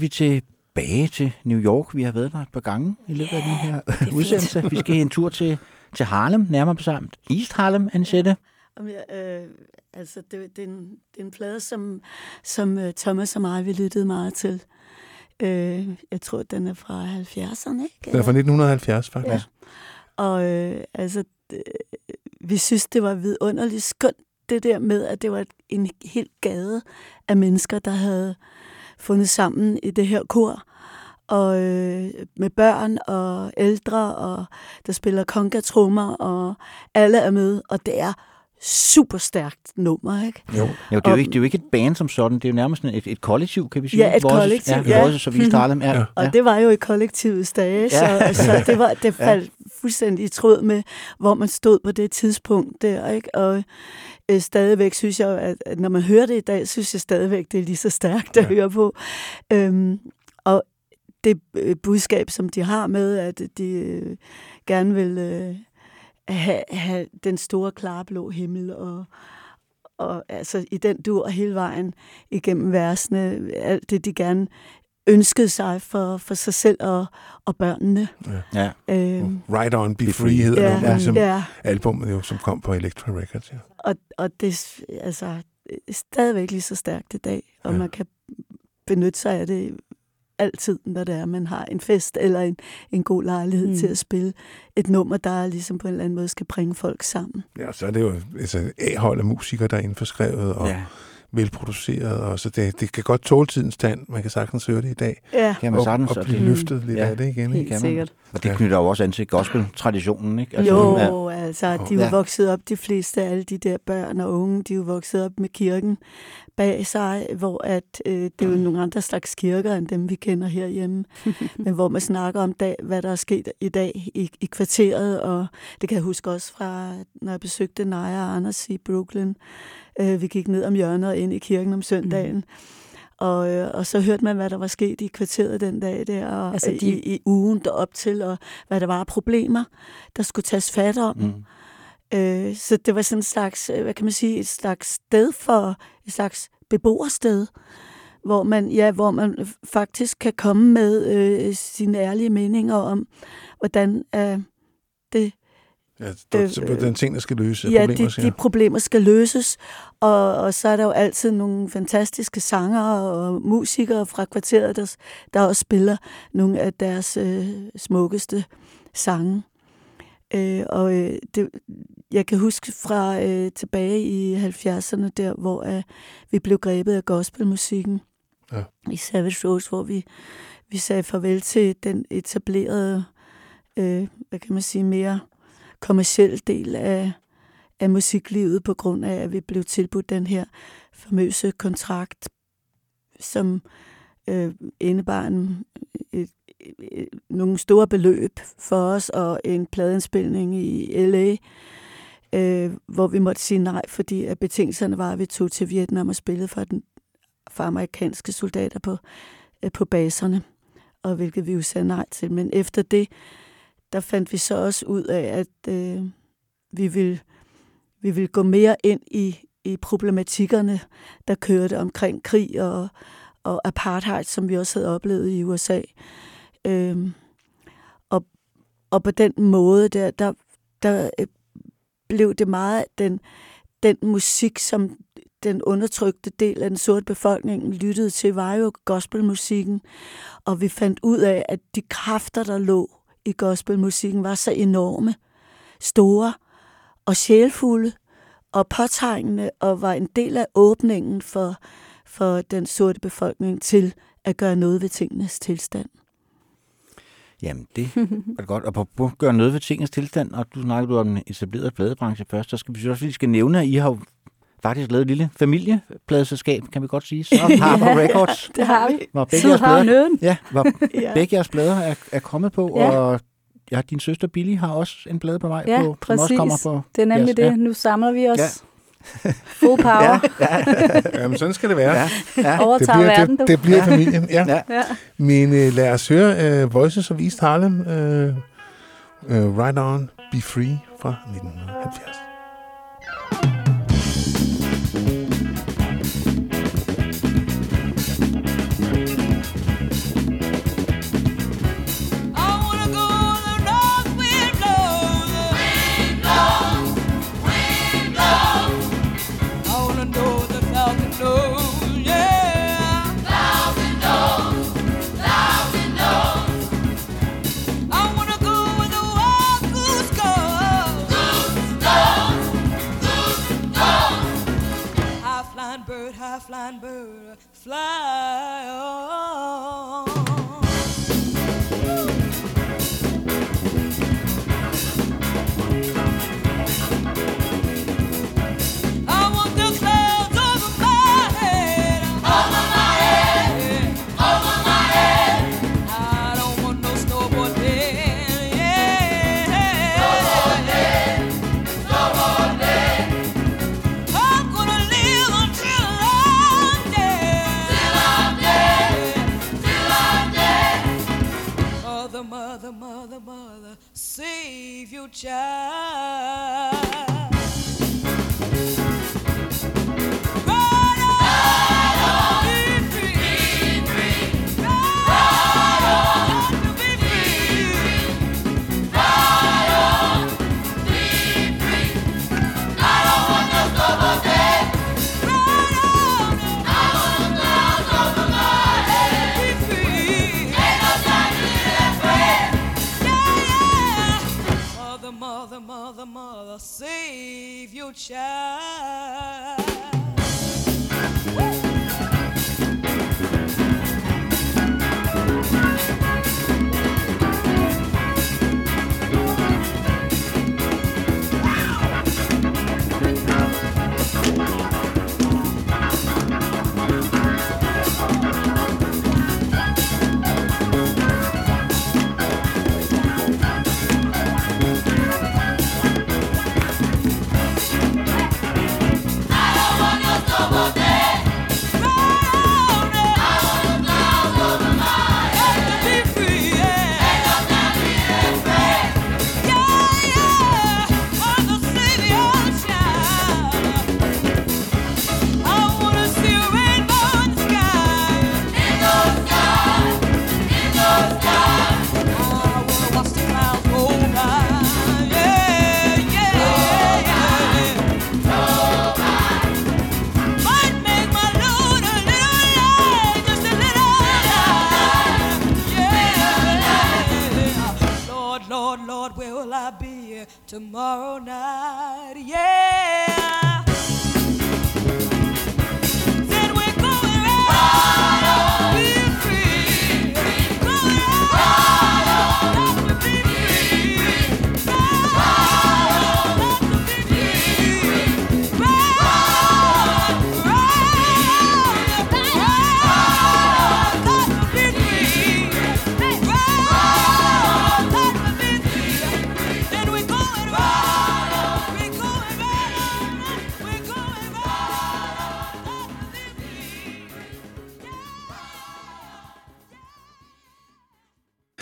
[SPEAKER 1] vi tilbage til New York. Vi har været der et par gange i løbet af den her udsendelse. Vi skal en tur til, til Harlem, nærmere bestemt East Harlem, Ansette.
[SPEAKER 4] Jeg, øh, altså, det, det, er en, det er en plade, som, som øh, Thomas og mig, vi lyttede meget til. Øh, jeg tror, den er fra 70'erne, ikke?
[SPEAKER 2] Den er fra 1970, faktisk.
[SPEAKER 4] Ja. Og øh, altså, øh, vi synes, det var vidunderligt skønt, det der med, at det var en hel gade af mennesker, der havde fundet sammen i det her kor. og øh, med børn og ældre, og der spiller conga-trummer, og alle er med, og det er super stærkt nummer, ikke?
[SPEAKER 1] Jo, jo det, er jo ikke, det er jo ikke et band som sådan, det er jo nærmest et, et kollektiv, kan vi sige.
[SPEAKER 4] Ja, et
[SPEAKER 1] Voices-
[SPEAKER 4] kollektiv,
[SPEAKER 1] Ja, Voices, så vi Harlem. Ja, ja.
[SPEAKER 4] Og det var jo i kollektivets dage, så,
[SPEAKER 1] Ja.
[SPEAKER 4] så det, var, det
[SPEAKER 1] Ja.
[SPEAKER 4] faldt fuldstændig i tråd med, hvor man stod på det tidspunkt der, ikke? Og øh, stadigvæk synes jeg, at, at når man hører det i dag, synes jeg stadigvæk, det er lige så stærkt at ja. høre på. Øhm, og det øh, budskab, som de har med, at de øh, gerne vil øh, have, have den store, klare blå himmel, og, og altså i den dur hele vejen igennem versene, alt det, de gerne ønskede sig for, for sig selv og, og børnene.
[SPEAKER 1] Ja.
[SPEAKER 4] Øhm,
[SPEAKER 2] Right On, Be Free hedder
[SPEAKER 4] Ja,
[SPEAKER 2] ja, ligesom
[SPEAKER 4] ja.
[SPEAKER 2] albumet, jo, som kom på Elektra Records. Ja.
[SPEAKER 4] og, og det er altså, er stadigvæk lige så stærkt i dag, og
[SPEAKER 2] Ja.
[SPEAKER 4] man kan benytte sig af det altid, når det er, man har en fest eller en, en god lejlighed
[SPEAKER 3] mm.
[SPEAKER 4] til at spille et nummer, der ligesom på en eller anden måde skal bringe folk sammen.
[SPEAKER 2] ja, så er det jo altså, A-hold af musikere, der er indforskrevet og
[SPEAKER 1] Ja.
[SPEAKER 2] Velproduceret, og så det, det kan godt tåle tidens tand. Man kan sagtens høre det i dag.
[SPEAKER 4] Ja.
[SPEAKER 1] Kan man sagtens,
[SPEAKER 2] og,
[SPEAKER 1] og
[SPEAKER 2] og blive
[SPEAKER 1] det-
[SPEAKER 2] løftet lidt
[SPEAKER 1] Ja,
[SPEAKER 2] af det igen.
[SPEAKER 1] kan man. Og det knytter jo også an til gospel-traditionen, ikke?
[SPEAKER 4] jo,
[SPEAKER 1] ja.
[SPEAKER 4] altså, de er jo
[SPEAKER 1] Ja.
[SPEAKER 4] vokset op, de fleste af alle de der børn og unge, de er jo vokset op med kirken bag sig, hvor at, øh, det er jo nogle andre slags kirker, end dem vi kender herhjemme, men hvor man snakker om, dag, hvad der er sket i dag i, i kvarteret, og det kan jeg huske også fra, når jeg besøgte Naja og Anders i Brooklyn. Øh, vi gik ned om hjørnet og ind i kirken om søndagen, mm. Og, øh, og så hørte man, hvad der var sket i kvarteret den dag der, og Altså,
[SPEAKER 3] de-
[SPEAKER 4] de... i, i ugen derop til, og hvad der var af problemer, der skulle tages fat om.
[SPEAKER 1] Mm.
[SPEAKER 4] Øh, så det var sådan en slags, øh, hvad kan man sige, et slags sted for, et slags beboersted, hvor man, ja, hvor man faktisk kan komme med øh, sine ærlige meninger om, hvordan øh, det
[SPEAKER 2] Ja, der, så
[SPEAKER 4] Øh,
[SPEAKER 2] den ting, der skal løse
[SPEAKER 4] ja,
[SPEAKER 2] problemer,
[SPEAKER 4] de, de problemer skal løses. Og, og så er der jo altid nogle fantastiske sangere og musikere fra kvarteret, der, der også spiller nogle af deres øh, smukkeste sange. Øh, og øh, det, jeg kan huske fra øh, tilbage i 70'erne, der hvor øh, vi blev grebet af gospelmusikken
[SPEAKER 2] Ja.
[SPEAKER 4] i Savage Rose, hvor vi, vi sagde farvel til den etablerede, øh, hvad kan man sige, mere kommersiel del af, af musiklivet på grund af, at vi blev tilbudt den her famøse kontrakt, som øh, indebar en, øh, et, et, nogle store beløb for os og en pladeindspilning i L.A., øh, hvor vi måtte sige nej, fordi at betingelserne var, at vi tog til Vietnam og spillede for, den, for amerikanske soldater på, øh, på baserne, og hvilket vi jo sagde nej til. Men efter det, der fandt vi så også ud af, at øh, vi ville vi ville gå mere ind i, i problematikkerne, der kørte omkring krig og, og apartheid, som vi også havde oplevet i USA. Øhm, og, og på den måde, der, der, der øh, blev det meget den, den musik, som den undertrykte del af den sorte befolkning lyttede til, var jo gospelmusikken. Og vi fandt ud af, at de kræfter, der lå i gospelmusikken, var så enorme, store og sjælfulde og påtrængende, og var en del af åbningen for, for den sorte befolkning til at gøre noget ved tingenes tilstand.
[SPEAKER 1] Jamen, det er godt. Og på, at gøre noget ved tingens tilstand, og du snakkede om den etablerede pladebranche først, så skal vi også lige skal nævne, at I har faktisk lavet et lille familiepladeselskab, kan vi godt sige. Så Harper
[SPEAKER 3] Ja,
[SPEAKER 1] Records.
[SPEAKER 3] det har vi.
[SPEAKER 1] Hvor begge jeres plader, ja, hvor
[SPEAKER 3] Ja.
[SPEAKER 1] begge jeres plader er, er kommet på,
[SPEAKER 3] Ja.
[SPEAKER 1] og ja, din søster Billy har også en plade på vej
[SPEAKER 3] Ja,
[SPEAKER 1] på, som
[SPEAKER 3] præcis.
[SPEAKER 1] også kommer på
[SPEAKER 3] det er nemlig
[SPEAKER 1] jeres-
[SPEAKER 3] det. Nu samler vi os.
[SPEAKER 1] Ja.
[SPEAKER 3] Full power.
[SPEAKER 2] Jamen, sådan skal det være.
[SPEAKER 1] Ja, ja.
[SPEAKER 3] Overtager
[SPEAKER 2] det bliver,
[SPEAKER 3] verden, du.
[SPEAKER 2] det, det bliver
[SPEAKER 3] Ja.
[SPEAKER 2] familien, ja.
[SPEAKER 1] Ja.
[SPEAKER 3] Ja.
[SPEAKER 2] Men uh, lad os høre uh, Voices of East Harlem, uh, uh, Right On, Be Free fra 1970.
[SPEAKER 8] fly. Oh. future. future.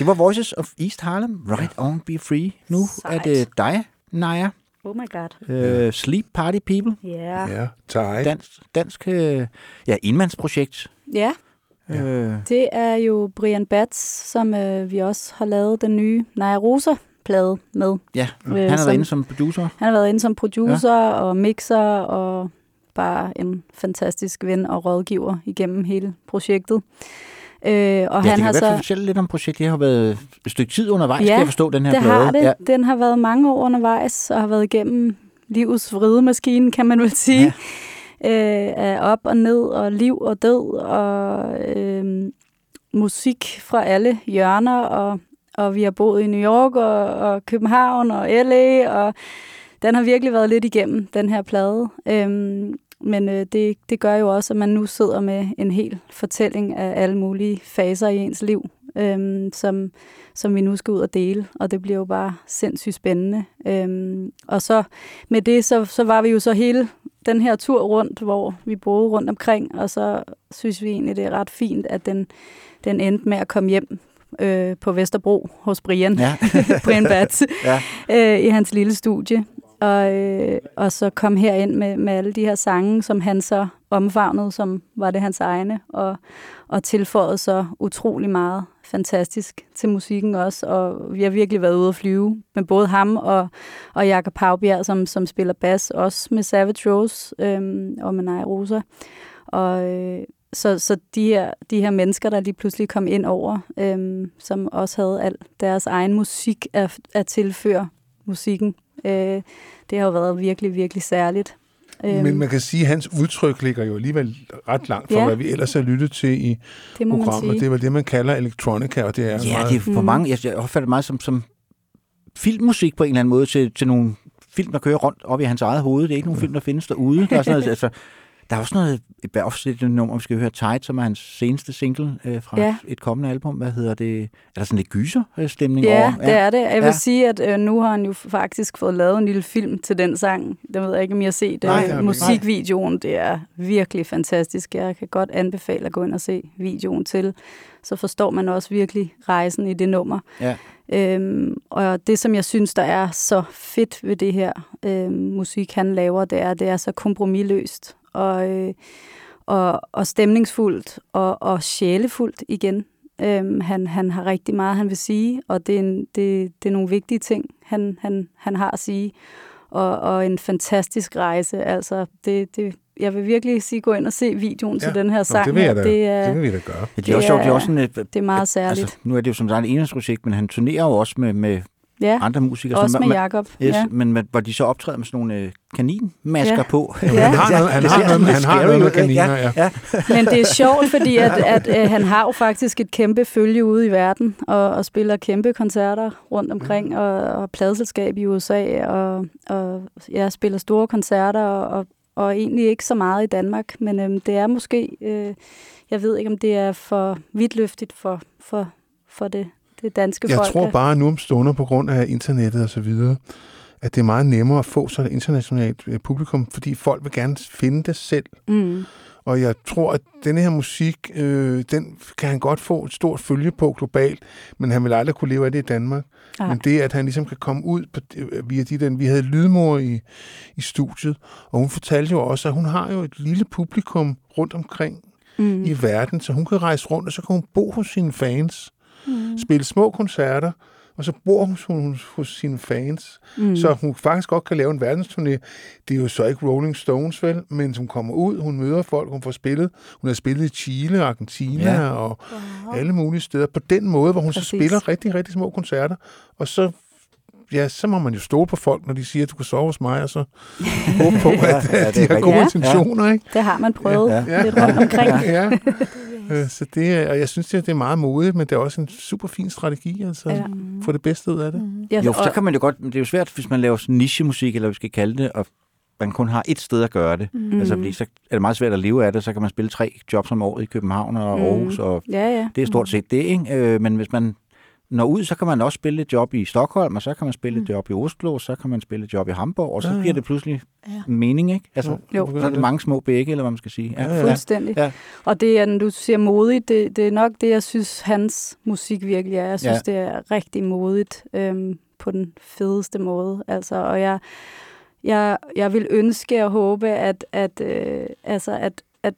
[SPEAKER 1] Det var Voices of East Harlem, Right On Be Free. Nu
[SPEAKER 3] Sejt.
[SPEAKER 1] er det dig, Naja.
[SPEAKER 3] Oh my god.
[SPEAKER 1] Uh, Sleep Party People.
[SPEAKER 3] Ja.
[SPEAKER 2] Ja, tak.
[SPEAKER 1] Dansk, dansk øh, ja, indmandsprojekt.
[SPEAKER 3] Ja,
[SPEAKER 1] Øh,
[SPEAKER 3] det er jo Brian Bats, som øh, vi også har lavet den nye Naja Rosa-plade med.
[SPEAKER 1] ja,
[SPEAKER 3] Øh,
[SPEAKER 1] han har
[SPEAKER 3] som-
[SPEAKER 1] været inde som producer.
[SPEAKER 3] Han har været inde som producer ja. og mixer og bare en fantastisk ven og rådgiver igennem hele projektet. Øh, og
[SPEAKER 1] ja,
[SPEAKER 3] han
[SPEAKER 1] det
[SPEAKER 3] har
[SPEAKER 1] kan være,
[SPEAKER 3] så
[SPEAKER 1] fortælle lidt om projektet. Det har været et stykke tid undervejs, ja, kan jeg forstå, den her
[SPEAKER 3] det
[SPEAKER 1] plade.
[SPEAKER 3] har det.
[SPEAKER 1] Ja.
[SPEAKER 3] Den har været mange år undervejs og har været igennem livets vridemaskine, kan man vel sige. Ja. Øh, af op og ned og liv og død og øh, musik fra alle hjørner. Og, og vi har boet i New York og, og København og LA, og den har virkelig været lidt igennem, den her plade. Øhm, men øh, det, det gør jo også, at man nu sidder med en hel fortælling af alle mulige faser i ens liv, øhm, som, som vi nu skal ud og dele. Og det bliver jo bare sindssygt spændende. Øhm, og så med det, så, så var vi jo så hele den her tur rundt, hvor vi boede rundt omkring, og så synes vi egentlig, det er ret fint, at den, den endte med at komme hjem øh, på Vesterbro hos Brian,
[SPEAKER 1] Ja.
[SPEAKER 3] Brian Bats,
[SPEAKER 1] Ja.
[SPEAKER 3] øh, i hans lille studie. Og, øh, og så kom herind med, med alle de her sange, som han så omfavnede, som var det hans egne, og, og tilføjede så utrolig meget fantastisk til musikken også, og vi har virkelig været ude at flyve med både ham og, og Jakob Havbjerg, som, som spiller bas, også med Savage Rose øhm, og med Naja Rosa. Og øh, så, så de, her, de her mennesker, der lige pludselig kom ind over, øhm, som også havde al deres egen musik at, at tilføre musikken, øh, det har jo været virkelig, virkelig særligt. Øhm,
[SPEAKER 2] Men man kan sige, at hans udtryk ligger jo alligevel ret langt fra,
[SPEAKER 3] Ja.
[SPEAKER 2] ja. hvad vi ellers har lyttet til i
[SPEAKER 3] Det
[SPEAKER 2] programmet. Det er vel det, man kalder elektronika, og det er
[SPEAKER 1] Ja,
[SPEAKER 2] meget...
[SPEAKER 1] det er for mange. Jeg, jeg opfatter det meget som, som filmmusik på en eller anden måde til, til nogle film, der kører rundt op i hans eget hoved. Det er ikke nogen film, der findes derude. Der er sådan noget, altså, Der er også noget et nummer, vi skal høre, Tide, som er hans seneste single øh, fra
[SPEAKER 3] Ja.
[SPEAKER 1] et kommende album. Hvad hedder det? Er der sådan lidt gyser-stemning
[SPEAKER 3] Ja,
[SPEAKER 1] over?
[SPEAKER 3] det er det. Jeg vil
[SPEAKER 1] ja.
[SPEAKER 3] sige, at øh, nu har han jo faktisk fået lavet en lille film til den sang. Det ved jeg ikke, om I har set.
[SPEAKER 1] Nej, ikke.
[SPEAKER 3] Musikvideoen, det er virkelig fantastisk. Jeg kan godt anbefale at gå ind og se videoen til. Så forstår man også virkelig rejsen i det nummer.
[SPEAKER 1] Ja.
[SPEAKER 3] Øhm, og det, som jeg synes, der er så fedt ved det her øhm, musik, han laver, det er, at det er så kompromilløst og, øh, og, og stemningsfuldt og, og sjælefuldt igen. Øhm, han, han har rigtig meget, han vil sige, og det er, en, det, det er nogle vigtige ting, han, han, han har at sige. Og, og en fantastisk rejse. Altså, det, det, jeg vil virkelig sige, gå ind og se videoen ja. til den her
[SPEAKER 2] Nå,
[SPEAKER 3] sang.
[SPEAKER 2] det vil jeg da-
[SPEAKER 3] det, er,
[SPEAKER 2] det vil vi da gøre.
[SPEAKER 1] Ja, det er også sjovt, det er også sådan, et,
[SPEAKER 3] det er meget særligt.
[SPEAKER 1] Altså, nu er det jo som sagt en enhedsprojekt, men han turnerer jo også med, med
[SPEAKER 3] Ja,
[SPEAKER 1] andre musikere.
[SPEAKER 3] også
[SPEAKER 1] som-
[SPEAKER 3] med Jakob,
[SPEAKER 1] Yes,
[SPEAKER 3] ja.
[SPEAKER 1] Men hvor de så optræder med sådan nogle øh, kaninmasker
[SPEAKER 3] Ja.
[SPEAKER 1] på.
[SPEAKER 3] Ja. Han har noget-
[SPEAKER 2] han har noget- han har
[SPEAKER 1] scary
[SPEAKER 2] noget med kaniner, ja.
[SPEAKER 1] ja.
[SPEAKER 3] Men det er sjovt, fordi at, at, øh, han har jo faktisk et kæmpe følge ude i verden, og, og spiller kæmpe koncerter rundt omkring, og, og pladselskab i USA, og, og ja, spiller store koncerter, og, og, og egentlig ikke så meget i Danmark, men øhm, det er måske, øh, jeg ved ikke, om det er for vidtløftigt for, for, for det, det danske
[SPEAKER 2] Jeg
[SPEAKER 3] folk.
[SPEAKER 2] tror
[SPEAKER 3] at-
[SPEAKER 2] bare nu om stunder på grund af internettet og så videre, at det er meget nemmere at få så et internationalt øh, publikum, fordi folk vil gerne finde det selv.
[SPEAKER 3] Mm.
[SPEAKER 2] Og jeg tror, at denne her musik, øh, den kan han godt få et stort følge på globalt, men han vil aldrig kunne leve af det i Danmark.
[SPEAKER 3] Nej.
[SPEAKER 2] Men det, at han ligesom kan komme ud på, øh, via de den, vi havde lydmor i, i studiet, og hun fortalte jo også, at hun har jo et lille publikum rundt omkring
[SPEAKER 3] Mm.
[SPEAKER 2] i verden, så hun kan rejse rundt, og så kan hun bo hos sine fans,
[SPEAKER 3] Mm.
[SPEAKER 2] spille små koncerter, og så bor hun hos, hos sine fans,
[SPEAKER 3] Mm.
[SPEAKER 2] så hun faktisk godt kan lave en verdensturné. Det er jo så ikke Rolling Stones, vel, men hun kommer ud, hun møder folk, hun får spillet. Hun har spillet i Chile, Argentina
[SPEAKER 1] Ja.
[SPEAKER 2] og wow. alle mulige steder. På den måde, hvor hun
[SPEAKER 3] Præcis.
[SPEAKER 2] så spiller rigtig, rigtig små koncerter, og så ja, så må man jo stole på folk, når de siger, at du kan sove hos mig, og så håbe på, at,
[SPEAKER 1] Ja, ja,
[SPEAKER 2] at
[SPEAKER 1] det er
[SPEAKER 2] de har gode
[SPEAKER 1] Ja.
[SPEAKER 2] intentioner, ikke?
[SPEAKER 3] Det har man prøvet
[SPEAKER 1] Ja.
[SPEAKER 3] ja. lidt rundt omkring.
[SPEAKER 2] ja. Øh, Så det, er- og jeg synes, det er meget modigt, men det er også en super fin strategi, altså
[SPEAKER 3] Ja.
[SPEAKER 2] få det bedste ud af det.
[SPEAKER 3] Ja,
[SPEAKER 1] Jo, for så kan man jo godt, men det er jo svært, hvis man laver sådan nichemusik, eller hvad vi skal kalde det, og man kun har et sted at gøre det.
[SPEAKER 3] Mm.
[SPEAKER 1] Mm. Altså, fordi så er det meget svært at leve af det, så kan man spille tre jobs om året i København og
[SPEAKER 3] Mm.
[SPEAKER 1] Aarhus, og
[SPEAKER 3] Ja, ja.
[SPEAKER 1] det er stort set det, ikke? Øh, Men hvis man når ud, så kan man også spille et job i Stockholm, og så kan man spille et job i Oslo, så kan man spille et job i Hamburg, og så
[SPEAKER 2] Ja, ja.
[SPEAKER 1] bliver det pludselig
[SPEAKER 4] Ja.
[SPEAKER 1] en mening, ikke? Altså,
[SPEAKER 3] Jo.
[SPEAKER 1] så er det mange små bække, eller hvad man skal sige.
[SPEAKER 2] Ja, ja.
[SPEAKER 3] Fuldstændig.
[SPEAKER 1] Ja.
[SPEAKER 3] Og det er, når du siger modigt, det, det er nok det, jeg synes, hans musik virkelig er. Jeg synes,
[SPEAKER 1] Ja.
[SPEAKER 3] det er rigtig modigt øhm, på den fedeste måde. Altså, og jeg, jeg, jeg vil ønske og håbe, at, at, øh, altså, at, at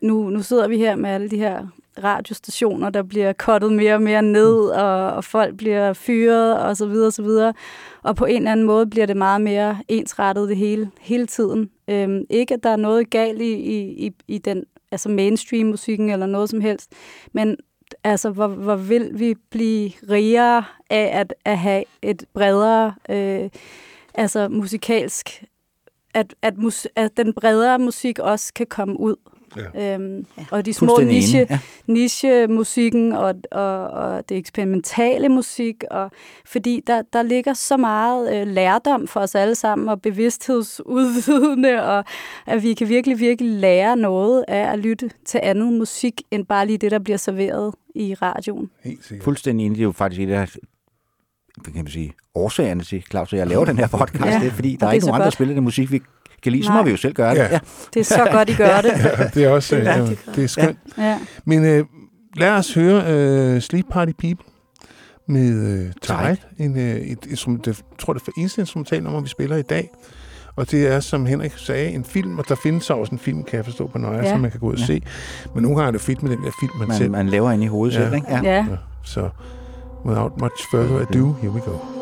[SPEAKER 3] nu, nu sidder vi her med alle de her radiostationer, der bliver kottet mere og mere ned, og, og folk bliver fyret, og så videre, og så videre. Og på en eller anden måde bliver det meget mere ensrettet det hele, hele tiden. Øhm, ikke, at der er noget galt i, i, i, i den altså mainstream-musikken eller noget som helst, men altså, hvor, hvor vil vi blive rigere af at, at have et bredere, øh, altså musikalsk, at, at, mus, at den bredere musik også kan komme ud.
[SPEAKER 2] Ja.
[SPEAKER 3] Øhm, og de små niche,
[SPEAKER 1] ja.
[SPEAKER 3] niche-musikken og, og, og det eksperimentale musik, og, fordi der, der ligger så meget øh, lærdom for os alle sammen, og bevidsthedsudvidende, og at vi kan virkelig, virkelig lære noget af at lytte til andet musik, end bare lige det, der bliver serveret i radioen.
[SPEAKER 2] Helt sikkert.
[SPEAKER 1] Fuldstændig enig. Det er jo faktisk et af hvad kan man sige, årsagerne til, Claus, at jeg laver den her podcast.
[SPEAKER 3] Ja,
[SPEAKER 1] det er, fordi der er
[SPEAKER 3] det er
[SPEAKER 1] ikke nogen andre, der
[SPEAKER 3] godt.
[SPEAKER 1] spiller den musik, vi kan lide. Så
[SPEAKER 3] Nej.
[SPEAKER 1] må vi jo selv gøre det.
[SPEAKER 2] Ja.
[SPEAKER 1] Ja.
[SPEAKER 3] Det er så godt, I gør det.
[SPEAKER 2] Ja, det er også
[SPEAKER 3] Det er
[SPEAKER 2] ja,
[SPEAKER 3] godt.
[SPEAKER 2] det er skønt.
[SPEAKER 3] Ja.
[SPEAKER 2] Men øh, lad os høre uh, Sleep Party People med uh, Tide. En, uh, et, instrument, jeg tror, det er det eneste instrumentalnummer, vi spiller i dag. Og det er, som Henrik sagde, en film, og der findes så også en film, kan jeg forstå på nøje,
[SPEAKER 3] Ja.
[SPEAKER 2] ja. som man kan gå ud og
[SPEAKER 1] Ja.
[SPEAKER 2] se. Men nogle gange er det fedt med den der film, man,
[SPEAKER 1] Man,
[SPEAKER 2] selv.
[SPEAKER 1] man laver ind i hovedet
[SPEAKER 2] Ja.
[SPEAKER 1] selv, ikke? Ja.
[SPEAKER 3] Ja.
[SPEAKER 2] Så, without much further ado, here we go.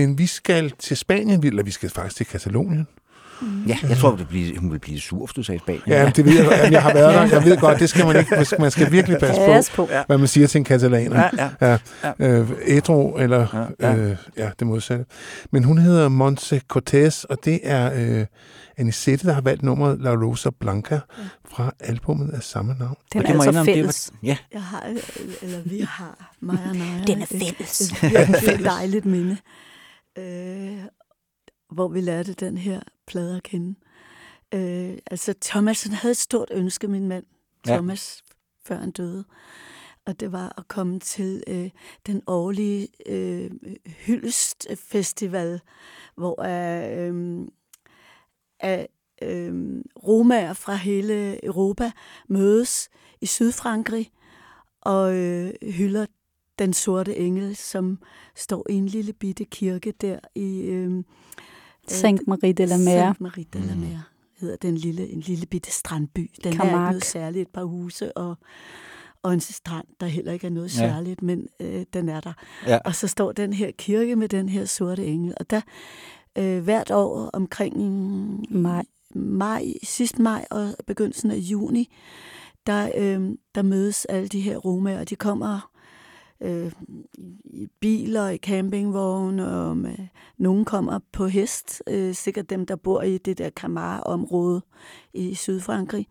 [SPEAKER 2] Men vi skal til Spanien, eller vi skal faktisk til Katalonien.
[SPEAKER 1] Ja, jeg tror, det bliver, hun vil blive sur, hvis du sagde Spanien.
[SPEAKER 2] Ja, det ved jeg, godt. jeg har været der. Jeg ved godt, det skal man ikke. Man skal virkelig passe
[SPEAKER 1] Pas
[SPEAKER 2] på,
[SPEAKER 1] på. Ja.
[SPEAKER 2] hvad man siger til en katalaner.
[SPEAKER 1] Ja,
[SPEAKER 2] ja. Øh, ædru, eller ja,
[SPEAKER 1] ja.
[SPEAKER 2] Øh, ja, det modsatte. Men hun hedder Montse Cortez, og det er øh, Anisette, der har valgt nummeret La Rosa Blanca fra albumet af samme navn.
[SPEAKER 3] Den
[SPEAKER 1] Og
[SPEAKER 3] er
[SPEAKER 1] det
[SPEAKER 3] altså
[SPEAKER 1] jeg indrømme, det
[SPEAKER 3] fælles.
[SPEAKER 1] var- ja.
[SPEAKER 4] Jeg har, eller vi har, mig og Naja.
[SPEAKER 3] Den er
[SPEAKER 4] et-
[SPEAKER 3] fælles.
[SPEAKER 4] Et, virkelig dejligt minde, øh, hvor vi lærte den her plade at kende. Øh, altså, Thomas han havde et stort ønske, min mand,
[SPEAKER 1] Ja.
[SPEAKER 4] Thomas, før han døde. Og det var at komme til øh, den årlige øh, hyldestfestival, hvor øh, øh, øh, romager fra hele Europa mødes i Sydfrankrig og øh, hylder den sorte engel, som står i en lille bitte kirke der i... Øh,
[SPEAKER 3] Saint Marie de la Mer.
[SPEAKER 4] Saint Marie de la Mer hedder den lille, en lille bitte strandby. Den er ikke
[SPEAKER 3] Camargue.
[SPEAKER 4] noget særligt, et par huse og, og en strand, der heller ikke er noget
[SPEAKER 1] Ja.
[SPEAKER 4] særligt, men øh, den er der.
[SPEAKER 1] Ja.
[SPEAKER 4] Og så står den her kirke med den her sorte engel, og der øh, hvert år omkring
[SPEAKER 3] maj.
[SPEAKER 4] maj, sidst maj og begyndelsen af juni, der, øh, der mødes alle de her romaer, og de kommer øh, i biler, i campingvogne, og med, nogen kommer på hest, øh, sikkert dem, der bor i det der Camargue-område i Sydfrankrig.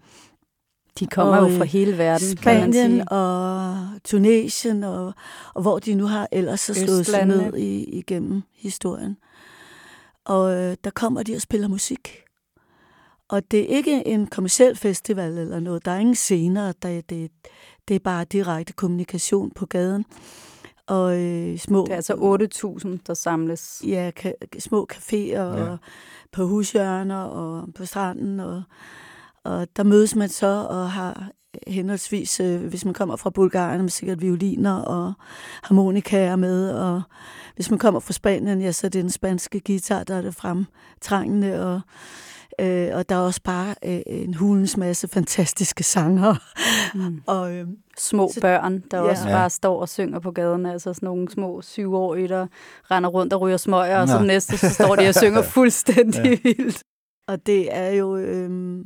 [SPEAKER 3] De kommer jo
[SPEAKER 4] øh,
[SPEAKER 3] fra hele verden, kan man
[SPEAKER 4] Spanien
[SPEAKER 3] sige.
[SPEAKER 4] og Tunesien, og, og hvor de nu har ellers så slået sig ned i, igennem historien. Og øh, der kommer de og spiller musik. Og det er ikke en kommersiel festival eller noget. Der er ingen scener. Der, det, det er bare direkte kommunikation på gaden. Og øh, små...
[SPEAKER 3] Det er altså 8.000, der samles.
[SPEAKER 4] Ja, ka- små caféer
[SPEAKER 3] Ja.
[SPEAKER 4] og på hushjørner og på stranden. Og, og der mødes man så og har henholdsvis, øh, hvis man kommer fra Bulgarien, med sikkert violiner og harmonikaer med, og hvis man kommer fra Spanien, ja, så er det den spanske guitar, der er det fremtrængende, og, øh, og der er også bare øh, en hulens masse fantastiske sanger.
[SPEAKER 3] Mm.
[SPEAKER 4] og, øh,
[SPEAKER 3] Små børn, der
[SPEAKER 4] Ja.
[SPEAKER 3] også bare står og synger på gaden. Altså sådan nogle små syvårige, der render rundt og ryger smøger, og så næste, så står de og synger fuldstændig
[SPEAKER 4] Ja.
[SPEAKER 3] vildt.
[SPEAKER 4] Og det er jo, øhm,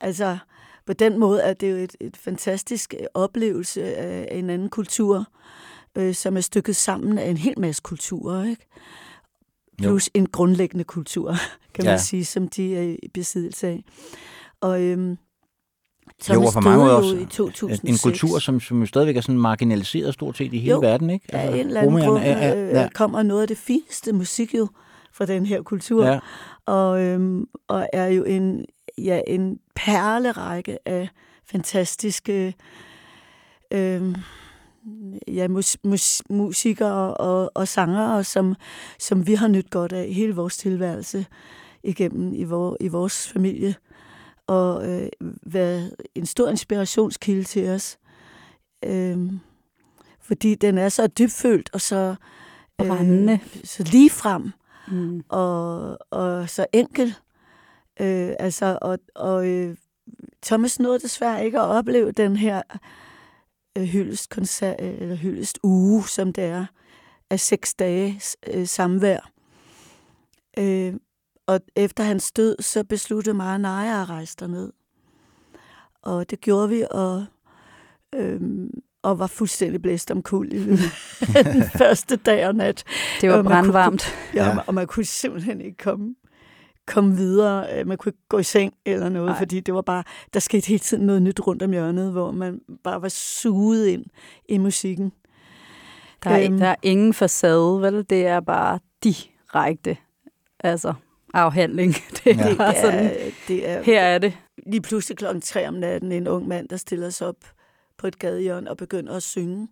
[SPEAKER 4] altså på den måde er det jo et, et fantastisk øh, oplevelse af en anden kultur, øh, som er stykket sammen af en hel masse kulturer, ikke?
[SPEAKER 1] Jo.
[SPEAKER 4] Plus en grundlæggende kultur, kan
[SPEAKER 1] Ja.
[SPEAKER 4] man sige, som de er i besiddelse af. Og øhm,
[SPEAKER 1] Jo, og
[SPEAKER 4] Thomas
[SPEAKER 1] for mange
[SPEAKER 4] jo
[SPEAKER 1] også
[SPEAKER 4] i 2006.
[SPEAKER 1] en kultur, som, som jo stadigvæk er sådan marginaliseret stort set i hele
[SPEAKER 4] Jo,
[SPEAKER 1] verden, ikke?
[SPEAKER 4] Af en eller anden grund
[SPEAKER 1] er- er-
[SPEAKER 4] øh,
[SPEAKER 1] ja.
[SPEAKER 4] kommer noget af det fineste musik jo fra den her kultur.
[SPEAKER 1] Ja.
[SPEAKER 4] Og, øhm, og er jo en, ja, en perlerække af fantastiske øhm, ja, mus, mus, musikere og, og sangere, som, som vi har nyt godt af hele vores tilværelse igennem i, vor, i vores familie. Og øh, været en stor inspirationskilde til os. Øhm, fordi den er så dybfølt og så
[SPEAKER 3] Brændende.
[SPEAKER 4] så lige frem
[SPEAKER 3] Mm.
[SPEAKER 4] og, og så enkel. Øh, altså, og, og øh, Thomas nåede desværre ikke at opleve den her øh, hyldest, koncert, eller hyldest uge, som det er, af seks dage øh, samvær. Øh, og efter hans død, så besluttede mig og Naja at rejse derned. Og det gjorde vi, og, øhm, og var fuldstændig blæst om kul i den første dag og nat.
[SPEAKER 3] Det var
[SPEAKER 4] Og man kunne-
[SPEAKER 3] brandvarmt.
[SPEAKER 4] Ja,
[SPEAKER 3] Ja.
[SPEAKER 4] og man kunne simpelthen ikke komme, komme videre. Øh, Man kunne ikke gå i seng eller noget,
[SPEAKER 3] Nej.
[SPEAKER 4] fordi det var bare, der skete hele tiden noget nyt rundt om hjørnet, hvor man bare var suget ind i musikken.
[SPEAKER 3] Der er,
[SPEAKER 4] Øhm.
[SPEAKER 3] der er ingen facade, vel? Det er bare direkte altså, afhandling. Det er
[SPEAKER 4] Det
[SPEAKER 3] bare sådan,
[SPEAKER 4] det er,
[SPEAKER 3] her er det.
[SPEAKER 4] Lige pludselig klokken tre om natten, en ung mand, der stiller sig op på et gadehjørne og begynder at synge.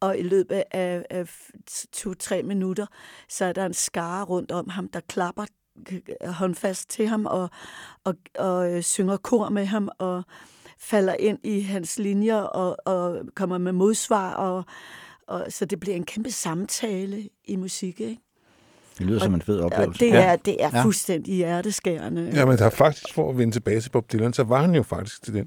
[SPEAKER 4] Og i løbet af, af to-tre minutter, så er der en skare rundt om ham, der klapper øh, håndfast til ham og, og, og øh, synger kor med ham og falder ind i hans linjer og, og kommer med modsvar. Og, og, så det bliver en kæmpe samtale i musik, ikke?
[SPEAKER 1] Det lyder som en fed
[SPEAKER 4] Og
[SPEAKER 1] oplevelse.
[SPEAKER 4] det
[SPEAKER 2] Ja.
[SPEAKER 4] er, det er
[SPEAKER 1] Ja.
[SPEAKER 4] fuldstændig hjerteskærende.
[SPEAKER 2] Ja, men der er faktisk, for at vende tilbage til Bob Dylan, så var han jo faktisk til den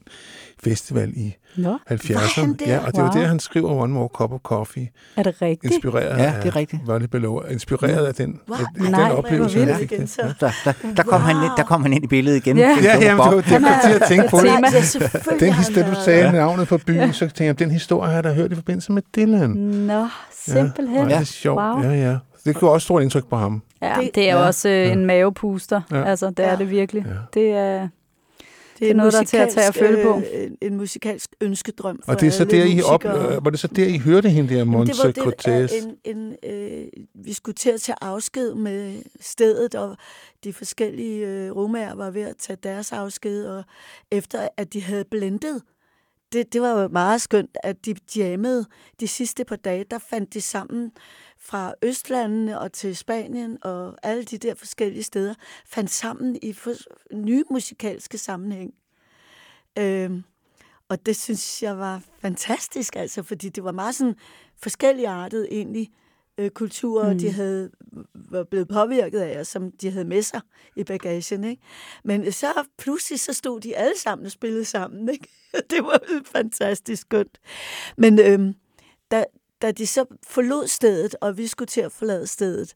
[SPEAKER 2] festival i
[SPEAKER 3] Nå.
[SPEAKER 2] 70'erne.
[SPEAKER 3] Var han der?
[SPEAKER 2] Ja, og det var
[SPEAKER 3] Wow.
[SPEAKER 2] der, han skriver One More Cup of Coffee.
[SPEAKER 3] Er det rigtigt?
[SPEAKER 2] Inspireret
[SPEAKER 1] Ja, det er
[SPEAKER 2] af
[SPEAKER 1] rigtigt.
[SPEAKER 2] Volley Below. Inspireret af den,
[SPEAKER 4] Wow.
[SPEAKER 2] af, af
[SPEAKER 3] Nej,
[SPEAKER 2] den oplevelse, han fik.
[SPEAKER 4] igen,
[SPEAKER 2] der.
[SPEAKER 4] så.
[SPEAKER 1] Der, der, der, kom han ind, der kom han ind i billedet igen.
[SPEAKER 3] Ja.
[SPEAKER 2] Ja, jamen, det var det, jeg kom til at tænke på det.
[SPEAKER 4] Selvfølgelig
[SPEAKER 2] Den historie,
[SPEAKER 4] han
[SPEAKER 2] du sagde navnet på byen, så tænkte jeg, den historie har jeg da hørt i forbindelse med Dylan.
[SPEAKER 3] Nå, simpelthen.
[SPEAKER 2] Ja, det er sjovt.
[SPEAKER 3] Wow.
[SPEAKER 2] Ja, ja. Det gjorde også stort indtryk på ham.
[SPEAKER 3] Ja,
[SPEAKER 4] Det-
[SPEAKER 3] det er
[SPEAKER 1] Ja.
[SPEAKER 3] også øh, en mavepuster.
[SPEAKER 2] Ja.
[SPEAKER 3] Altså, det
[SPEAKER 4] Ja.
[SPEAKER 3] er det virkelig.
[SPEAKER 2] Ja.
[SPEAKER 3] Det er...
[SPEAKER 4] Det
[SPEAKER 3] er noget, der er til at tage og føle på.
[SPEAKER 4] øh, En, musikalsk ønskedrøm for
[SPEAKER 2] Og det er så
[SPEAKER 4] alle
[SPEAKER 2] der, I op, øh, var det så der, I hørte hende der, Montse
[SPEAKER 4] det var
[SPEAKER 2] Cortez?
[SPEAKER 4] det, en, en, øh, vi skulle til at tage afsked med stedet, og de forskellige øh, romager var ved at tage deres afsked, og efter at de havde blendet, det, det var jo meget skønt, at de jammede de sidste par dage, der fandt de sammen fra Østlandene og til Spanien, og alle de der forskellige steder, fandt sammen i nye musikalske sammenhæng. Øhm, og det synes jeg var fantastisk, altså, fordi det var meget sådan forskelligartet egentlig øh, kulturer, mm. de havde var blevet påvirket af, og som de havde med sig i bagagen. Ikke? Men så pludselig så stod de alle sammen og spillede sammen. Ikke? Det var fantastisk skønt. Men øhm, da, da de så forlod stedet, og vi skulle til at forlade stedet,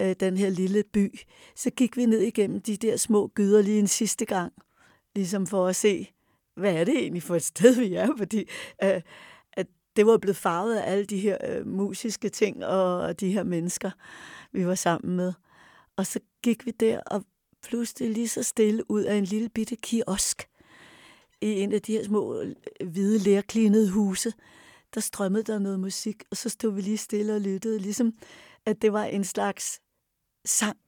[SPEAKER 4] øh, den her lille by, så gik vi ned igennem de der små gyder lige en sidste gang, ligesom for at se, hvad er det egentlig for et sted, vi er, fordi øh, at det var blevet farvet af alle de her øh, musiske ting og de her mennesker, vi var sammen med. Og så gik vi der, og pludselig lige så stille ud af en lille bitte kiosk i en af de her små øh, hvide, lærklinede huse, der strømmede der noget musik, og så stod vi lige stille og lyttede, ligesom at det var en slags sang.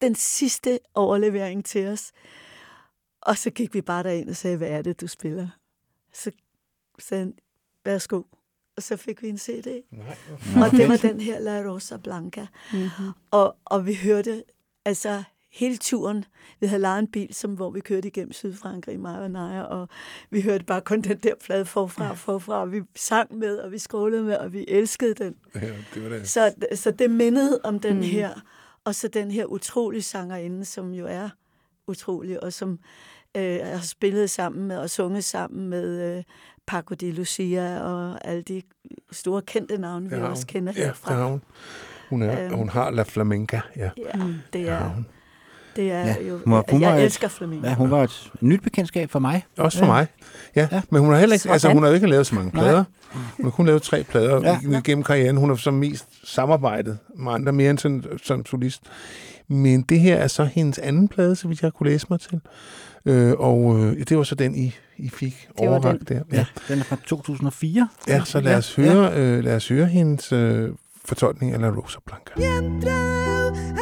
[SPEAKER 4] Den sidste overlevering til os. Og så gik vi bare derind og sagde, hvad er det, du spiller? Så sagde han, værsgo. Og så fik vi en CD.
[SPEAKER 2] Nej,
[SPEAKER 4] Og det var den her La Rosa Blanca.
[SPEAKER 3] Mm-hmm.
[SPEAKER 4] Og, og vi hørte altså hele turen. Vi havde lejet en bil, som, hvor vi kørte igennem Sydfrankrig, mig og Naja, og vi hørte bare kun den der plade forfra og forfra, og vi sang med, og vi skrålede med, og vi elskede den.
[SPEAKER 2] Ja, det var det.
[SPEAKER 4] Så, så det mindede om den
[SPEAKER 3] Mm.
[SPEAKER 4] her, og så den her utrolige sangerinde, som jo er utrolig, og som øh, har spillet sammen med og sunget sammen med øh, Paco de Lucia og alle de store kendte navne, vi også kender
[SPEAKER 2] Ja,
[SPEAKER 4] herfra.
[SPEAKER 2] har hun. Hun, er,
[SPEAKER 4] Øhm.
[SPEAKER 2] hun har La Flamenca, ja.
[SPEAKER 4] Ja, det er,
[SPEAKER 2] hun.
[SPEAKER 4] Det er
[SPEAKER 1] Ja,
[SPEAKER 4] jo...
[SPEAKER 1] hun var- hun var
[SPEAKER 4] jeg
[SPEAKER 1] et-
[SPEAKER 4] elsker flamenco.
[SPEAKER 1] Ja, hun var et nyt bekendtskab for mig.
[SPEAKER 2] Også for
[SPEAKER 1] Ja.
[SPEAKER 2] mig. Ja.
[SPEAKER 1] Ja.
[SPEAKER 2] men hun har heller ikke,
[SPEAKER 1] Sådan.
[SPEAKER 2] altså hun har jo ikke lavet så mange
[SPEAKER 1] Nej.
[SPEAKER 2] plader. Hun har kun lavet tre plader
[SPEAKER 1] Ja.
[SPEAKER 2] ja. gennem karrieren. Hun har så mest samarbejdet med andre mere end sådan, som solist. Men det her er så hendes anden plade, så vidt jeg kunne læse mig til. Øh, og øh, det var så den, I, I fik overragt der.
[SPEAKER 1] Ja, den er fra 2004.
[SPEAKER 2] ja, så lad os høre, øh, lad os høre hendes øh, fortolkning af La Rosa Blanca.
[SPEAKER 13] haya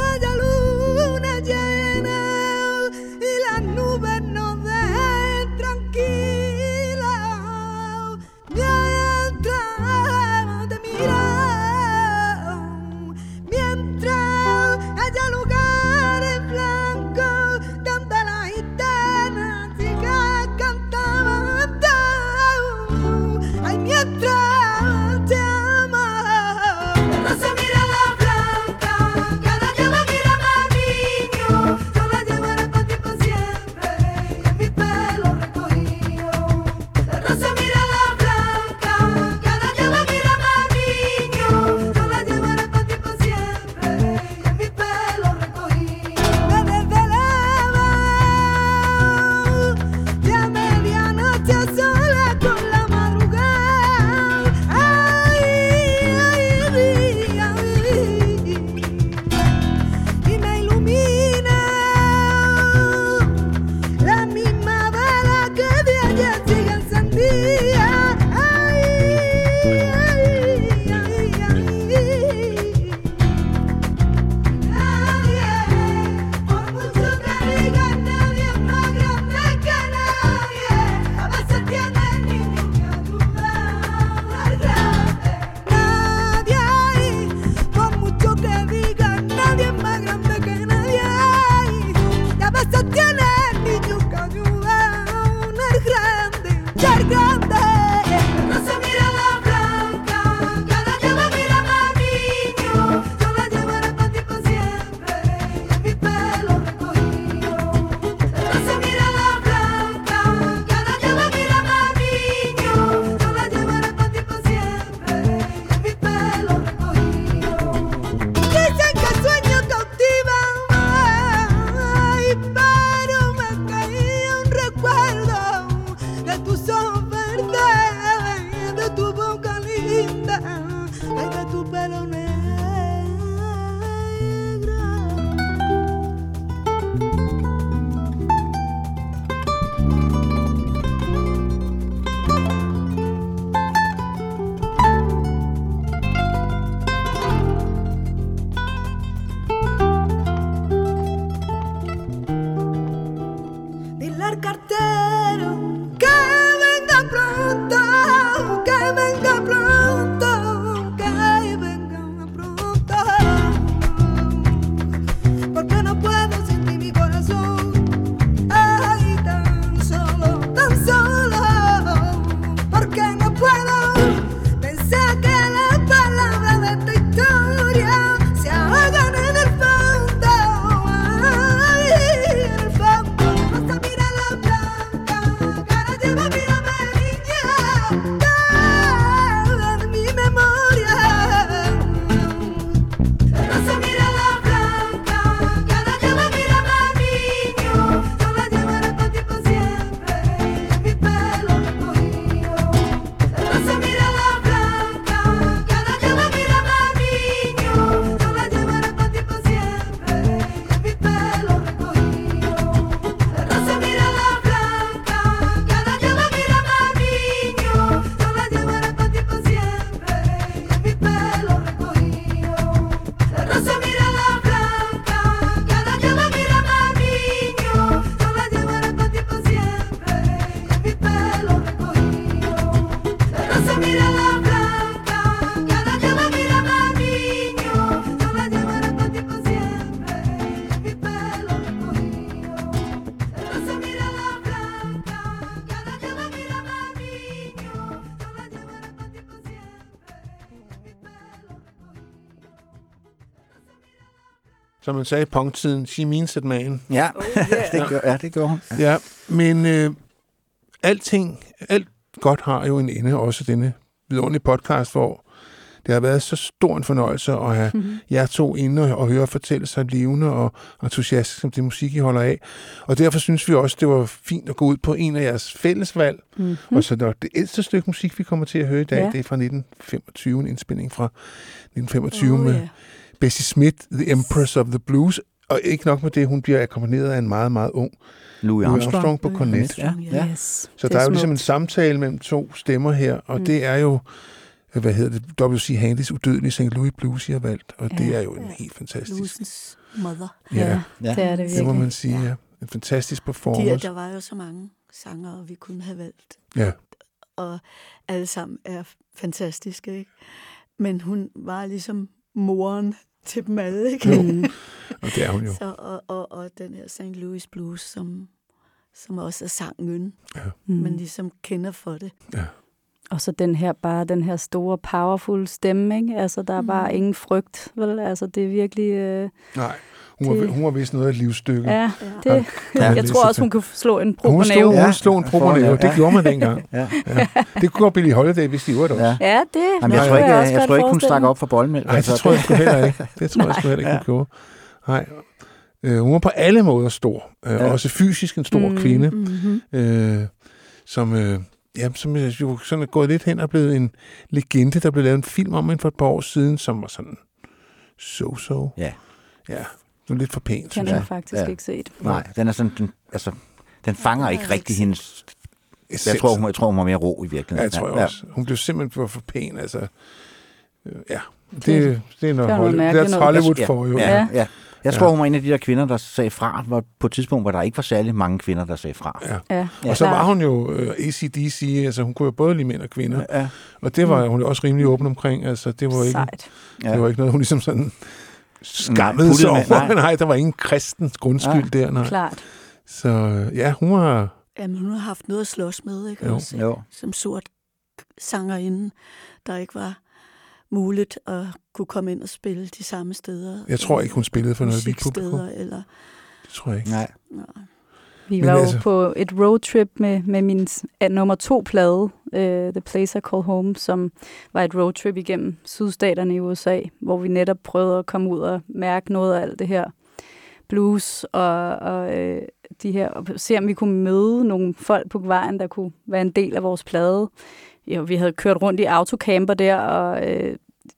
[SPEAKER 2] man sagde i punktiden, she means it, man.
[SPEAKER 1] Ja, det gør, ja, det gjorde hun.
[SPEAKER 2] Ja, men øh, alting, alt godt har jo en ende, også denne vidunderlige podcast, hvor det har været så stor en fornøjelse at have
[SPEAKER 14] Mhm.
[SPEAKER 2] mm-hmm. jer to inde og høre fortælle sig levende og entusiastisk om det musik, I holder af. Og derfor synes vi også, det var fint at gå ud på en af jeres fællesvalg.
[SPEAKER 14] Mhm.
[SPEAKER 2] Mm-hmm. Og så der, det ældste stykke musik, vi kommer til at høre i dag,
[SPEAKER 14] Ja.
[SPEAKER 2] det er fra 1925, en indspilning fra 1925
[SPEAKER 14] Oh,
[SPEAKER 2] med
[SPEAKER 14] ja.
[SPEAKER 2] Bessie Smith, The Empress of the Blues. Og ikke nok med det, hun bliver akkompagneret af en meget, meget ung
[SPEAKER 1] Louis Armstrong.
[SPEAKER 2] Armstrong på
[SPEAKER 1] Louis
[SPEAKER 2] cornet.
[SPEAKER 1] Armstrong, ja.
[SPEAKER 3] Yes,
[SPEAKER 2] Så
[SPEAKER 3] det
[SPEAKER 2] der
[SPEAKER 3] er
[SPEAKER 2] er jo ligesom en samtale mellem to stemmer her, og
[SPEAKER 3] Mm.
[SPEAKER 2] det er jo, øh, hvad hedder det, W.C. Handys udødelige St. Louis Blues, I har valgt, og det
[SPEAKER 4] Ja.
[SPEAKER 2] er jo en helt fantastisk.
[SPEAKER 4] Bluesens mother.
[SPEAKER 2] Ja,
[SPEAKER 3] Ja, det er det
[SPEAKER 2] Det må
[SPEAKER 3] virkelig.
[SPEAKER 2] man sige, ja. En fantastisk
[SPEAKER 4] De,
[SPEAKER 2] performance.
[SPEAKER 4] der var jo så mange sanger, vi kunne have valgt.
[SPEAKER 2] Ja.
[SPEAKER 4] Og alle sammen er fantastiske, ikke? Men hun var ligesom moren til dem alle, ikke?
[SPEAKER 2] Jo. Og det er hun jo.
[SPEAKER 4] Så, og, og, og den her St. Louis Blues, som, som også er sangen,
[SPEAKER 2] ja.
[SPEAKER 3] Mm.
[SPEAKER 4] men ligesom kender for det.
[SPEAKER 2] Ja.
[SPEAKER 3] Og så den her, bare den her store, powerful stemme, ikke? Altså, der er bare ingen frygt, vel? Altså, det er virkelig... Øh,
[SPEAKER 2] Nej, hun var,
[SPEAKER 3] det-
[SPEAKER 2] hun var vist noget af et livsstykke.
[SPEAKER 3] Ja, det,
[SPEAKER 2] Ja.
[SPEAKER 3] ja. jeg tror også, hun kunne slå en pro
[SPEAKER 2] Hun
[SPEAKER 3] på
[SPEAKER 2] slog, hun slog en pro på næven. Det gjorde man dengang.
[SPEAKER 1] Ja.
[SPEAKER 2] Ja. Det kunne Billy Holiday, hvis de gjorde det også.
[SPEAKER 1] Ja.
[SPEAKER 3] Ja, det
[SPEAKER 1] Jamen, jeg tror ikke, jeg, jeg
[SPEAKER 3] godt
[SPEAKER 1] tror ikke hun stak op for boldmælk.
[SPEAKER 2] Nej, det tror jeg sgu heller ikke. Det tror jeg sgu heller ikke, hun gjorde. Nej. Øh, hun var på alle måder stor. Øh,
[SPEAKER 1] Ja.
[SPEAKER 2] Også fysisk en stor
[SPEAKER 1] Mm,
[SPEAKER 2] kvinde.
[SPEAKER 4] mhm.
[SPEAKER 2] Øh, som, øh, ja, som jo sådan er gået lidt hen og blevet en legende. Der blev lavet en film om hende for et par år siden, som var sådan so-so.
[SPEAKER 1] Ja.
[SPEAKER 2] Ja, det var lidt for pænt,
[SPEAKER 3] har
[SPEAKER 2] jeg.
[SPEAKER 3] jeg faktisk ikke set.
[SPEAKER 1] Nej, den er sådan, den, altså, den fanger
[SPEAKER 4] har
[SPEAKER 1] ikke
[SPEAKER 4] jeg
[SPEAKER 1] rigtig
[SPEAKER 4] ikke
[SPEAKER 1] hendes... Jeg
[SPEAKER 2] Essens.
[SPEAKER 1] tror, hun, jeg tror, hun var mere ro i
[SPEAKER 2] Ja,
[SPEAKER 1] virkeligheden.
[SPEAKER 2] jeg tror jeg
[SPEAKER 1] ja.
[SPEAKER 2] også. Hun blev simpelthen for, for pæn, altså. Ja, det,
[SPEAKER 1] Det-
[SPEAKER 2] det, det er noget,
[SPEAKER 3] det er noget
[SPEAKER 2] Hollywood,
[SPEAKER 3] noget.
[SPEAKER 2] Hollywood
[SPEAKER 1] ja,
[SPEAKER 2] for jo.
[SPEAKER 1] Ja, ja. ja. Jeg tror,
[SPEAKER 2] Ja.
[SPEAKER 1] hun var en af de der kvinder, der sagde fra, var på et tidspunkt, hvor der ikke var særlig mange kvinder, der sagde fra.
[SPEAKER 2] Ja.
[SPEAKER 3] Ja,
[SPEAKER 2] Og så var hun jo øh, ACDC, altså hun kunne jo både lide mænd og kvinder.
[SPEAKER 1] Ja.
[SPEAKER 2] Og det var hun jo også rimelig åben omkring. Altså, det var ikke,
[SPEAKER 3] Sejt.
[SPEAKER 1] Ja.
[SPEAKER 2] det var ikke noget, hun ligesom sådan skammede sig over.
[SPEAKER 1] nej.
[SPEAKER 2] Nej. nej, der var ingen kristens grundskyld der. Nej.
[SPEAKER 3] Klart.
[SPEAKER 2] Så øh, ja, hun var...
[SPEAKER 4] Jamen, hun har haft noget at slås med, ikke?
[SPEAKER 2] Jo.
[SPEAKER 4] Også,
[SPEAKER 1] Jo.
[SPEAKER 4] Som sort sangerinde, der ikke var muligt at kunne komme ind og spille de samme steder.
[SPEAKER 2] Jeg tror ikke, hun spillede for noget hvidt publikum.
[SPEAKER 4] Eller...
[SPEAKER 2] Det tror jeg ikke.
[SPEAKER 1] Nej.
[SPEAKER 4] Nå.
[SPEAKER 3] Vi
[SPEAKER 2] Men
[SPEAKER 3] var jo
[SPEAKER 2] altså-
[SPEAKER 3] på et roadtrip med, med min uh, nummer to plade, uh, The Place I Call Home, som var et roadtrip igennem sydstaterne i USA, hvor vi netop prøvede at komme ud og mærke noget af alt det her blues og, og øh, de her, og se om vi kunne møde nogle folk på vejen, der kunne være en del af vores plade. Jo, vi havde kørt rundt i autocamper der, og øh,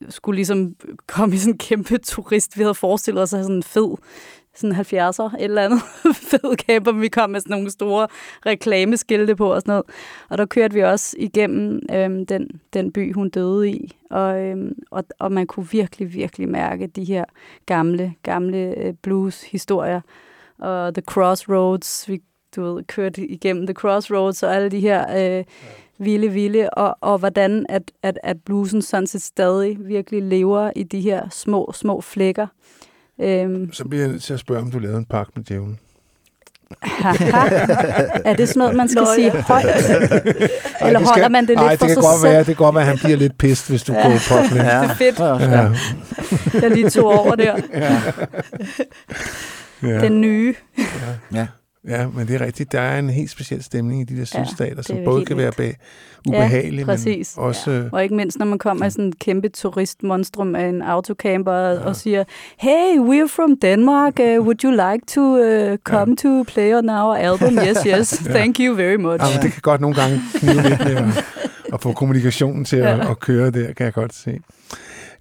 [SPEAKER 3] skulle ligesom komme i sådan en kæmpe turist. Vi havde forestillet os at have sådan en fed sådan 70'er, et eller andet fed camper, vi kom med sådan nogle store reklameskilte på og sådan noget. Og der kørte vi også igennem øhm, den, den by, hun døde i. Og, øhm, og, og man kunne virkelig, virkelig mærke de her gamle, gamle øh, blues-historier. Og The Crossroads, vi du ved, kørte igennem The Crossroads og alle de her øh, vilde, vilde, og, og hvordan at, at, at bluesen sådan set stadig virkelig lever i de her små, små flækker. Øhm,
[SPEAKER 2] Så bliver jeg nødt til at spørge, om du lavede en pakke med djævlen.
[SPEAKER 3] er det sådan noget, man skal
[SPEAKER 4] Nå,
[SPEAKER 3] sige
[SPEAKER 4] ja.
[SPEAKER 3] højt?
[SPEAKER 2] Ej,
[SPEAKER 3] Eller
[SPEAKER 2] det
[SPEAKER 3] holder man det lidt
[SPEAKER 2] ej,
[SPEAKER 3] for
[SPEAKER 2] det kan
[SPEAKER 3] sig
[SPEAKER 2] godt
[SPEAKER 3] selv?
[SPEAKER 2] være, det kan godt være, at han bliver lidt pist, hvis du
[SPEAKER 3] Ja.
[SPEAKER 2] går på med.
[SPEAKER 1] Ja.
[SPEAKER 3] Det er fedt.
[SPEAKER 2] Ja.
[SPEAKER 3] Jeg lige tog over der.
[SPEAKER 2] Ja.
[SPEAKER 3] Den nye.
[SPEAKER 1] Ja.
[SPEAKER 2] Ja, men det er rigtigt. Der er en helt speciel stemning i de der
[SPEAKER 3] Ja,
[SPEAKER 2] sydstater,
[SPEAKER 3] det
[SPEAKER 2] som både kan være bag ubehagelige,
[SPEAKER 3] ja, præcis.
[SPEAKER 2] men også... øh,
[SPEAKER 3] Og ikke mindst, når man kommer med sådan en kæmpe turistmonstrum af en autocamper og, og siger, Hey, we're from Denmark. Uh, would you like to uh, come to play on our album? Yes, yes.
[SPEAKER 2] Ja.
[SPEAKER 3] Thank you very much.
[SPEAKER 2] Ja, men det kan godt nogle gange knive lidt med at, at få kommunikationen til at,
[SPEAKER 3] Ja.
[SPEAKER 2] at køre der, kan jeg godt se.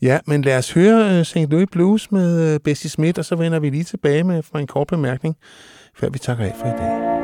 [SPEAKER 2] Ja, men lad os høre uh, St. Louis Blues med uh, Bessie Smith, og så vender vi lige tilbage med fra en kort bemærkning, før vi takker af for i dag.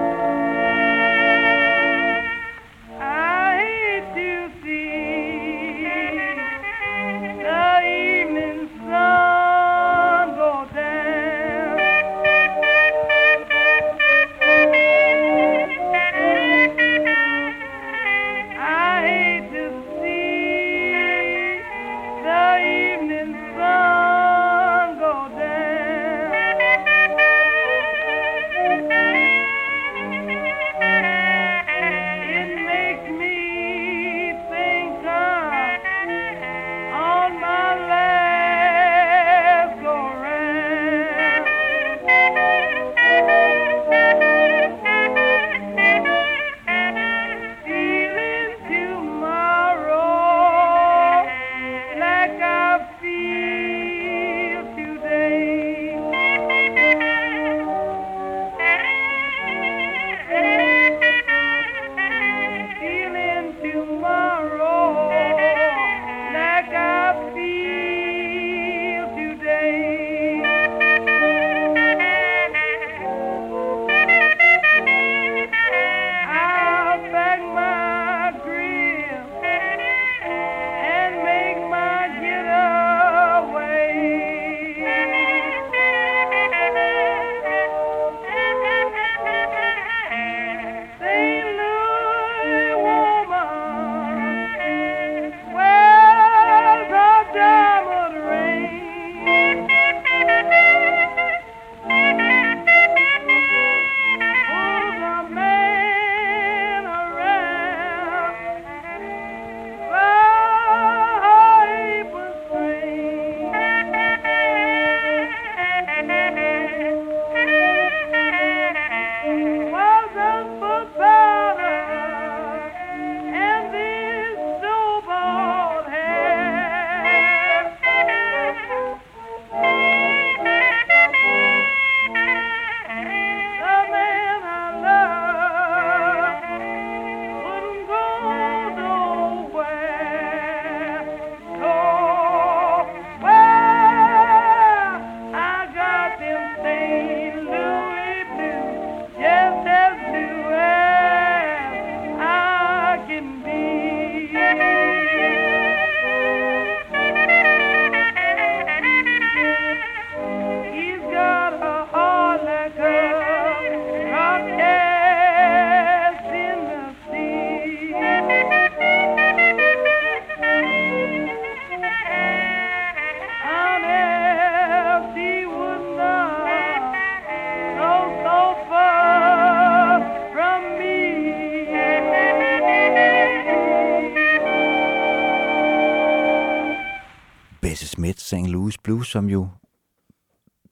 [SPEAKER 1] Som jo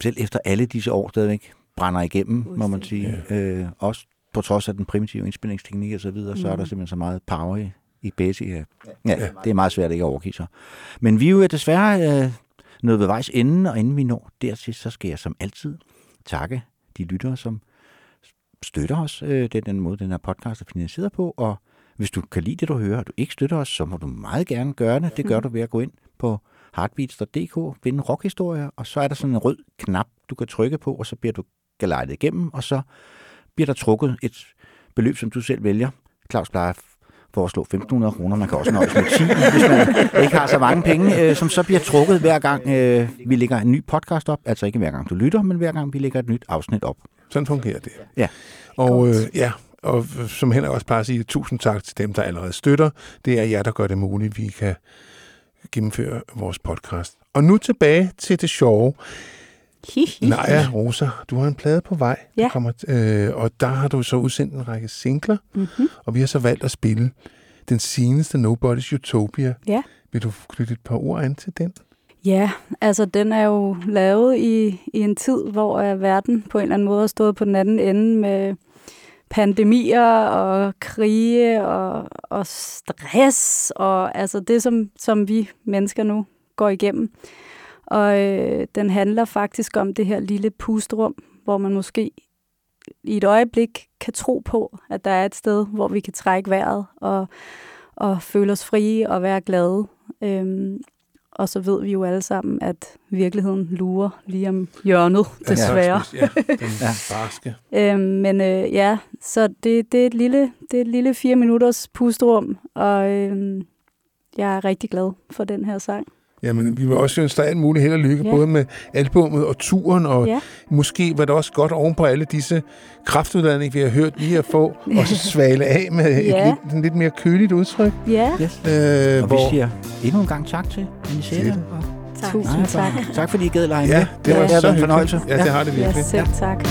[SPEAKER 1] selv efter alle disse år stadigvæk brænder igennem, må man sige. Øh, også på trods af den primitive indspilningsteknik og så videre, så er der
[SPEAKER 14] Mhm.
[SPEAKER 1] simpelthen så meget power i, i basic. Ja, ja, det er meget svært ikke at overgive sig. Men vi er jo desværre øh, nået ved vejs ende, og inden vi når dertil, så skal jeg som altid takke de lyttere, som støtter os. Øh, det er den måde, den her podcast er finansieret på, og hvis du kan lide det, du hører, og du ikke støtter os, så må du meget gerne gøre det. Det gør du ved at gå ind på heartbeats.dk, finde rockhistorier, og så er der sådan en rød knap, du kan trykke på, og så bliver du gelejtet igennem, og så bliver der trukket et beløb, som du selv vælger. Claus plejer at foreslå 1.500 kroner. Man kan også nøjes med 10, hvis man ikke har så mange penge, øh, som så bliver trukket hver gang øh, vi lægger en ny podcast op. Altså ikke hver gang du lytter, men hver gang vi lægger et nyt afsnit op.
[SPEAKER 2] Sådan fungerer det.
[SPEAKER 1] Ja.
[SPEAKER 2] Og øh, ja, og som Henrik også bare siger, tusind tak til dem, der allerede støtter. Det er jer, der gør det muligt, vi kan gennemføre vores podcast. Og nu tilbage til det sjove. Naja, Rosa, du har en plade på vej.
[SPEAKER 3] Ja.
[SPEAKER 2] Der kommer, øh, og der har du så udsendt en række singler,
[SPEAKER 3] Mhm.
[SPEAKER 2] og vi har så valgt at spille den seneste Nobody's Utopia.
[SPEAKER 3] Ja.
[SPEAKER 2] Vil du knytte et par ord an til den?
[SPEAKER 3] Ja, altså den er jo lavet i, i en tid, hvor uh, verden på en eller anden måde har stået på den anden ende med pandemier og krige og, og stress og altså det, som, som vi mennesker nu går igennem. Og øh, den handler faktisk om det her lille pustrum, hvor man måske i et øjeblik kan tro på, at der er et sted, hvor vi kan trække vejret og, og føle os frie og være glade. Øhm, og så ved vi jo alle sammen, at virkeligheden lurer lige om hjørnet, desværre.
[SPEAKER 2] ja, den barske.
[SPEAKER 3] øhm, men øh, ja, så det, det, er et lille, det er et lille fire minutters pusterum, og øhm, jeg er rigtig glad for den her sang.
[SPEAKER 2] Jamen, vi vil også ønske dig alt muligt held og lykke,
[SPEAKER 3] Ja.
[SPEAKER 2] ja. både med albummet og turen, og
[SPEAKER 3] Ja.
[SPEAKER 2] ja. måske var det også godt oven på alle disse kraftuddanninger, vi har hørt lige at få, og så svale af med et
[SPEAKER 3] Ja.
[SPEAKER 2] lidt, en lidt mere køligt udtryk.
[SPEAKER 3] Ja.
[SPEAKER 1] Yes.
[SPEAKER 2] Øh,
[SPEAKER 1] Og vi siger endnu en gang tak til Anisette.
[SPEAKER 2] Fedt.
[SPEAKER 3] Tusind tak.
[SPEAKER 1] Tak fordi I gad lege
[SPEAKER 2] Ja,
[SPEAKER 1] med.
[SPEAKER 2] det var
[SPEAKER 1] det har
[SPEAKER 2] så
[SPEAKER 1] en
[SPEAKER 2] hyggeligt.
[SPEAKER 1] fornøjelse.
[SPEAKER 2] Ja, det har det virkelig.
[SPEAKER 3] Ja, selv tak.